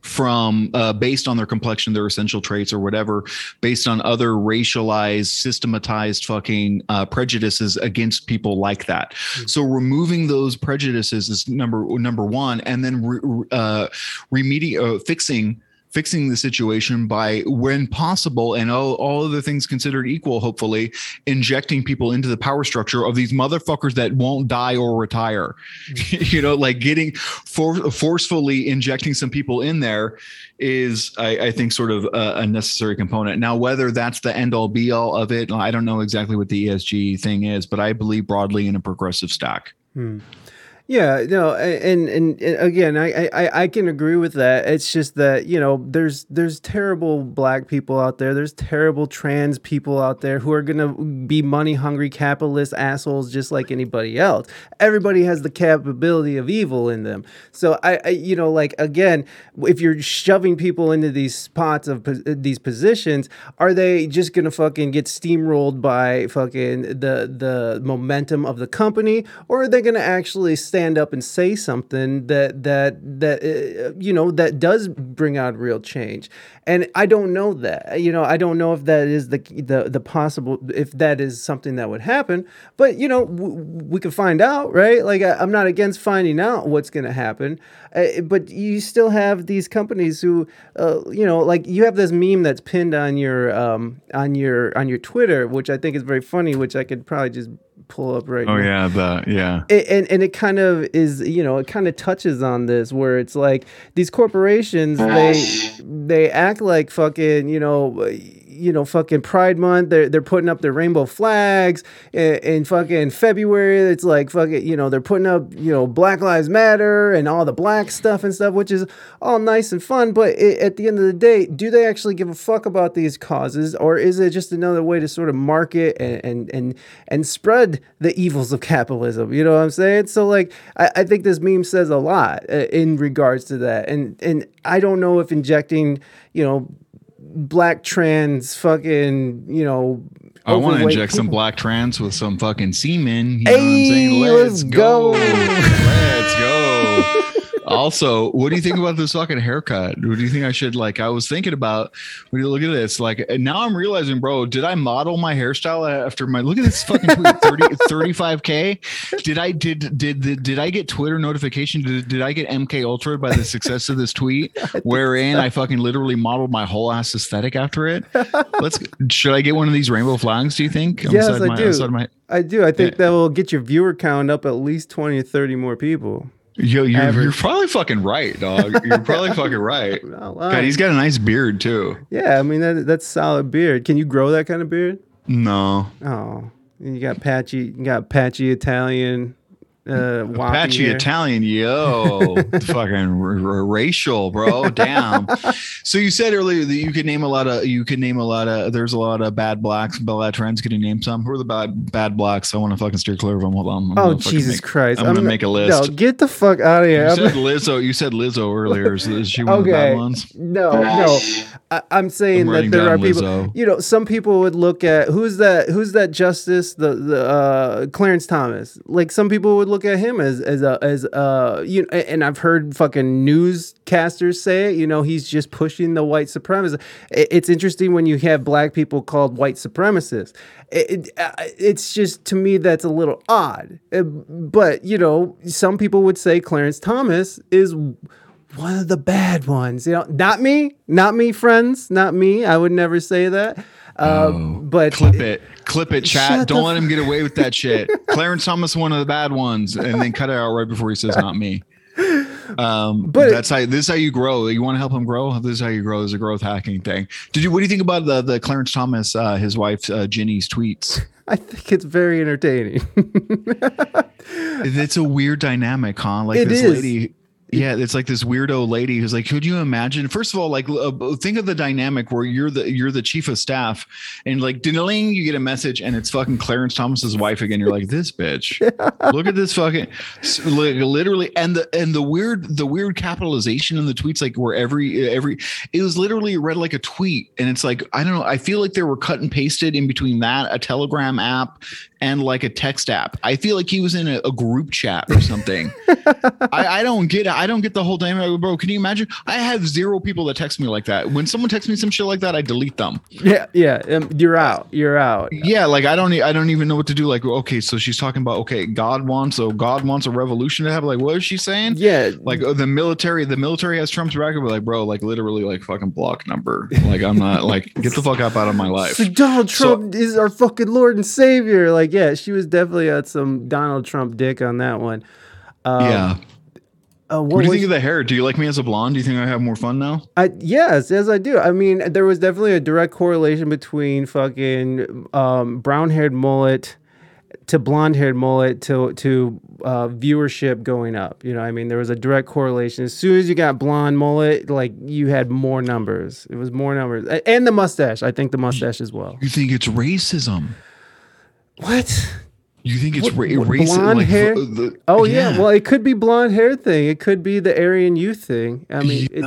from uh, based on their complexion, their essential traits, or whatever, based on other racialized, systematized fucking uh, prejudices against people like that. So removing those prejudices is number number one, and then re, uh, remedi- uh, fixing fixing the situation by, when possible, and all, all other things considered equal, hopefully, injecting people into the power structure of these motherfuckers that won't die or retire. Mm-hmm. you know, like getting for, forcefully injecting some people in there is, I, I think, sort of a, a necessary component. Now, whether that's the end all be all of it, I don't know exactly what the ESG thing is, but I believe broadly in a progressive stack. Hmm. Yeah, no, and and, and again, I, I I can agree with that. It's just that you know, there's there's terrible black people out there. There's terrible trans people out there who are gonna be money hungry capitalist assholes just like anybody else. Everybody has the capability of evil in them. So I, I you know, like again, if you're shoving people into these spots of these positions, are they just gonna fucking get steamrolled by fucking the the momentum of the company, or are they gonna actually stand up and say something that that that uh, you know that does bring out real change? And I don't know that. You know, I don't know if that is the the the possible if that is something that would happen. But you know, w- we could find out, right? Like I, I'm not against finding out what's going to happen, uh, but you still have these companies who, uh, you know, like you have this meme that's pinned on your um on your on your Twitter, which I think is very funny, which I could probably just pull up right Oh now yeah, the yeah. it, and and it kind of is you know it kind of touches on this where it's like these corporations they they act like fucking you know you know fucking pride month they're they're putting up their rainbow flags in, in fucking february it's like fucking you know they're putting up you know black lives matter and all the black stuff and stuff which is all nice and fun but it, at the end of the day do they actually give a fuck about these causes or is it just another way to sort of market and and and, and spread the evils of capitalism? You know what i'm saying? So like i, I think this meme says a lot uh, in regards to that and and i don't know if injecting you know black trans fucking you know I want to inject some black trans with some fucking semen. You know what I'm saying? let's go. Let's go. Also, what do you think about this fucking haircut? What do you think I should like? I was thinking about when you look at this, like, now I'm realizing, bro, did I model my hairstyle after my look at this fucking tweet, 30, 35k? Did I did did did, did I get Twitter notification? Did, did I get MK Ultra by the success of this tweet, wherein I fucking literally modeled my whole ass aesthetic after it? Let's should I get one of these rainbow flags? Do you think? Yes, I my- do. the side of my- I do. I think that will get your viewer count up at least 20 or 30 more people. Yo, you're, Average. you're probably fucking right, dog. You're probably fucking right. God, he's got a nice beard too. Yeah, I mean that that's solid beard. Can you grow that kind of beard? No, Oh, you got patchy, you got patchy Italian, uh, Apache hair. Italian, yo, fucking r- r- racial, bro. Damn. so you said earlier that you could name a lot of, you could name a lot of. There's a lot of bad blacks, bad trends. Could you name some? Who are the bad bad blacks? I want to fucking steer clear of them. Hold on. I'm Oh Jesus make- Christ! I'm gonna not- make a list. No, get the fuck out of here. You I'm said Lizzo. You said Lizzo earlier. Is, is she one of the bad ones? No, no. I, I'm saying I'm that there are people. Lizzo. You know, some people would look at who's that? Who's that justice? The the uh, Clarence Thomas. Like some people would look at him as as a as uh you know, and I've heard fucking newscasters say it. You know, he's just pushing the white supremacists. It, it's interesting when you have black people called white supremacists. It, it, it's just to me that's a little odd. Uh, But you know, some people would say Clarence Thomas is one of the bad ones. You know, not me, not me, friends, not me. I would never say that. Um, but Clip it, clip it, chat. Don't let him get away with that shit. Clarence Thomas, one of the bad ones, and then cut it out right before he says, "Not me." Um, But- but that's how this is how you grow. You want to help him grow. This is how you grow. Is a growth hacking thing. Did you? What do you think about the the Clarence Thomas, uh, his wife uh, Ginny's tweets? I think it's very entertaining. It's a weird dynamic, huh? Like It this is. lady. Yeah, it's like this weirdo lady who's like, could you imagine? First of all, like, uh, think of the dynamic where you're the you're the chief of staff, and like, ding, you get a message, and it's fucking Clarence Thomas's wife again. You're like, this bitch. Look at this fucking, like, literally, and the and the weird the weird capitalization in the tweets, like where every every it was literally read like a tweet, and it's like I don't know. I feel like they were cut and pasted in between that a Telegram app and like a text app. I feel like he was in a, a group chat or something. I, I don't get it. I don't get the whole dynamic, bro. Can you imagine? I have zero people that text me like that. When someone texts me some shit like that, I delete them. Yeah, yeah. Um, you're out. You're out. Yeah, like I don't, I don't even know what to do. Like, okay, so she's talking about, okay, God wants, so God wants a revolution to happen. Like, what is she saying? Yeah, Like oh, the military, the military has Trump's back. But like, bro, like literally, like fucking block number. Like, I'm not like, get the fuck up out of my life. So Donald So- Trump is our fucking Lord and Savior. Like, yeah, she was definitely at some Donald Trump dick on that one. Um, yeah. Uh, What what do you think of the hair? Do you like me as a blonde? Do you think I have more fun now? I, yes, yes, I do. I mean, there was definitely a direct correlation between fucking um, brown-haired mullet to blonde-haired mullet to to uh, viewership going up. You know, I mean, there was a direct correlation. As soon as you got blonde mullet, like you had more numbers. It was more numbers, and the mustache. I think the mustache as well. You think it's racism? What? You think it's What- ra- what, blonde like, hair? the- Oh yeah. well, it could be blonde hair thing. It could be the Aryan youth thing. I mean, it.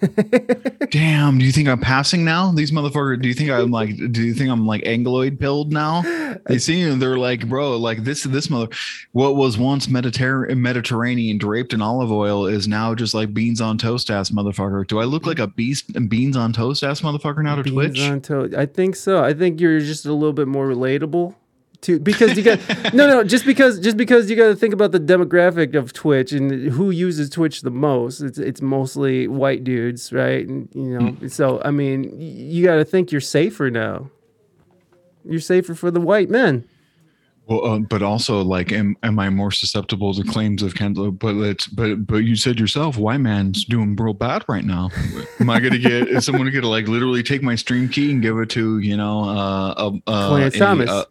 Damn, do you think I'm passing now? These motherfuckers, do you think I'm like do you think I'm like angloid pilled now? They see and they're like, bro, like this this mother what was once Mediterranean Mediterranean draped in olive oil is now just like beans on toast ass motherfucker. Do I look like a beast beans on toast ass motherfucker now to beans Twitch? on toast. I think so. I think you're just a little bit more relatable. To, because you got no no just because just because you got to think about the demographic of Twitch and who uses Twitch the most it's it's mostly white dudes right and you know Hmm. so I mean you got to think you're safer now you're safer for the white men Well, uh, but also like, am am I more susceptible to claims of cancel? But let's, but but you said yourself, white man's doing real bad right now. Am I gonna get? Is someone gonna like literally take my stream key and give it to you know uh, uh, uh Clarence a, Thomas.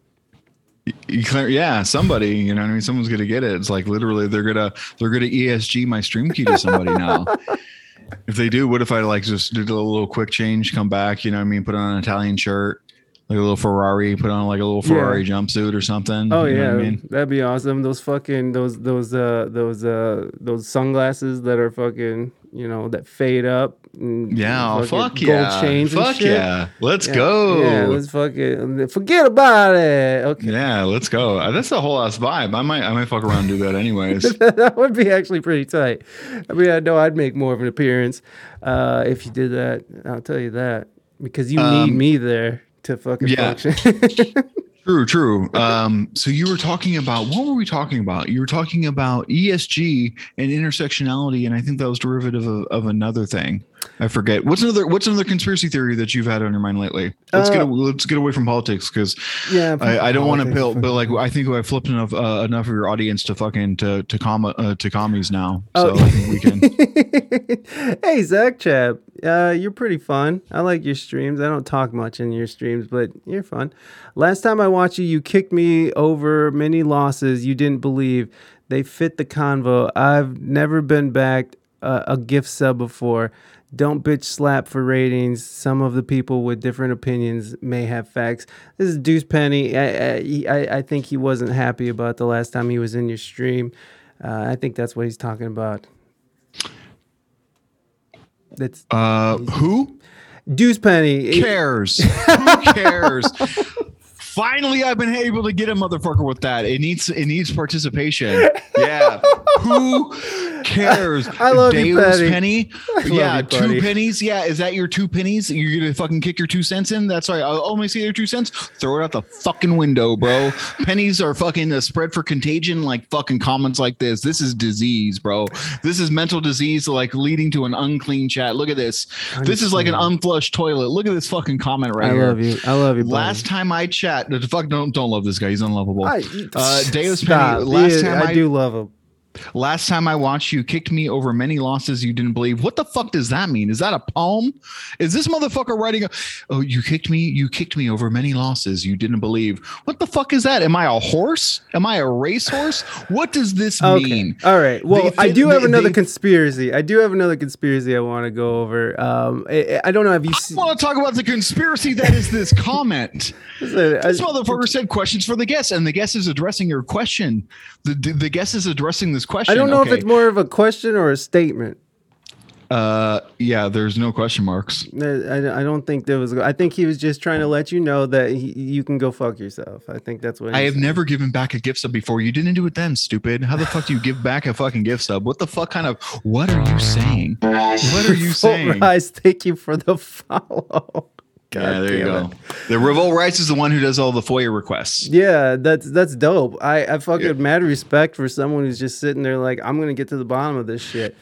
Yeah, somebody, you know what I mean? Someone's gonna get it. It's like literally they're gonna they're gonna ESG my stream key to somebody now. If they do, what if I like just did a little quick change, come back, you know what I mean, put on an Italian shirt, like a little Ferrari, put on like a little Yeah. Ferrari jumpsuit or something. oh you know yeah I mean? that'd be awesome those fucking those those uh those uh those sunglasses that are fucking you know that fade up Yeah, fuck gold yeah. chains and fuck shit. yeah. Let's Yeah, go. Yeah, let's fucking forget about it. Okay. Yeah, let's go. Uh, That's a whole ass vibe. I might I might fuck around and do that anyways. that would be actually pretty tight. I mean, I know I'd make more of an appearance uh, if you did that. I'll tell you that because you need Um, me there to fucking yeah. function. True, true. Um, so you were talking about what were we talking about? You were talking about ESG and intersectionality, and I think that was derivative of, of another thing. I forget. What's another What's another conspiracy theory that you've had on your mind lately? Let's get Uh, let's get away from politics because yeah, I, I don't want to build, but like I think I flipped enough uh, enough of your audience to fucking to to com uh, to commies now. So Oh. We can. hey Zach Chab, uh, you're pretty fun. I like your streams. I don't talk much in your streams, but you're fun. Last time I watched you, you kicked me over many losses you didn't believe. They fit the convo. I've never been backed uh, a gift sub before. Don't bitch slap for ratings. Some of the people with different opinions may have facts. This is Deuce Penny. I, I, I, think he wasn't happy about the last time he was in your stream. Uh, I think that's what he's talking about. That's Uh, who? Deuce Penny. cares? Who cares? Finally, I've been able to get a motherfucker with that. It needs it needs participation. Yeah. Who cares? I love you, Penny. penny. Yeah, you, two buddy. pennies. Yeah, is that your two pennies? You're gonna fucking kick your two cents in? That's right. I'll only see your two cents. Throw it out the fucking window, bro. Pennies are fucking a spread for contagion. Like fucking comments like this. This is disease, bro. This is mental disease, like leading to an unclean chat. Look at this. This is like an unflushed toilet. Look at this fucking comment right I here. I love you. I love you. buddy. Last time I chat, the fuck don't don't love this guy. He's unlovable. I, uh, Deus. Penny. Last Yeah, time I, I, do love him. Last time I watched you, kicked me over many losses you didn't believe. What the fuck does that mean? Is that a poem? Is this motherfucker writing? A, oh, you kicked me. You kicked me over many losses you didn't believe. What the fuck is that? Am I a horse? Am I a racehorse? What does this Okay. mean? All right. Well, I do have they- another they- conspiracy. I do have another conspiracy I want to go over. Um, I, I don't know if you I see. want to talk about the conspiracy that is this comment. This motherfucker said questions for the guest, and the guest is addressing your question. The the guest is addressing this question. I don't know Okay. if it's more of a question or a statement. Uh, yeah, there's no question marks. I, I don't think there was. I think he was just trying to let you know that he, you can go fuck yourself. I think that's what I have said. never given back a gift sub before. You didn't do it then, stupid. How the fuck do you give back a fucking gift sub? What the fuck kind of what are you saying? What are you saying? Rise, thank you for the follow. God yeah, there you go. it. The Revolt Rights is the one who does all the FOIA requests. Yeah, that's that's dope. I I fucking Yeah. mad respect for someone who's just sitting there like I'm gonna get to the bottom of this shit.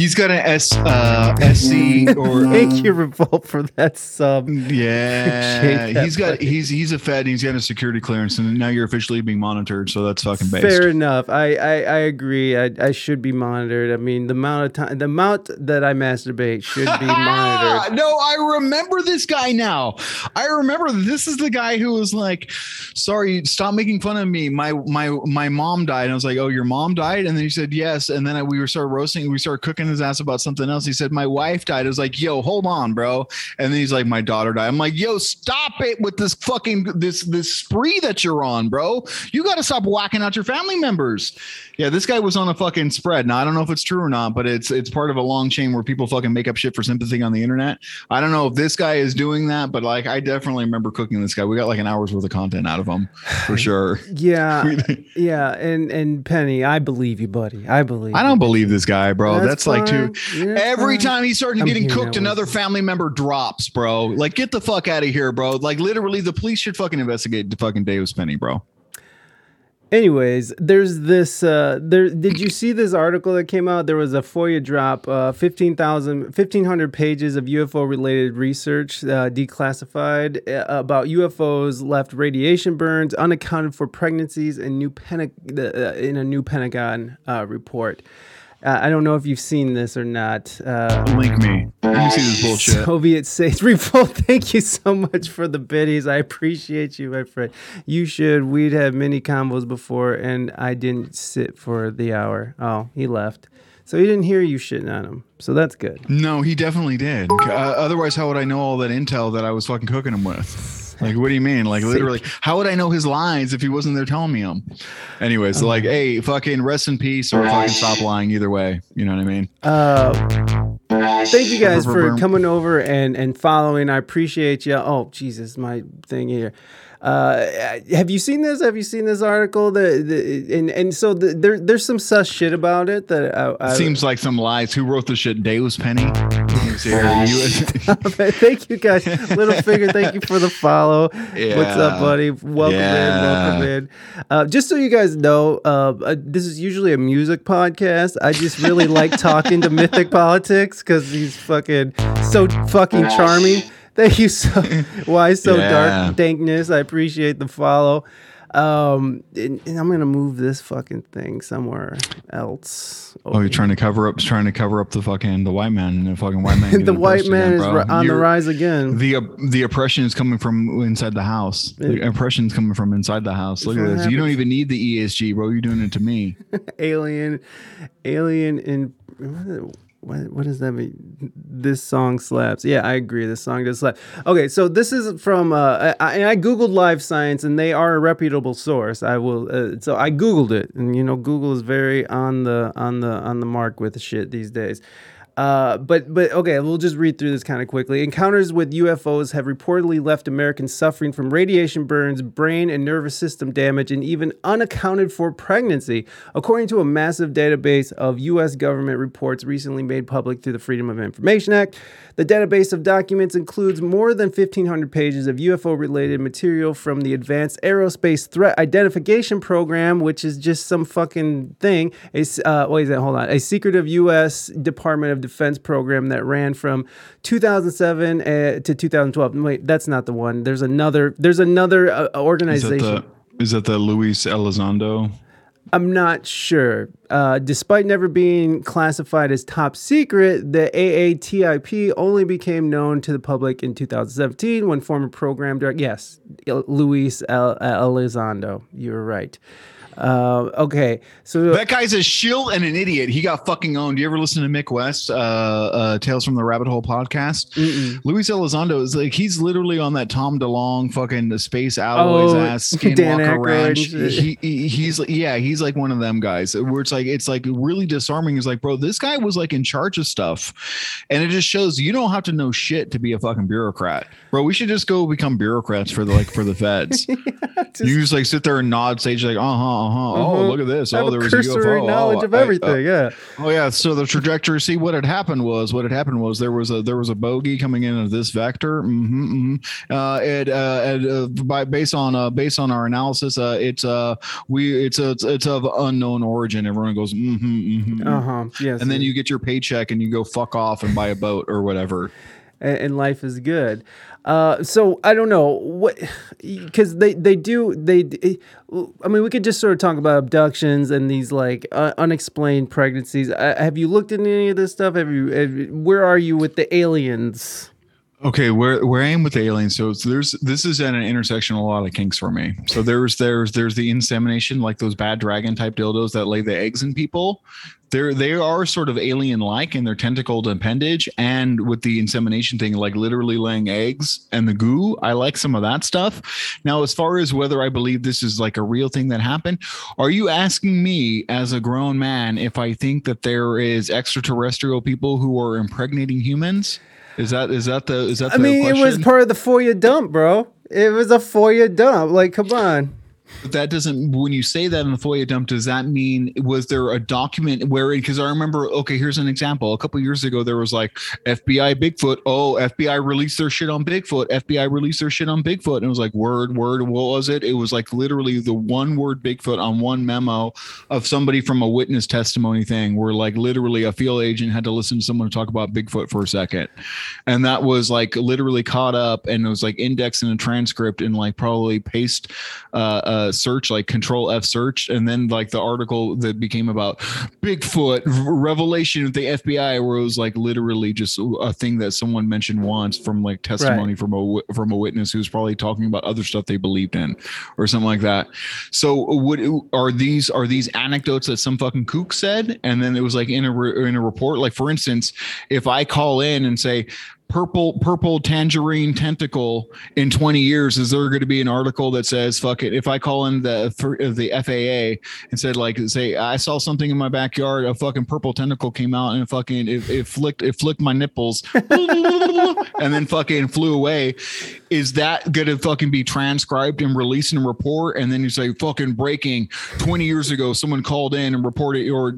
He's got an S uh SC or Thank you, Revolt, for that sub. Yeah, that he's got fucking- he's he's a Fed. He's got a security clearance, and now you're officially being monitored. So that's fucking based. Fair enough. I, I, I agree. I, I should be monitored. I mean, the amount of time, the amount that I masturbate should be monitored. no, I remember this guy now. I remember this is the guy who was like, "Sorry, stop making fun of me. My my my mom died." And I was like, "Oh, your mom died?" And then he said, "Yes." And then I, we were started roasting. We started cooking his ass about something else. He said, "My wife died." I was like, "Yo, hold on, bro." And then he's like, "My daughter died." I'm like, "Yo, stop it with this fucking this this spree that you're on, bro. You got to stop whacking out your family members." Yeah, this guy was on a fucking spread. Now I don't know if it's true or not, but it's it's part of a long chain where people fucking make up shit for sympathy on the internet. I don't know if this guy is doing that, but like I definitely remember cooking this guy. We got like an hour's worth of content out of him for sure. Yeah, yeah, and and Penny, I believe you, buddy. I believe. I don't believe this guy, bro. That's That's, like too. Every fine. time he started I'm getting cooked, another Winston. family member drops, bro. Like, get the fuck out of here, bro. Like, literally, the police should fucking investigate the fucking Davis Penny, bro. Anyways, there's this. Uh, there, did you see this article that came out? There was a FOIA drop, uh, 15,000 1,500 pages of UFO related research uh, declassified uh, about UFOs left radiation burns, unaccounted for pregnancies, and new Penta- uh, in a new Pentagon uh, report. Uh, I don't know if you've seen this or not. Uh, Link me. Let me see this bullshit. Soviet states revolt. Thank you so much for the biddies. I appreciate you, my friend. You should. We'd had many combos before, and I didn't sit for the hour. Oh, he left. So he didn't hear you shitting on him. So that's good. No, he definitely did. Uh, otherwise, how would I know all that intel that I was fucking cooking him with? Like, what do you mean? Like, literally, how would I know his lines if he wasn't there telling me them? Anyways, so like, hey, fucking rest in peace or fucking stop lying. Either way, you know what I mean? Uh, thank you guys for coming over and and following. I appreciate you. Oh Jesus, my thing here. Uh, have you seen this? Have you seen this article? The, the and and so the, there there's some sus shit about it that I, I, Seems like some lies. Who wrote the shit? Deus Penny. Let me see here. Thank you guys. Little figure, thank you for the follow. What's up, buddy? Welcome in, welcome in. Uh, just so you guys know, uh, uh, this is usually a music podcast. I just really like talking to Mythic Politics because he's fucking so fucking charming. Thank you so why so Yeah. dark dankness. I appreciate the follow. Um, and, and I'm gonna move this fucking thing somewhere else. oh, you're trying to cover up, trying to cover up the fucking the white man. And the fucking white man. the white man again, is on the You're- rise again. The uh, the oppression is coming from inside the house. The oppression is coming from inside the house. Look at this. You don't even need the ESG, bro. You're doing it to me. alien alien in what, what does that mean? This song slaps. Yeah i agree. This song does slap. Okay so this is from uh i, I googled live science and they are a reputable source. I will uh, so i googled it. And you know google is very on the on the on the mark with shit these days uh, but but okay, we'll just read through this kind of quickly. Encounters with UFOs have reportedly left Americans suffering from radiation burns, brain and nervous system damage, and even unaccounted for pregnancy, according to a massive database of U.S. government reports recently made public through the Freedom of Information Act. The database of documents includes more than 1,500 pages of UFO-related material from the Advanced Aerospace Threat Identification Program, which is just some fucking thing. A, uh, wait a second, hold on. A secretive U.S. Department of Defense program that ran from 2007 uh, to 2012. Wait, that's not the one. There's another. There's another uh, Is that organization. the is that the Luis Elizondo? I'm not sure. Uh, despite never being classified as top secret, the AATIP only became known to the public in 2017 when former program director, yes, Luis El- Elizondo, you're right. Uh, okay, so That guy's a shill and an idiot. He got fucking owned. Do you ever listen to Mick West, uh, uh, Tales from the Rabbit Hole podcast? Luis Elizondo is like he's literally on that Tom DeLonge fucking Space Alloys Oh, ass Skinwalker Ranch. He, he he's like yeah, he's like one of them guys where it's like it's like really disarming. It's like bro, this guy was like in charge of stuff, and it just shows you don't have to know shit to be a fucking bureaucrat, bro. We should just go become bureaucrats for the like for the feds. you just like sit there and nod, stage like uh huh, uh huh. Oh, Uh-huh. look at this. Oh, there was a UFO. knowledge oh, of I- uh, everything. yeah. Oh yeah, so the trajectory. See what had happened was what had happened was there was a there was a bogey coming in of this vector. Mm-hmm, mm-hmm. Uh, it uh, and, uh, by based on uh, based on our analysis, uh, it's uh we it's a, it's, it's of unknown origin. Everyone goes mm-hmm, mm-hmm. Uh huh. Yes. and then you get your paycheck and you go fuck off and buy a boat or whatever. and, and life is good. Uh, so I don't know what because they they do they. I mean, we could just sort of talk about abductions and these like uh, unexplained pregnancies. Uh, have you looked into any of this stuff? Have you? Have, where are you with the aliens? Okay, where where I am with the aliens, so there's this is at an intersection a lot of kinks for me. So there's there's there's the insemination, like those bad dragon type dildos that lay the eggs in people. They're they are sort of alien like in their tentacled appendage, and with the insemination thing, like literally laying eggs and the goo. I like some of that stuff. Now, as far as whether I believe this is like a real thing that happened, are you asking me as a grown man if I think that there is extraterrestrial people who are impregnating humans? Is that is that the is that the I mean, it was part of the FOIA dump, bro. It was a FOIA dump. Like, come on. But that doesn't when you say that in the FOIA dump, does that mean was there a document where because I remember okay, here's an example. A couple years ago there was like FBI Bigfoot. Oh, FBI released their shit on Bigfoot. FBI released their shit on Bigfoot. And it was like word, word, what was it? It was like literally the one word Bigfoot on one memo of somebody from a witness testimony thing where like literally a field agent had to listen to someone talk about Bigfoot for a second. And that was like literally caught up and it was like indexed in a transcript and like probably paste uh, uh search like control F search and then like the article that became about Bigfoot revelation of the FBI where it was like literally just a thing that someone mentioned once from like testimony from a from a witness who's probably talking about other stuff they believed in or something like that. So would are these are these anecdotes that some fucking kook said and then it was like in a re- in a report like for instance if I call in and say purple purple tangerine tentacle in 20 years is there going to be an article that says fuck it if i call in the uh, for uh, the faa and said like say i saw something in my backyard a fucking purple tentacle came out and fucking it, it flicked it flicked my nipples and then fucking flew away is that going to fucking be transcribed and released in a report and then you say fucking breaking 20 years ago someone called in and reported or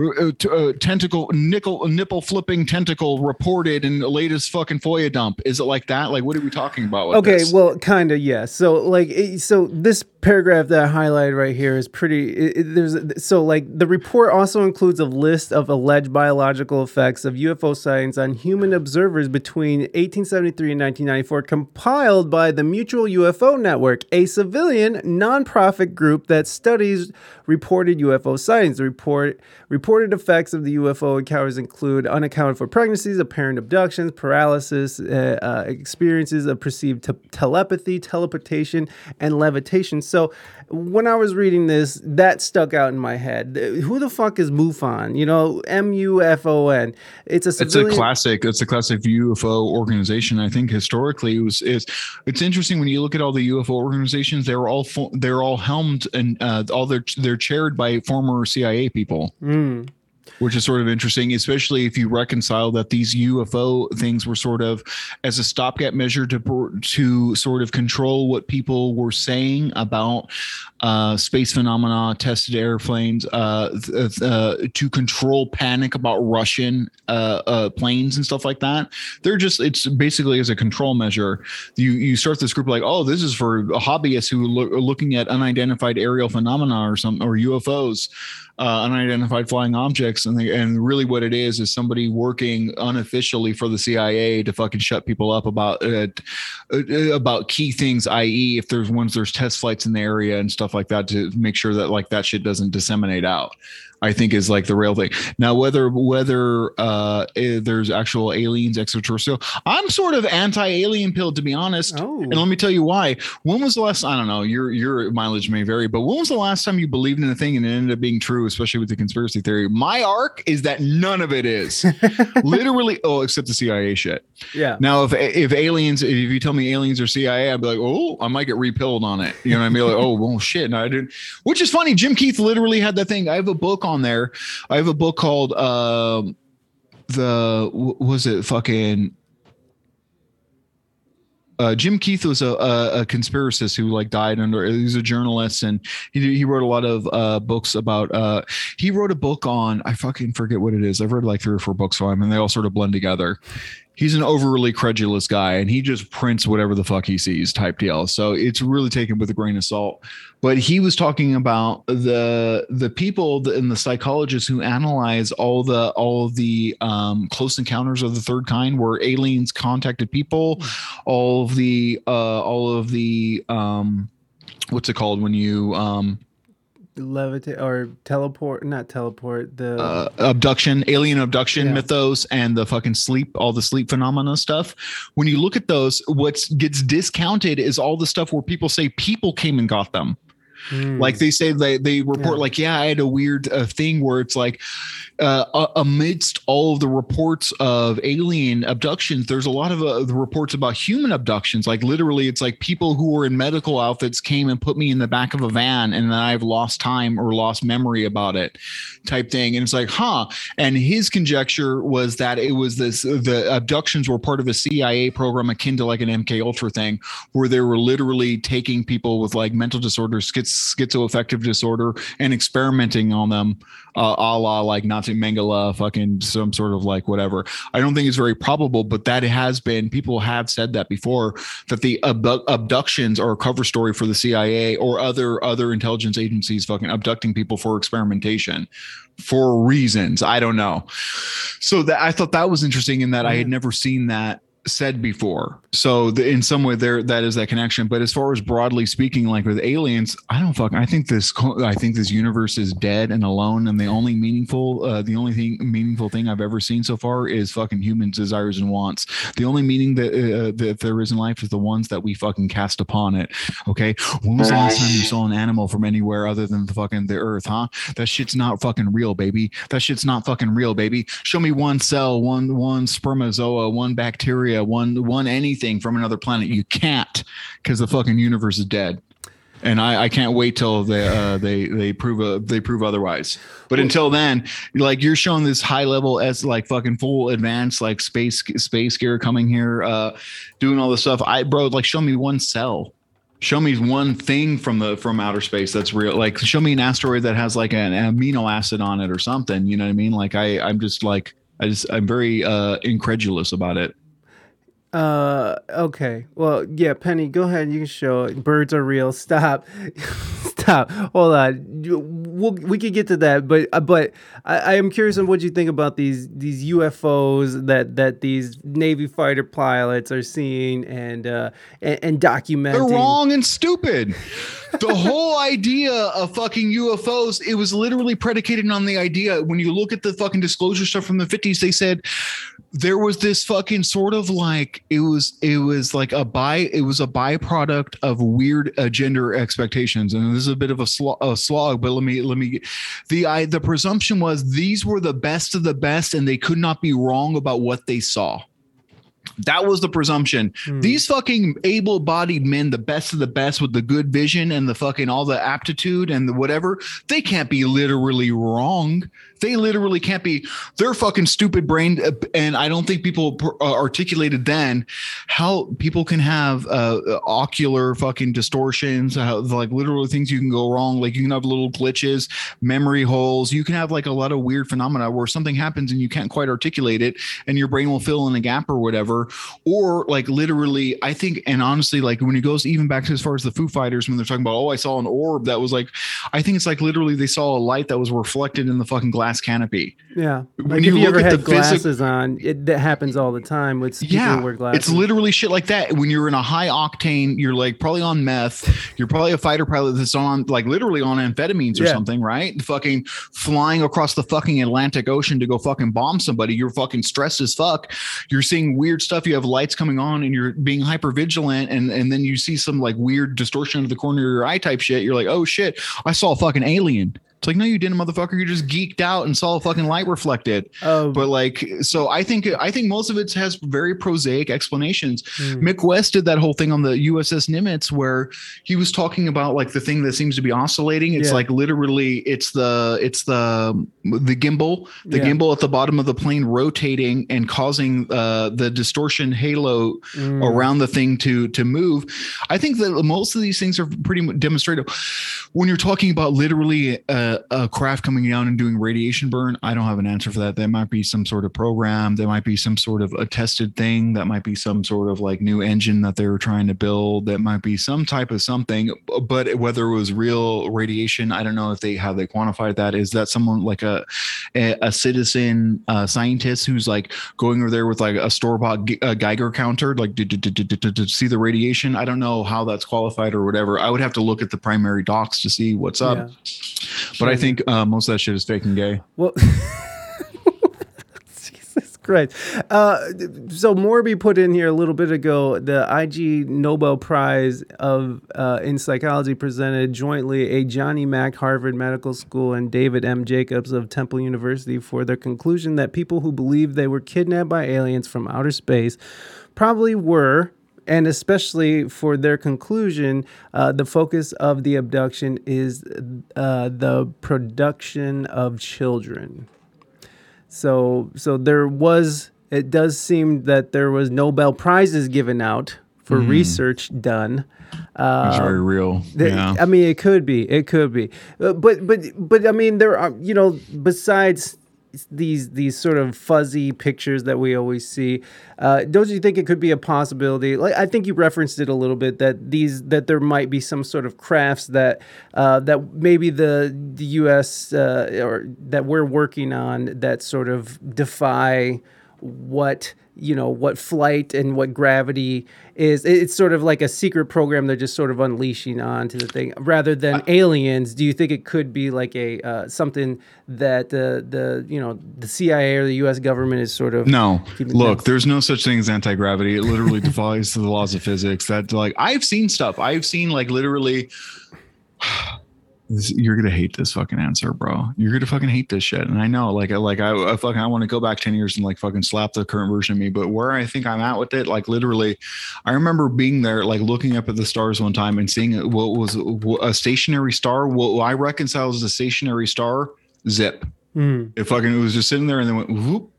uh, uh, tentacle nickel nipple flipping tentacle reported in the latest fucking FOIA dump. Is it like that? Like, what are we talking about? With Okay, this? well, kind of, yes. So, like, so this paragraph that I highlighted right here is pretty. It, it- there's so like the report also includes a list of alleged biological effects of UFO sightings on human observers between 1873 and 1994, compiled by the Mutual UFO Network, a civilian nonprofit group that studies reported UFO sightings. Report reported effects of the UFO encounters include unaccounted for pregnancies, apparent abductions, paralysis, uh, uh, experiences of perceived te- telepathy, teleportation, and levitation. So when I was reading this, that stuck out in my head. Who the fuck is MUFON? You know, M U F O N. It's a it's a classic. It's a classic UFO organization. I think historically it was. It's, it's interesting when you look at all the UFO organizations. They're all fo- they're all helmed and uh, all they're they're chaired by former CIA people. Mm. Which is sort of interesting, especially if you reconcile that these UFO things were sort of as a stopgap measure to to sort of control what people were saying about uh, space phenomena, tested airplanes, uh, th- uh, to control panic about Russian uh, uh, planes and stuff like that. They're just it's basically as a control measure. You you start this group like, oh, this is for hobbyists who look, are looking at unidentified aerial phenomena or some or UFOs uh, unidentified flying objects, and they, and really what it is is somebody working unofficially for the CIA to fucking shut people up about uh, uh, about key things, i.e., if there's ones there's test flights in the area and stuff like that to make sure that like that shit doesn't disseminate out. I think is like the real thing. Now, whether whether uh, eh, there's actual aliens, extraterrestrial, I'm sort of anti-alien pill to be honest. Oh. And let me tell you why. When was the last? I don't know. Your your mileage may vary, but when was the last time you believed in a thing and it ended up being true? Especially with the conspiracy theory. My arc is that none of it is. Literally, oh, except the CIA shit. Yeah. Now, if if aliens, if you tell me aliens are CIA, I'd be like, oh, I might get repilled on it. You know what I mean? Like, oh, well, shit. No, I didn't. Which is funny. Jim Keith literally had that thing. I have a book on there. I have a book called um, the was it fucking. Uh, Jim Keith was a, a, a conspiracist who like died under. He's a journalist and he he wrote a lot of uh, books about. Uh, he wrote a book on I fucking forget what it is. I've read like three or four books on him and they all sort of blend together he's an overly credulous guy and he just prints whatever the fuck he sees type deal. So it's really taken with a grain of salt. But he was talking about the the people and the psychologists who analyze all the all the um, close encounters of the third kind where aliens contacted people all of the uh all of the um what's it called when you um Levitate or teleport, not teleport. The uh, abduction, alien abduction Yeah. mythos, and the fucking sleep, all the sleep phenomena stuff. When you look at those, what gets discounted is all the stuff where people say people came and got them. Hmm. Like they say they they report Yeah. like, yeah, I had a weird uh, thing where it's like, uh, amidst all of the reports of alien abductions, there's a lot of uh, the reports about human abductions. Like literally, it's like people who were in medical outfits came and put me in the back of a van, and then I've lost time or lost memory about it, type thing. And it's like, huh? And his conjecture was that it was this: the abductions were part of a CIA program akin to like an MK Ultra thing, where they were literally taking people with like mental disorders, schiz- schizoaffective disorder, and experimenting on them, uh, a la like Nazi Mengele, fucking some sort of like whatever. I don't think it's very probable, but that has been people have said that before that the abdu- abductions are a cover story for the CIA or other other intelligence agencies fucking abducting people for experimentation for reasons I don't know. So that I thought that was interesting in that I had never seen that said before. So the, in some way there that is that connection. But as far as broadly speaking, like with aliens, I don't fucking. I think this. I think this universe is dead and alone, and the only meaningful, uh, the only thing meaningful thing I've ever seen so far is fucking humans' desires and wants. The only meaning that uh, that there is in life is the ones that we fucking cast upon it. Okay, when was the last time you saw an animal from anywhere other than the fucking the earth? Huh? That shit's not fucking real, baby. That shit's not fucking real, baby. Show me one cell, one one spermazoa, one bacteria, one one anything from another planet. You can't, because the fucking universe is dead. And I, I can't wait till they uh, they they prove uh, they prove otherwise. But until then, like you're showing this high level as like fucking full advanced like space space gear coming here, uh, doing all this stuff. I bro, like show me one cell show me one thing from the from outer space that's real like show me an asteroid that has like an amino acid on it or something you know what i mean like i i'm just like i just i'm very uh incredulous about it Uh, okay. Well, yeah, Penny, go ahead. You can show it. Birds are real. Stop. Stop. Hold on. We'll, we could get to that, but uh, but I, I am curious on what you think about these these UFOs that that these Navy fighter pilots are seeing and uh and, and documenting. they're wrong and stupid. The whole idea of fucking ufos it was literally predicated on the idea. When you look at the fucking disclosure stuff from the 50s they said there was this fucking sort of like it was it was like a by it was a byproduct of weird uh, gender expectations. And this is a bit of a, sl- a slog but let me let me the I, the presumption was these were the best of the best and they could not be wrong about what they saw that was the presumption. Hmm. These fucking able-bodied men, the best of the best with the good vision and the fucking all the aptitude and the whatever, they can't be literally wrong. They literally can't be. They're fucking stupid brained, uh, and I don't think people uh, articulated then how people can have uh, ocular fucking distortions, how like literally things you can go wrong. Like you can have little glitches, memory holes. You can have like a lot of weird phenomena where something happens and you can't quite articulate it, and your brain will fill in a gap or whatever whatever or like literally i think and honestly like when it goes even back to as far as the foo fighters when they're talking about oh i saw an orb that was like i think it's like literally they saw a light that was reflected in the fucking glass canopy. Yeah. When Like you if you look ever at had physic- glasses on, it that happens all the time with people yeah. who wear glasses. it's literally shit like that. When you're in a high octane you're like probably on meth you're probably a fighter pilot that's on like literally on amphetamines or Yeah. something right? Fucking flying across the fucking atlantic ocean to go fucking bomb somebody. You're fucking stressed as fuck. You're seeing weird stuff. You have lights coming on and you're being hyper vigilant and and then you see some like weird distortion of the corner of your eye type shit. You're like oh shit. I saw a fucking alien it's like no you didn't motherfucker you just geeked out and saw a fucking light reflected Oh, but like so i think i think most of it has very prosaic explanations Hmm. mick west did that whole thing on the uss nimitz where he was talking about like the thing that seems to be oscillating it's Yeah. like literally it's the it's the the gimbal the Yeah. gimbal at the bottom of the plane rotating and causing uh the distortion halo Mm. around the thing to to move i think that most of these things are pretty demonstrative when you're talking about literally a, craft coming down and doing radiation burn i don't have an answer for that. There might be some sort of program. There might be some sort of a tested thing. That might be some sort of like new engine that they were trying to build. That might be some type of something. But whether it was real radiation i don't know if they how they quantified that. Is that someone like a a, a citizen uh, scientist who's like going over there with like a store bought Geiger counter, like to see the radiation. I don't know how that's qualified or whatever. I would have to look at the primary docs to see what's up. But I think uh, most of that shit is fake and gay. Well, Jesus Christ. Uh, so Morby put in here a little bit ago the IG Nobel Prize of uh, in psychology presented jointly a Johnny Mack Harvard Medical School and David M. Jacobs of Temple University for their conclusion that people who believe they were kidnapped by aliens from outer space probably were and especially for their conclusion, uh, the focus of the abduction is uh, the production of children. So, so there was. It does seem that there was Nobel prizes given out for research done. It's very real. Th- yeah. I mean, it could be. It could be. Uh, but but but I mean, there are you know besides these these sort of fuzzy pictures that we always see. Uh, don't you think it could be a possibility? Like I think you referenced it a little bit that these that there might be some sort of crafts that uh, that maybe the the U.S. Uh, or that we're working on that sort of defy what you know what flight and what gravity is it's sort of like a secret program they're just sort of unleashing onto the thing rather than aliens do you think it could be like a uh, something that the the you know the cia or the us government is sort of No, look, down? there's no such thing as anti gravity. It literally defies the laws of physics. That like I've seen stuff. I've seen like literally. This- You're gonna hate this fucking answer, bro. You're gonna fucking hate this shit, and I know. Like, I like I, I fucking I want to go back ten years and like fucking slap the current version of me. But where I think I'm at with it, like literally, I remember being there, like looking up at the stars one time and seeing what was a stationary star. What I reconcile as a stationary star, zip. Mm. It fucking it was just sitting there and then went whoop,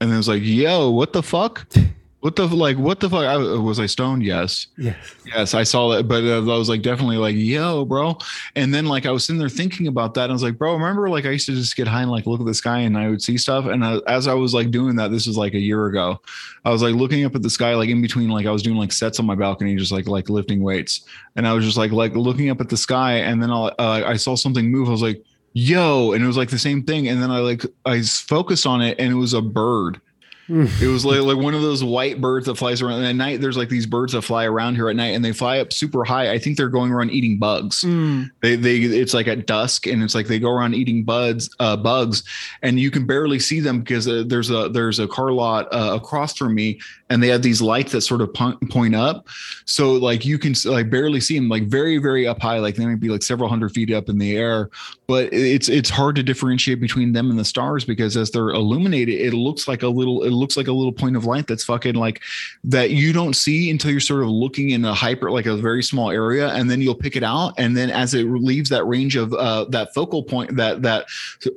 and then it was like, yo, what the fuck? What the like? What the fuck? I, was I stoned? Yes, yes yes, I saw that, but uh, I was like definitely like, yo, bro. And then like I was sitting there thinking about that, and I was like, bro, remember like I used to just get high and like look at the sky and I would see stuff. And uh, as I was like doing that, this was like a year ago. I was like looking up at the sky, like in between, like I was doing like sets on my balcony, just like like lifting weights, and I was just like like looking up at the sky, and then I uh, I saw something move. I was like yo and it was like the same thing and then i like i focused on it and it was a bird it was like, like one of those white birds that flies around and at night. There's like these birds that fly around here at night and they fly up super high. I think they're going around eating bugs. Mm. they they it's like at dusk and it's like they go around eating buds uh bugs and you can barely see them because uh, there's a there's a car lot uh, across from me and they have these lights that sort of point, up. So like you can like barely see them like very very up high like they might be like several hundred feet up in the air but it's it's hard to differentiate between them and the stars because as they're illuminated it looks like a little it looks like a little point of light that's fucking like that you don't see until you're sort of looking in a hyper like a very small area and then you'll pick it out and then as it leaves that range of uh that focal point that that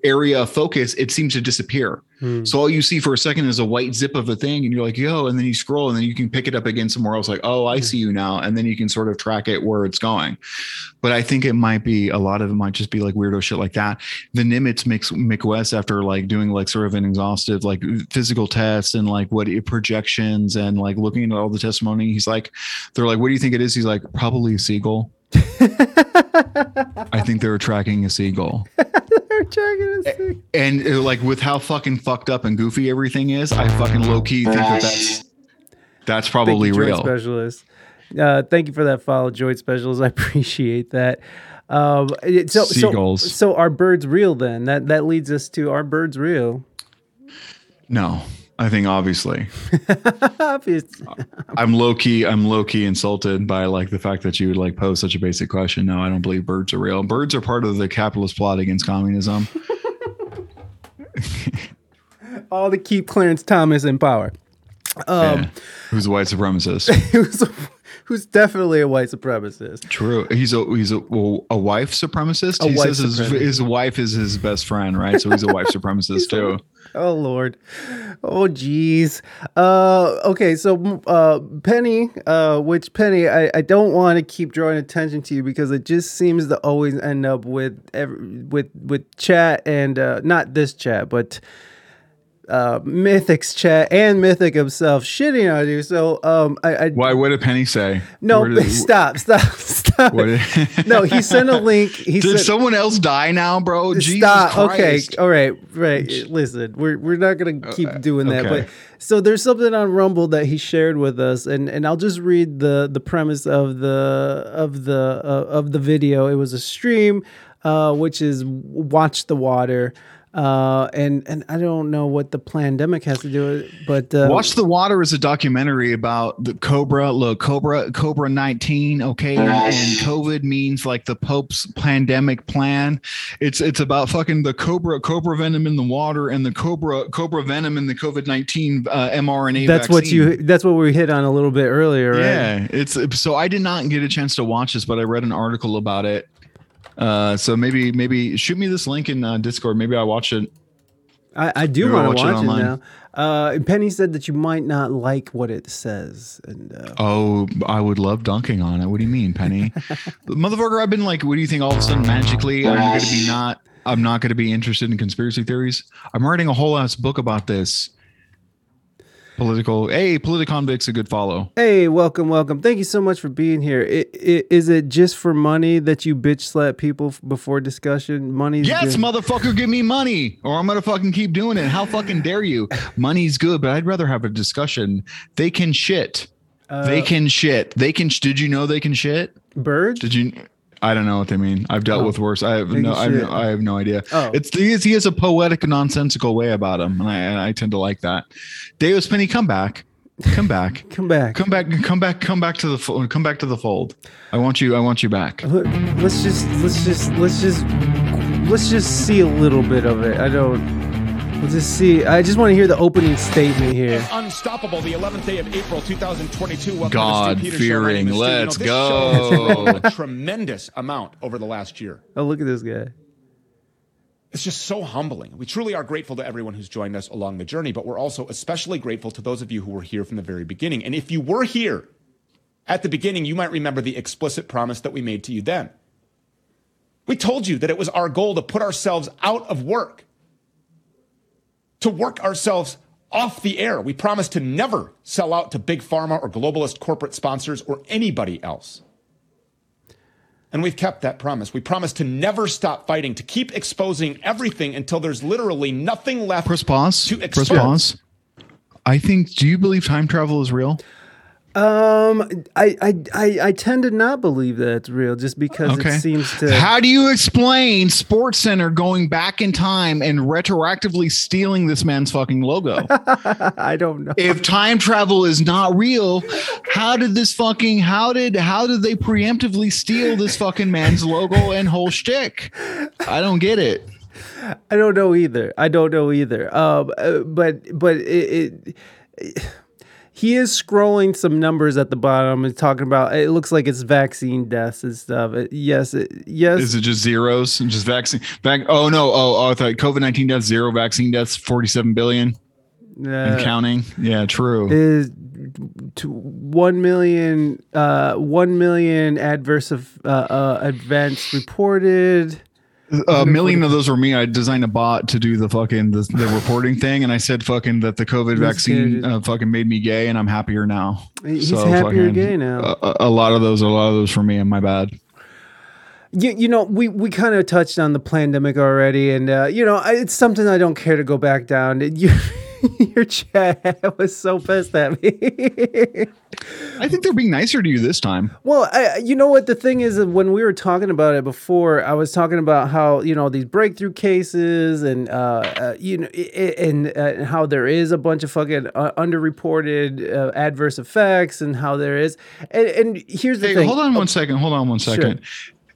area of focus it seems to disappear Hmm. So all you see for a second is a white zip of a thing, and you're like, yo, and then you scroll, and then you can pick it up again somewhere else, like, oh, I hmm. see you now, and then you can sort of track it where it's going. But I think it might be a lot of it might just be like weirdo shit like that. The Nimitz mix Mick West after like doing like sort of an exhaustive like physical tests and like what it projections and like looking at all the testimony. He's like, they're like, what do you think it is? He's like, probably a seagull. I think they were tracking a seagull. They're tracking us. And uh, like with how fucking fucked up and goofy everything is, I fucking low key think that that's that's probably Thank you, real. Specialist. Uh, thank you for that follow, Droid Specialist. I appreciate that. Um, it- so, so, Seagulls. so are birds real then? That that leads us to are birds real? No, I think obviously Obvious. I'm low key. I'm low key insulted by like the fact that you would like pose such a basic question. No, I don't believe birds are real. Birds are part of the capitalist plot against communism. All to keep Clarence Thomas in power. Um, Yeah. Who's a white supremacist? who's, who's definitely a white supremacist. True. He's a he's a a wife supremacist. A he wife says his, supremacist. his wife is his best friend, right? So he's a wife supremacist too. Oh Lord. Oh jeez. Uh okay, so uh Penny, uh which Penny, I, I don't want to keep drawing attention to you because it just seems to always end up with every, with with chat and uh not this chat, but uh Mythic's chat and Mythic himself shitting on you. So um I, I Why? What did Penny say? no did- stop, stop, stop. What did- no, he sent a link. He Did sent someone else die now, bro? Jesus Stop. Okay. All right. Right. Listen, we're we're not gonna keep doing that. okay. But so there's something on Rumble that he shared with us, and and I'll just read the the premise of the of the uh, of the video. It was a stream, uh, which is watch the water. Uh, and and I don't know what the pandemic has to do with it, but uh, Watch the Water is a documentary about the Cobra. Look, Cobra, Cobra 19. Okay, and, and COVID means like the Pope's pandemic plan. It's it's about fucking the Cobra, Cobra venom in the water, and the Cobra, Cobra venom in the COVID 19 uh, mRNA. that's what you that's what we hit on a little bit earlier, right? Yeah, it's so I did not get a chance to watch this, but I read an article about it. Uh, so maybe maybe shoot me this link in uh, Discord. Maybe I watch it. I, I do want to watch it watch it, online. now. Uh, Penny said that you might not like what it says, and uh, Oh, I would love dunking on it. What do you mean, Penny? Motherfucker, I've been like, what do you think? All of a sudden, magically, I'm going to be not. I'm not going to be interested in conspiracy theories. I'm writing a whole ass book about this. Political. Hey, Politicon a good follow. Hey, welcome, welcome. Thank you so much for being here. I, I, is it just for money that you bitch slap people before discussion? Money's Yes, good. motherfucker, give me money, or I'm gonna fucking keep doing it. How fucking dare you? Money's good, but I'd rather have a discussion. They can shit. they uh, can shit. They can. sh- Did you know they can shit? bird. Did you? I don't know what they mean. I've dealt oh. with worse. I have no. I have no, I have no idea. Oh. It's he has, he has a poetic, nonsensical way about him, and I, and I tend to like that. Deus Penny, come back, come back, Come back. come back, come back, come back to the come back to the fold. I want you. I want you back. Let's just let's just let's just let's just see a little bit of it. I don't. Let's just see. I just want to hear the opening statement here. Unstoppable, the 11th day of April 2022. Welcome God Stew Peters Show. Fearing. is Stew. You know, Let's this show has go. grown a tremendous amount over the last year. Oh, look at this guy. It's just so humbling. We truly are grateful to everyone who's joined us along the journey, but we're also especially grateful to those of you who were here from the very beginning. And if you were here at the beginning, you might remember the explicit promise that we made to you then. We told you that it was our goal to put ourselves out of work, to work ourselves off the air. We promise to never sell out to big pharma or globalist corporate sponsors or anybody else. And we've kept that promise. We promise to never stop fighting, to keep exposing everything until there's literally nothing left. Press pause. To Press expose. pause. I think. Do you believe time travel is real? Um, I, I, I, I tend to not believe that it's real just because Okay. it seems to. How do you explain Sports Center going back in time and retroactively stealing this man's fucking logo? I don't know. if time travel is not real, how did this fucking how did how did they preemptively steal this fucking man's logo and whole shtick? I don't get it. I don't know either. I don't know either. Um, uh, but but it, it he is scrolling some numbers at the bottom and talking about. It looks like it's vaccine deaths and stuff. It- yes, it, yes. Is it just zeros and just vaccine? Back? Oh no! Oh, oh I thought COVID nineteen deaths, zero vaccine deaths, forty seven billion and uh, counting. Yeah, true. is to one million uh one million adverse of uh, uh events reported a million of those were me. I designed a bot to do the fucking the, the reporting thing, and I said fucking that the COVID vaccine uh, fucking made me gay, and I'm happier now. He's happier fucking, gay now. A, a lot of those, a lot of those for me, and my bad. you, you know we we kind of touched on the pandemic already and uh you know I- it's something i don't care to go back down you, your chat was so pissed at me I think they're being nicer to you this time. Well, I, you know what the thing is when we were talking about it before, I was talking about how you know these breakthrough cases and uh, uh you know i- i- and, uh, how there is a bunch of fucking uh, underreported uh, adverse effects and how there is and, and here's the Hey, thing. hold on one second. Hold on one second.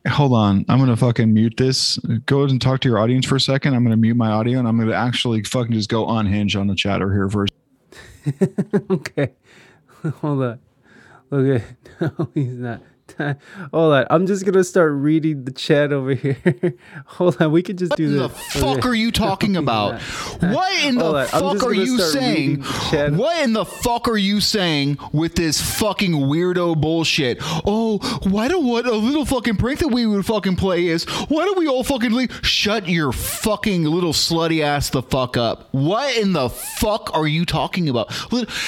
Hold on. I'm gonna fucking mute this. Go and talk to your audience for a second. I'm gonna mute my audio and I'm gonna actually fucking just go unhinge on the chatter here first. okay, hold on. Okay, no, he's not. Hold on, I'm just gonna start reading the chat over here. hold on, we could just do this. What the fuck Okay. are you talking about? What in the on, fuck are you saying? reading the chat. What in the fuck are you saying with this fucking weirdo bullshit? Oh, why don't what a little fucking prank that we would fucking play is why don't we all fucking leave? Shut your fucking little slutty ass the fuck up. What in the fuck are you talking about?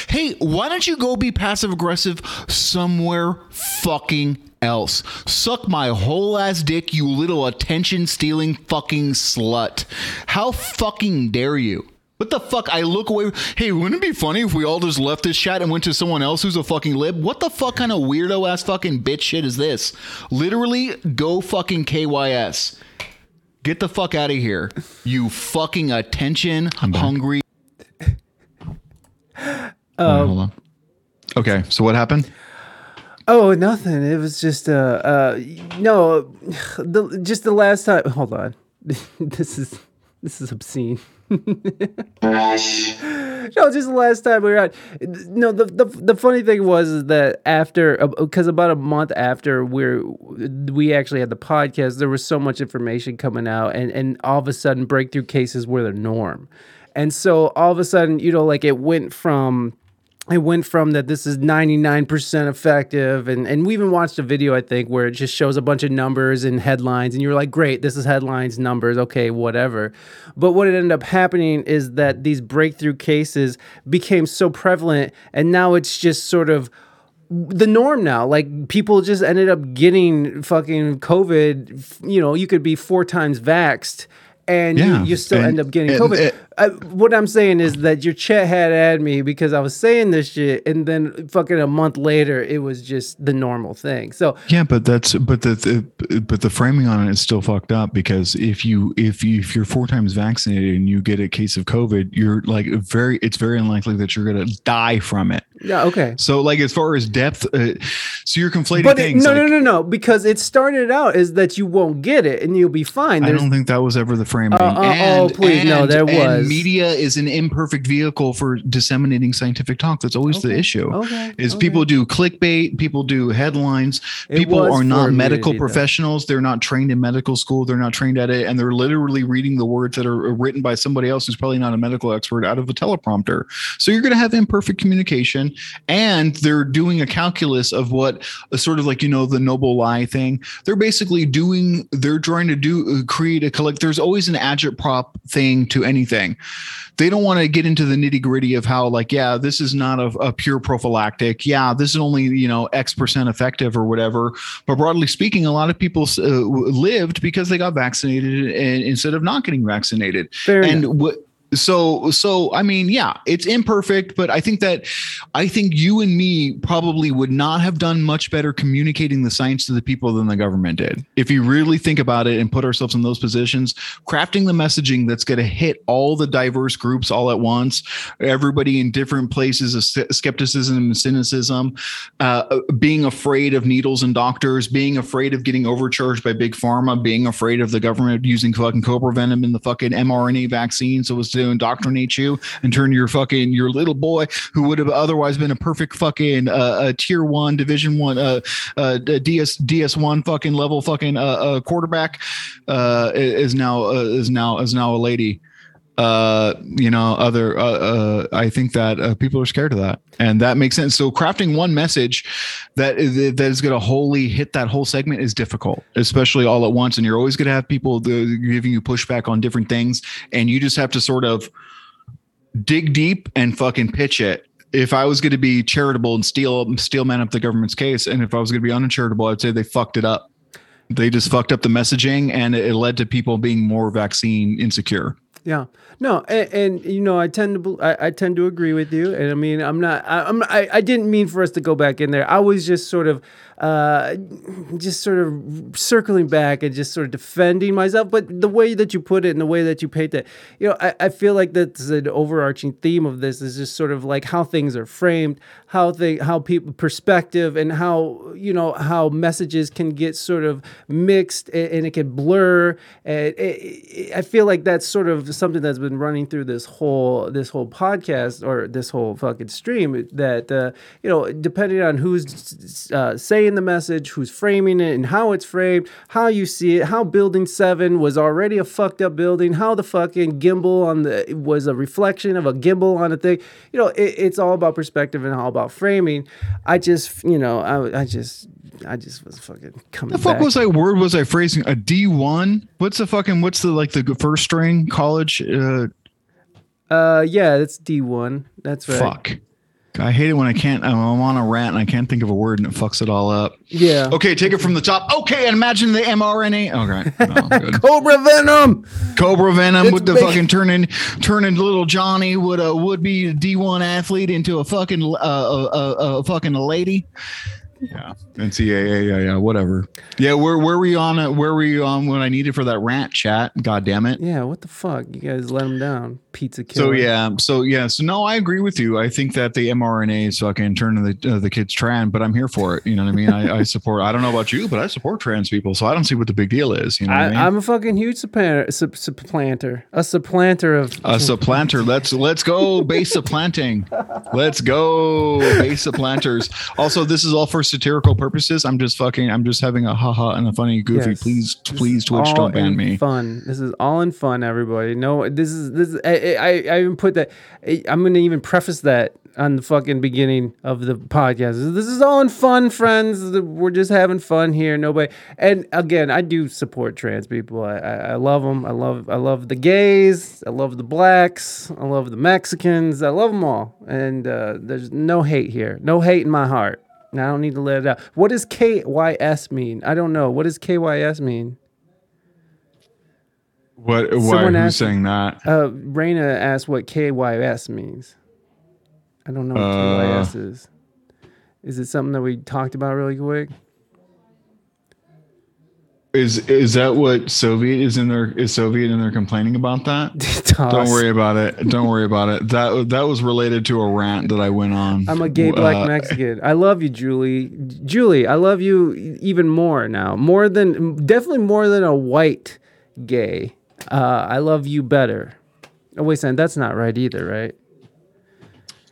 Hey, why don't you go be passive aggressive somewhere fucking else. Suck my whole ass dick, you little attention stealing fucking slut. How fucking dare you? What the fuck? I look away. Hey, wouldn't it be funny if we all just left this chat and went to someone else who's a fucking lib? What the fuck kind of weirdo ass fucking bitch shit is this? Literally, go fucking KYS. Get the fuck out of here. You fucking attention hungry. Hold on. Okay, so what happened? Oh, nothing. It was just uh uh no, the just the last time. Hold on, this is this is obscene. No, just the last time we were out. No, the the, the funny thing was that after because about a month after we're we actually had the podcast, there was so much information coming out, and and all of a sudden breakthrough cases were the norm, and so all of a sudden you know like it went from it went from that this is 99% effective and, and we even watched a video i think where it just shows a bunch of numbers and headlines and you're like great this is headlines numbers okay whatever but what it ended up happening is that these breakthrough cases became so prevalent and now it's just sort of the norm now. Like people just ended up getting fucking COVID. You know, you could be four times vaxxed and Yeah, you, you still and- end up getting and COVID. it- I, what I'm saying is that your chat had at me because I was saying this shit, and then fucking a month later, it was just the normal thing. So Yeah, but that's but the, the but the framing on it is still fucked up because if you if you if you're four times vaccinated and you get a case of COVID, you're like very it's very unlikely that you're gonna die from it. yeah, okay. So like as far as depth, uh, so you're conflating But it, things. no, like, no, no, no, because it started out is that you won't get it and you'll be fine. I don't think that was ever the framing. Uh, uh, oh, please, no, there and was. media is an imperfect vehicle for disseminating scientific talk. That's always the issue. okay, Is okay. people do clickbait, people do headlines. It people are not medical immunity, though. professionals. They're not trained in medical school. They're not trained at it, and they're literally reading the words that are written by somebody else who's probably not a medical expert out of a teleprompter. So you're going to have imperfect communication, and they're doing a calculus of what a sort of like you know the noble lie thing. They're basically doing. They're trying to do create a collect. There's always an agitprop thing to anything. They don't want to get into the nitty gritty of how like yeah this is not a, a pure prophylactic. Yeah, this is only you know X percent effective or whatever. But broadly speaking, a lot of people uh, lived because they got vaccinated and, instead of not getting vaccinated. Fair and what so so i mean yeah it's imperfect but i think that i think you and me probably would not have done much better communicating the science to the people than the government did. If you really think about it and put ourselves in those positions crafting the messaging that's going to hit all the diverse groups all at once everybody in different places of skepticism and cynicism uh, being afraid of needles and doctors being afraid of getting overcharged by big pharma being afraid of the government using fucking cobra venom in the fucking mrna vaccine so to to indoctrinate you and turn your fucking your little boy who would have otherwise been a perfect fucking uh, a tier one division one uh, uh ds ds one fucking level fucking uh, uh quarterback uh is now uh, is now is now a lady uh you know other uh, uh i think that uh, people are scared of that. And that makes sense. So crafting one message that is that is going to wholly hit that whole segment is difficult especially all at once. And you're always going to have people the, giving you pushback on different things. And you just have to sort of dig deep and fucking pitch it. If I was going to be charitable and steal steal man up the government's case, and if I was going to be uncharitable, I'd say they fucked it up. They just fucked up the messaging, and it led to people being more vaccine insecure. Yeah. No, and, and you know, I tend to I, I tend to agree with you, and I mean, I'm not. I, I'm. I, I didn't mean for us to go back in there. I was just sort of, uh, just sort of circling back and just sort of defending myself. But the way that you put it and the way that you paint it, you know, I, I feel like that's an overarching theme of this is just sort of like how things are framed, how they, how people perspective, and how you know how messages can get sort of mixed and, and it can blur. And it, it, I feel like that's sort of something that's been running through this whole this whole podcast or this whole fucking stream. That uh, you know, depending on who's uh, saying the message, who's framing it, and how it's framed, how you see it, how Building Seven was already a fucked up building, how the fucking gimbal on the was a reflection of a gimbal on a thing. You know, it, it's all about perspective and all about framing. I just, you know, I, I just, I just was fucking coming. The fuck back. was I word was I phrasing a D one? What's the fucking what's the like the first string college? Uh, Uh, yeah, it's D one. That's right. Fuck. I hate it when I can't. I'm on a rant and I can't think of a word and it fucks it all up. Yeah. Okay, take it from the top. Okay, and imagine the mRNA. Okay, no, good. Cobra Venom. Cobra Venom It's with the big. fucking turning turning little Johnny would a would be a D1 athlete into a fucking uh, a, a, a fucking lady. Yeah, NCAA, yeah, yeah, whatever. Yeah, where where were you on? it? Where were you on when I needed for that rant chat? God damn it. Yeah, what the fuck? You guys let him down. Pizza killer. So yeah, so yeah, so no, I agree with you. I think that the mRNA is fucking turning the uh, the kids trans, but I'm here for it. You know what I mean? I, I support. I don't know about you, but I support trans people, so I don't see what the big deal is. You know what I, I, mean? I'm a fucking huge supplanter, sup- supplanter, a supplanter of. a supplanter. Let's let's go base supplanting. Let's go base supplanters. Also, this is all for satirical purposes. I'm just fucking. I'm just having a haha and a funny goofy. Yes. Please, This please, Twitch, don't ban in me. Fun. This is all in fun, everybody. No, this is this. Is, I, I I even put that. I- I'm gonna even preface that on the fucking beginning of the podcast. This is all in fun, friends. We're just having fun here. Nobody. And again, I do support trans people. I, I, I love them. I love I love the gays. I love the blacks. I love the Mexicans. I love them all. And uh, there's no hate here. No hate in my heart. I don't need to let it out. What does KYS mean? I don't know. What does KYS mean? What? Why? Someone Who's asked- saying that? Uh, Reina asked what KYS means. I don't know what Uh, KYS is. Is it something that we talked about really quick? Is is that what Soviet is in there? Is Soviet in there complaining about that? Don't worry about it. Don't worry about it. That that was related to a rant that I went on. I'm a gay black Uh, Mexican. I love you, Julie. Julie, I love you even more now. More than definitely more than a white gay. Uh, I love you better. Oh wait, Sam, that's not right either, right?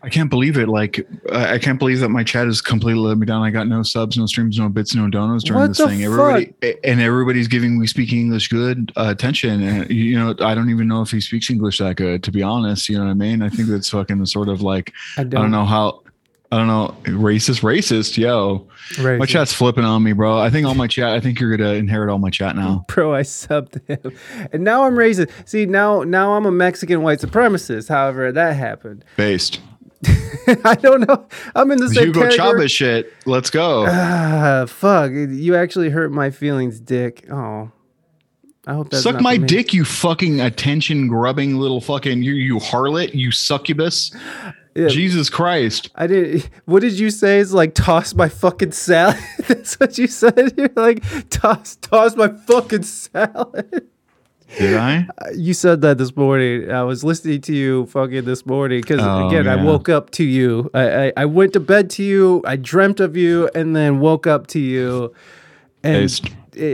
I can't believe it. Like, I can't believe that my chat has completely let me down. I got no subs, no streams, no bits, no donos during What this thing. Everybody and everybody's giving we speak English good uh, attention. And you know, I don't even know if he speaks English that good. To be honest, you know what I mean. I think that's fucking sort of like I I don't know how. I don't know. Racist, racist, yo. My chat's flipping on me, bro. I think all my chat. I think you're gonna inherit all my chat now. Bro, I subbed him, and now I'm racist. See, now now I'm a Mexican white supremacist. However, that happened. Based I don't know. I'm in the same Hugo category. Chavez shit. Let's go. Ah, fuck! You actually hurt my feelings, Dick. Oh, I hope that's Suck my me. dick, you fucking attention grubbing little fucking you you harlot, you succubus. Yeah. Jesus Christ. I did. What did you say? It's like toss my fucking salad. That's what you said. You're like toss, toss my fucking salad. Did I? Uh, you said that this morning. I was listening to you fucking this morning because Oh, again, I woke up to you. I, I I went to bed to you. I dreamt of you, and then woke up to you. And Based.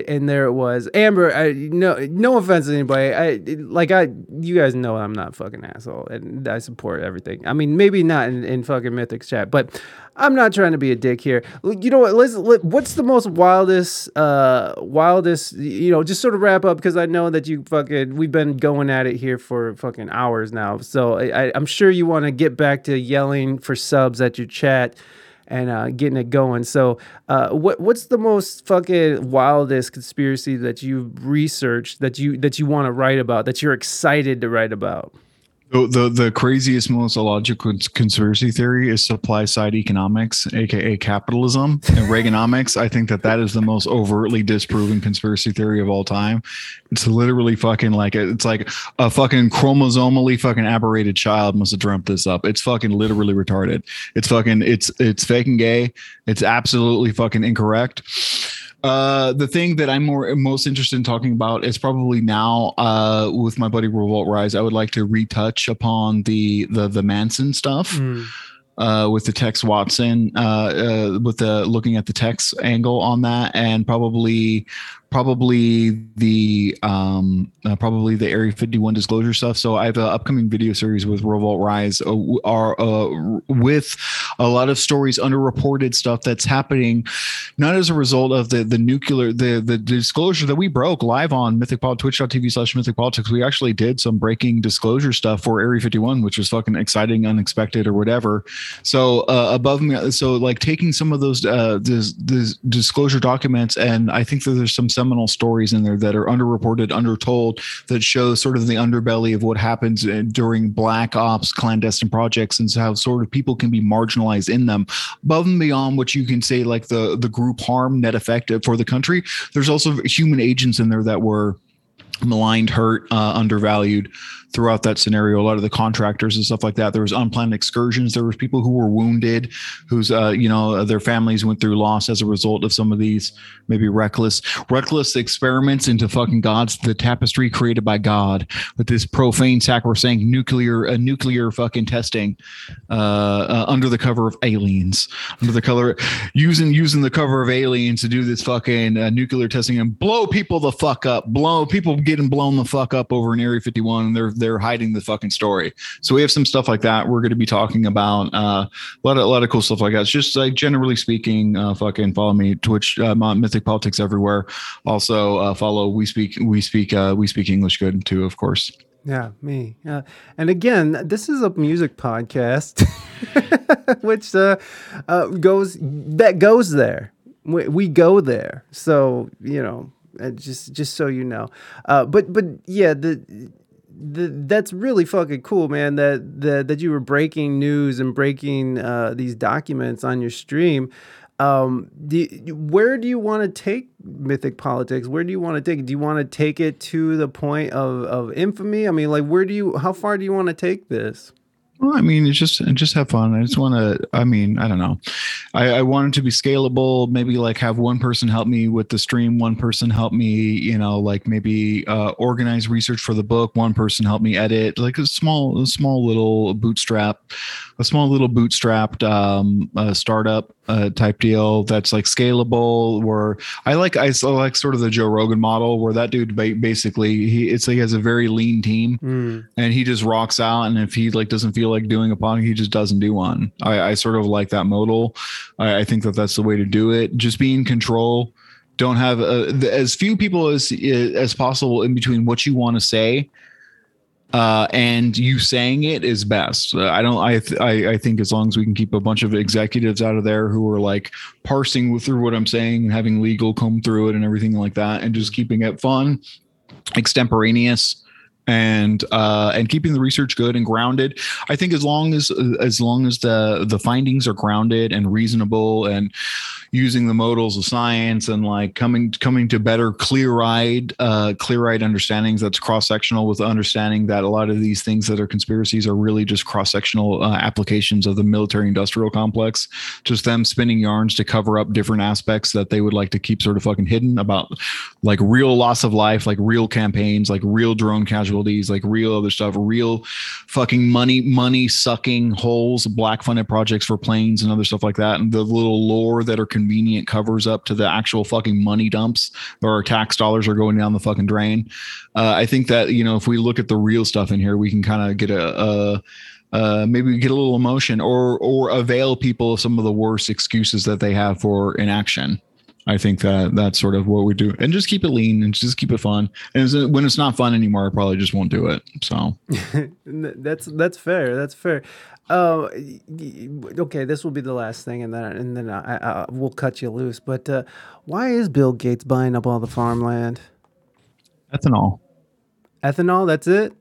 and there it was. Amber, I, no, no offense to anybody. I like I, you guys know I'm not a fucking asshole, and I support everything. I mean, maybe not in, in fucking Mythics chat, but I'm not trying to be a dick here. You know what? Let's. Let, what's the most wildest, uh, wildest? You know, just sort of wrap up because I know that you fucking. We've been going at it here for fucking hours now, so I, I'm sure you want to get back to yelling for subs at your chat and uh, getting it going. So, uh, what what's the most fucking wildest conspiracy that you've researched that you that you want to write about that you're excited to write about? The, the the craziest, most illogical conspiracy theory is supply side economics, aka capitalism and Reaganomics. I think that that is the most overtly disproven conspiracy theory of all time. It's literally fucking like it's like a fucking chromosomally fucking aberrated child must have dreamt this up. It's fucking literally retarded. It's fucking it's it's fake and gay. It's absolutely fucking incorrect. Uh, the thing that I'm more most interested in talking about is probably now uh, with my buddy Revolt Rise. I would like to retouch upon the the the Manson stuff. Uh, with the Tex Watson, uh, uh, with the looking at the Tex angle on that, and probably, probably the um, uh, probably the Area 51 disclosure stuff. So I have an upcoming video series with Revolt Rise, uh, are uh, with a lot of stories, underreported stuff that's happening, not as a result of the the nuclear the the disclosure that we broke live on Mythic Twitch.tv slash Mythic Politics. We actually did some breaking disclosure stuff for Area 51, which was fucking exciting, unexpected, or whatever. So uh, above me, so like taking some of those uh, this disclosure documents, and I think that there's some seminal stories in there that are underreported, undertold, that show sort of the underbelly of what happens uh, during black ops, clandestine projects, and how sort of people can be marginalized in them. Above and beyond what you can say, like the the group harm net effect for the country, there's also human agents in there that were maligned, hurt, uh, undervalued throughout that scenario. A lot of the contractors and stuff like that. There was unplanned excursions. There was people who were wounded, whose uh, you know their families went through loss as a result of some of these maybe reckless, reckless experiments into fucking gods. The tapestry created by God with this profane, sacrosanct nuclear, uh, nuclear fucking testing uh, uh, under the cover of aliens, under the color using using the cover of aliens to do this fucking uh, nuclear testing and blow people the fuck up, blow people getting blown the fuck up over in Area 51. And they're they're hiding the fucking story. So we have some stuff like that. We're going to be talking about uh, a lot of a lot of cool stuff like that. It's just like generally speaking, uh, fucking follow me Twitch, uh, Mythic Politics everywhere. Also uh, follow We Speak We Speak uh, We Speak English Good too, of course. Yeah, me. Yeah. And again, this is a music podcast, which uh, uh, goes that goes there. We, we go there. So you know, uh, just just so you know. Uh, but but yeah, the. The, that's really fucking cool, man. That that that you were breaking news and breaking uh, these documents on your stream. Um, do where do you want to take mythic politics? Where do you want to take it? Do you want to take it to the point of, of infamy? I mean, like, where do you? How far do you want to take this? Well, I mean, it's just just have fun. I just want to. I mean, I don't know. I, I want it to be scalable. Maybe like have one person help me with the stream, one person help me, you know, like maybe uh, organize research for the book, one person help me edit, like a small, a small little bootstrap, a small little bootstrapped um, uh, startup uh, type deal that's like scalable. Where I like, I like sort of the Joe Rogan model, where that dude basically he it's like he has a very lean team and he just rocks out and if he like doesn't feel like doing a podcast he just doesn't do one. I, I sort of like that modal I, I think that that's the way to do it. Just be in control. Don't have uh, the, as few people as as possible in between what you want to say uh, and you saying it is best. Uh, I don't. I, th- I I think as long as we can keep a bunch of executives out of there who are like parsing through what I'm saying and having legal comb through it and everything like that, and just keeping it fun, extemporaneous, and uh, and keeping the research good and grounded. I think as long as as long as the the findings are grounded and reasonable and using the modals of science and like coming coming to better clear-eyed uh clear-eyed understandings that's cross-sectional with understanding that a lot of these things that are conspiracies are really just cross-sectional uh, applications of the military industrial complex. Just them spinning yarns to cover up different aspects that they would like to keep sort of fucking hidden about like real loss of life like real campaigns like real drone casualties like real other stuff real fucking money money sucking holes black funded projects for planes and other stuff like that. And the little lore that are convenient covers up to the actual fucking money dumps or our tax dollars are going down the fucking drain. Uh, I think that you know if we look at the real stuff in here, we can kind of get a. a uh, maybe get a little emotion or or avail people of some of the worst excuses that they have for inaction. I think that that's sort of what we do, and just keep it lean and just keep it fun. And when it's not fun anymore, I probably just won't do it. So That's that's fair. That's fair. Uh, y- okay, this will be the last thing, and then and then I, I, we'll cut you loose. But uh, why is Bill Gates buying up all the farmland? ethanol. Ethanol. That's it.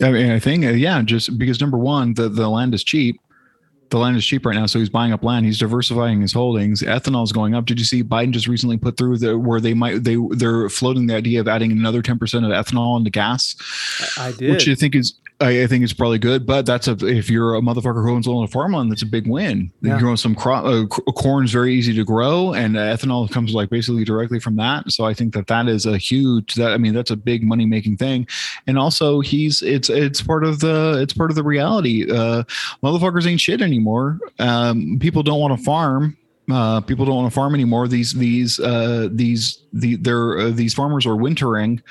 I mean, I think uh, yeah, just because number one, the the land is cheap. The land is cheap right now, so he's buying up land. He's diversifying his holdings. Ethanol is going up. Did you see Biden just recently put through the where they might they they're floating the idea of adding another ten percent of ethanol into gas, I did. which I think is I, I think it's probably good. But that's a if you're a motherfucker who owns a of farmland, that's a big win. Yeah. You're growing some crop. Uh, is very easy to grow, and uh, ethanol comes like basically directly from that. So I think that that is a huge. That I mean, that's a big money making thing. And also, he's it's it's part of the it's part of the reality. Uh, motherfuckers ain't shit anymore. Um, people don't want to farm. Uh, people don't want to farm anymore. These these uh, these the they're uh, these farmers are wintering,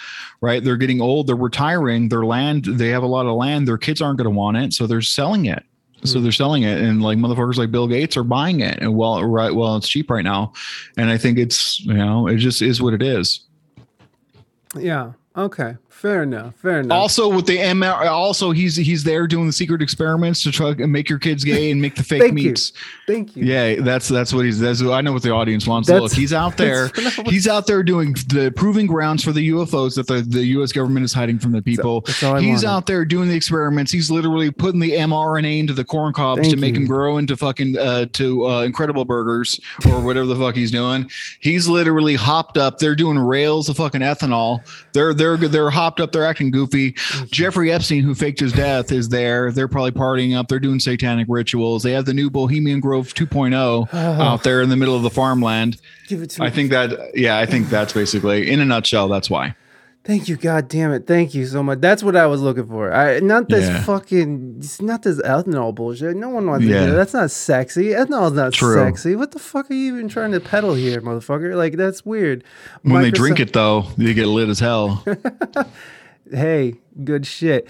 right? They're getting old. They're retiring. Their land. They have a lot of land. Their kids aren't going to want it, so they're selling it. So they're selling it, and like motherfuckers like Bill Gates are buying it, and well, right, well, it's cheap right now, and I think it's you know it just is what it is. yeah. Okay. Fair enough. Fair enough. Also, with the MR, also he's he's there doing the secret experiments to try and make your kids gay and make the fake Thank you. meats. Thank you. Yeah, that's that's what he's. That's I know what the audience wants. That's- Look, he's out there. that's what I was- He's out there doing the proving grounds for the UFOs that the, the U.S. government is hiding from the people. that's he's wanted. out there doing the experiments. He's literally putting the mRNA into the corn cobs Thank to make you. them grow into fucking uh, to uh, incredible burgers or whatever the fuck he's doing. He's literally hopped up. They're doing rails of fucking ethanol. They're they're they're hopped up. They're acting goofy. Mm-hmm. Jeffrey Epstein, who faked his death, is there. They're probably partying up. They're doing satanic rituals. They have the new Bohemian Grove 2.0 out there in the middle of the farmland. Give it to me. I think that, yeah, I think that's basically, in a nutshell, that's why. Thank you. God damn it. Thank you so much. That's what I was looking for. I not this Yeah. fucking it's not this ethanol bullshit. No one wants to do that. That's not sexy. Ethanol is not True. sexy. What the fuck are you even trying to peddle here, motherfucker? Like that's weird. When they drink it, though, they get lit as hell. hey, good shit.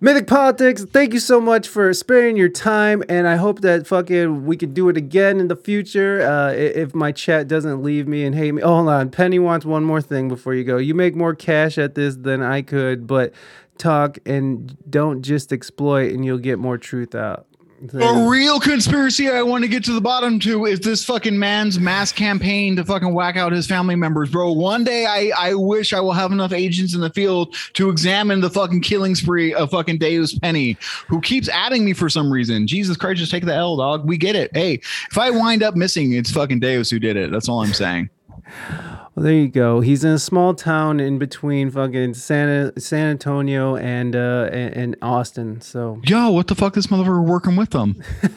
Mythic Politics, thank you so much for sparing your time, and I hope that fucking we could do it again in the future. Uh, if my chat doesn't leave me and hate me. Oh, hold on, Penny wants one more thing before you go. You make more cash at this than I could, but talk and don't just exploit, and you'll get more truth out. A real conspiracy I want to get to the bottom to is this fucking man's mass campaign to fucking whack out his family members, bro. One day I, I wish I will have enough agents in the field to examine the fucking killing spree of fucking Deus Penny, who keeps adding me for some reason. Jesus Christ, just take the L, dog. We get it. Hey, if I wind up missing, it's fucking Deus who did it. That's all I'm saying. Well, there you go. He's in a small town in between fucking San San Antonio and uh and, and Austin. So Yo, what the fuck? is motherfucker working with them.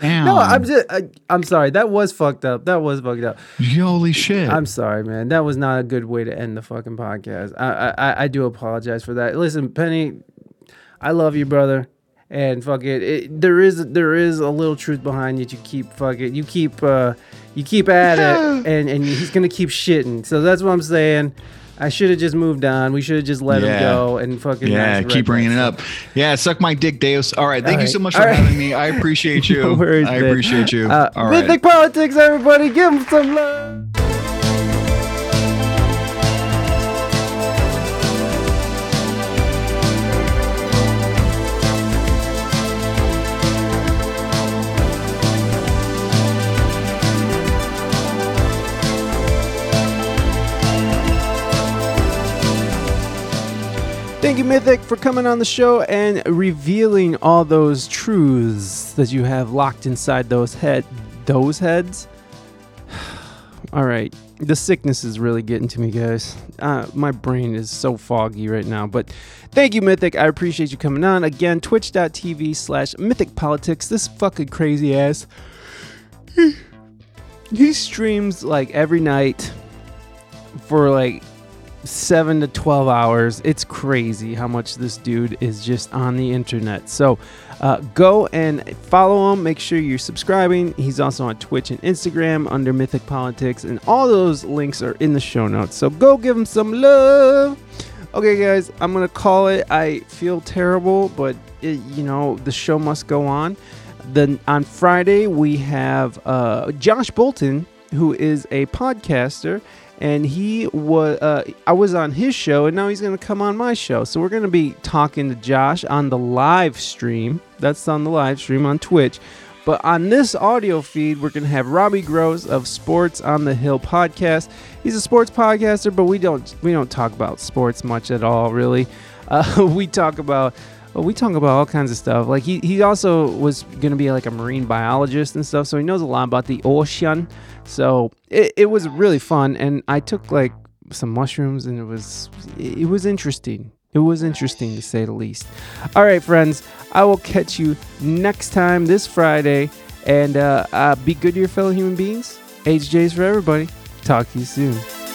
Damn. no, I'm just I, I'm sorry. That was fucked up. That was fucked up. Holy shit. I'm sorry, man. That was not a good way to end the fucking podcast. I I, I do apologize for that. Listen, Penny, I love you, brother. And fuck it, it there is there is a little truth behind it. You keep fuck it. You keep uh you keep at it, and and he's gonna keep shitting. So that's what I'm saying. I should have just moved on. We should have just let him go and fucking yeah, keep bringing it up. Yeah, suck my dick, Deus. All right, thank All you right. so much All for right. having me. I appreciate you. No worries, I appreciate you. Uh, All right. Mythic politics, everybody, give him some love. Thank you, Mythic, for coming on the show and revealing all those truths that you have locked inside those head those heads. all right, the sickness is really getting to me, guys. Uh, my brain is so foggy right now. But thank you, Mythic. I appreciate you coming on again. Twitch.tv slash Mythic Politics. This fucking crazy ass. he streams like every night for like seven to 12 hours. It's crazy how much this dude is just on the internet. So uh, go and follow him. Make sure you're subscribing. He's also on Twitch and Instagram under Mythic Politics, and all those links are in the show notes. So go give him some love. Okay, guys, I'm gonna call it. I feel terrible, but it, you know the show must go on. Then on Friday we have uh, Josh Bolton, who is a podcaster, and he was uh, I was on his show, and now he's gonna come on my show. So we're gonna be talking to Josh on the live stream. That's on the live stream on Twitch. But on this audio feed, we're gonna have Robbie Gross of Sports on the Hill podcast. He's a sports podcaster, but we don't we don't talk about sports much at all, really. Uh, we talk about well, we talk about all kinds of stuff. Like he, he also was gonna be like a marine biologist and stuff, so he knows a lot about the ocean. So it, it was really fun, and I took like some mushrooms, and it was it was interesting. It was interesting to say the least. All right, friends, I will catch you next time this Friday, and uh, uh, be good to your fellow human beings. HJ's for everybody. Talk to you soon.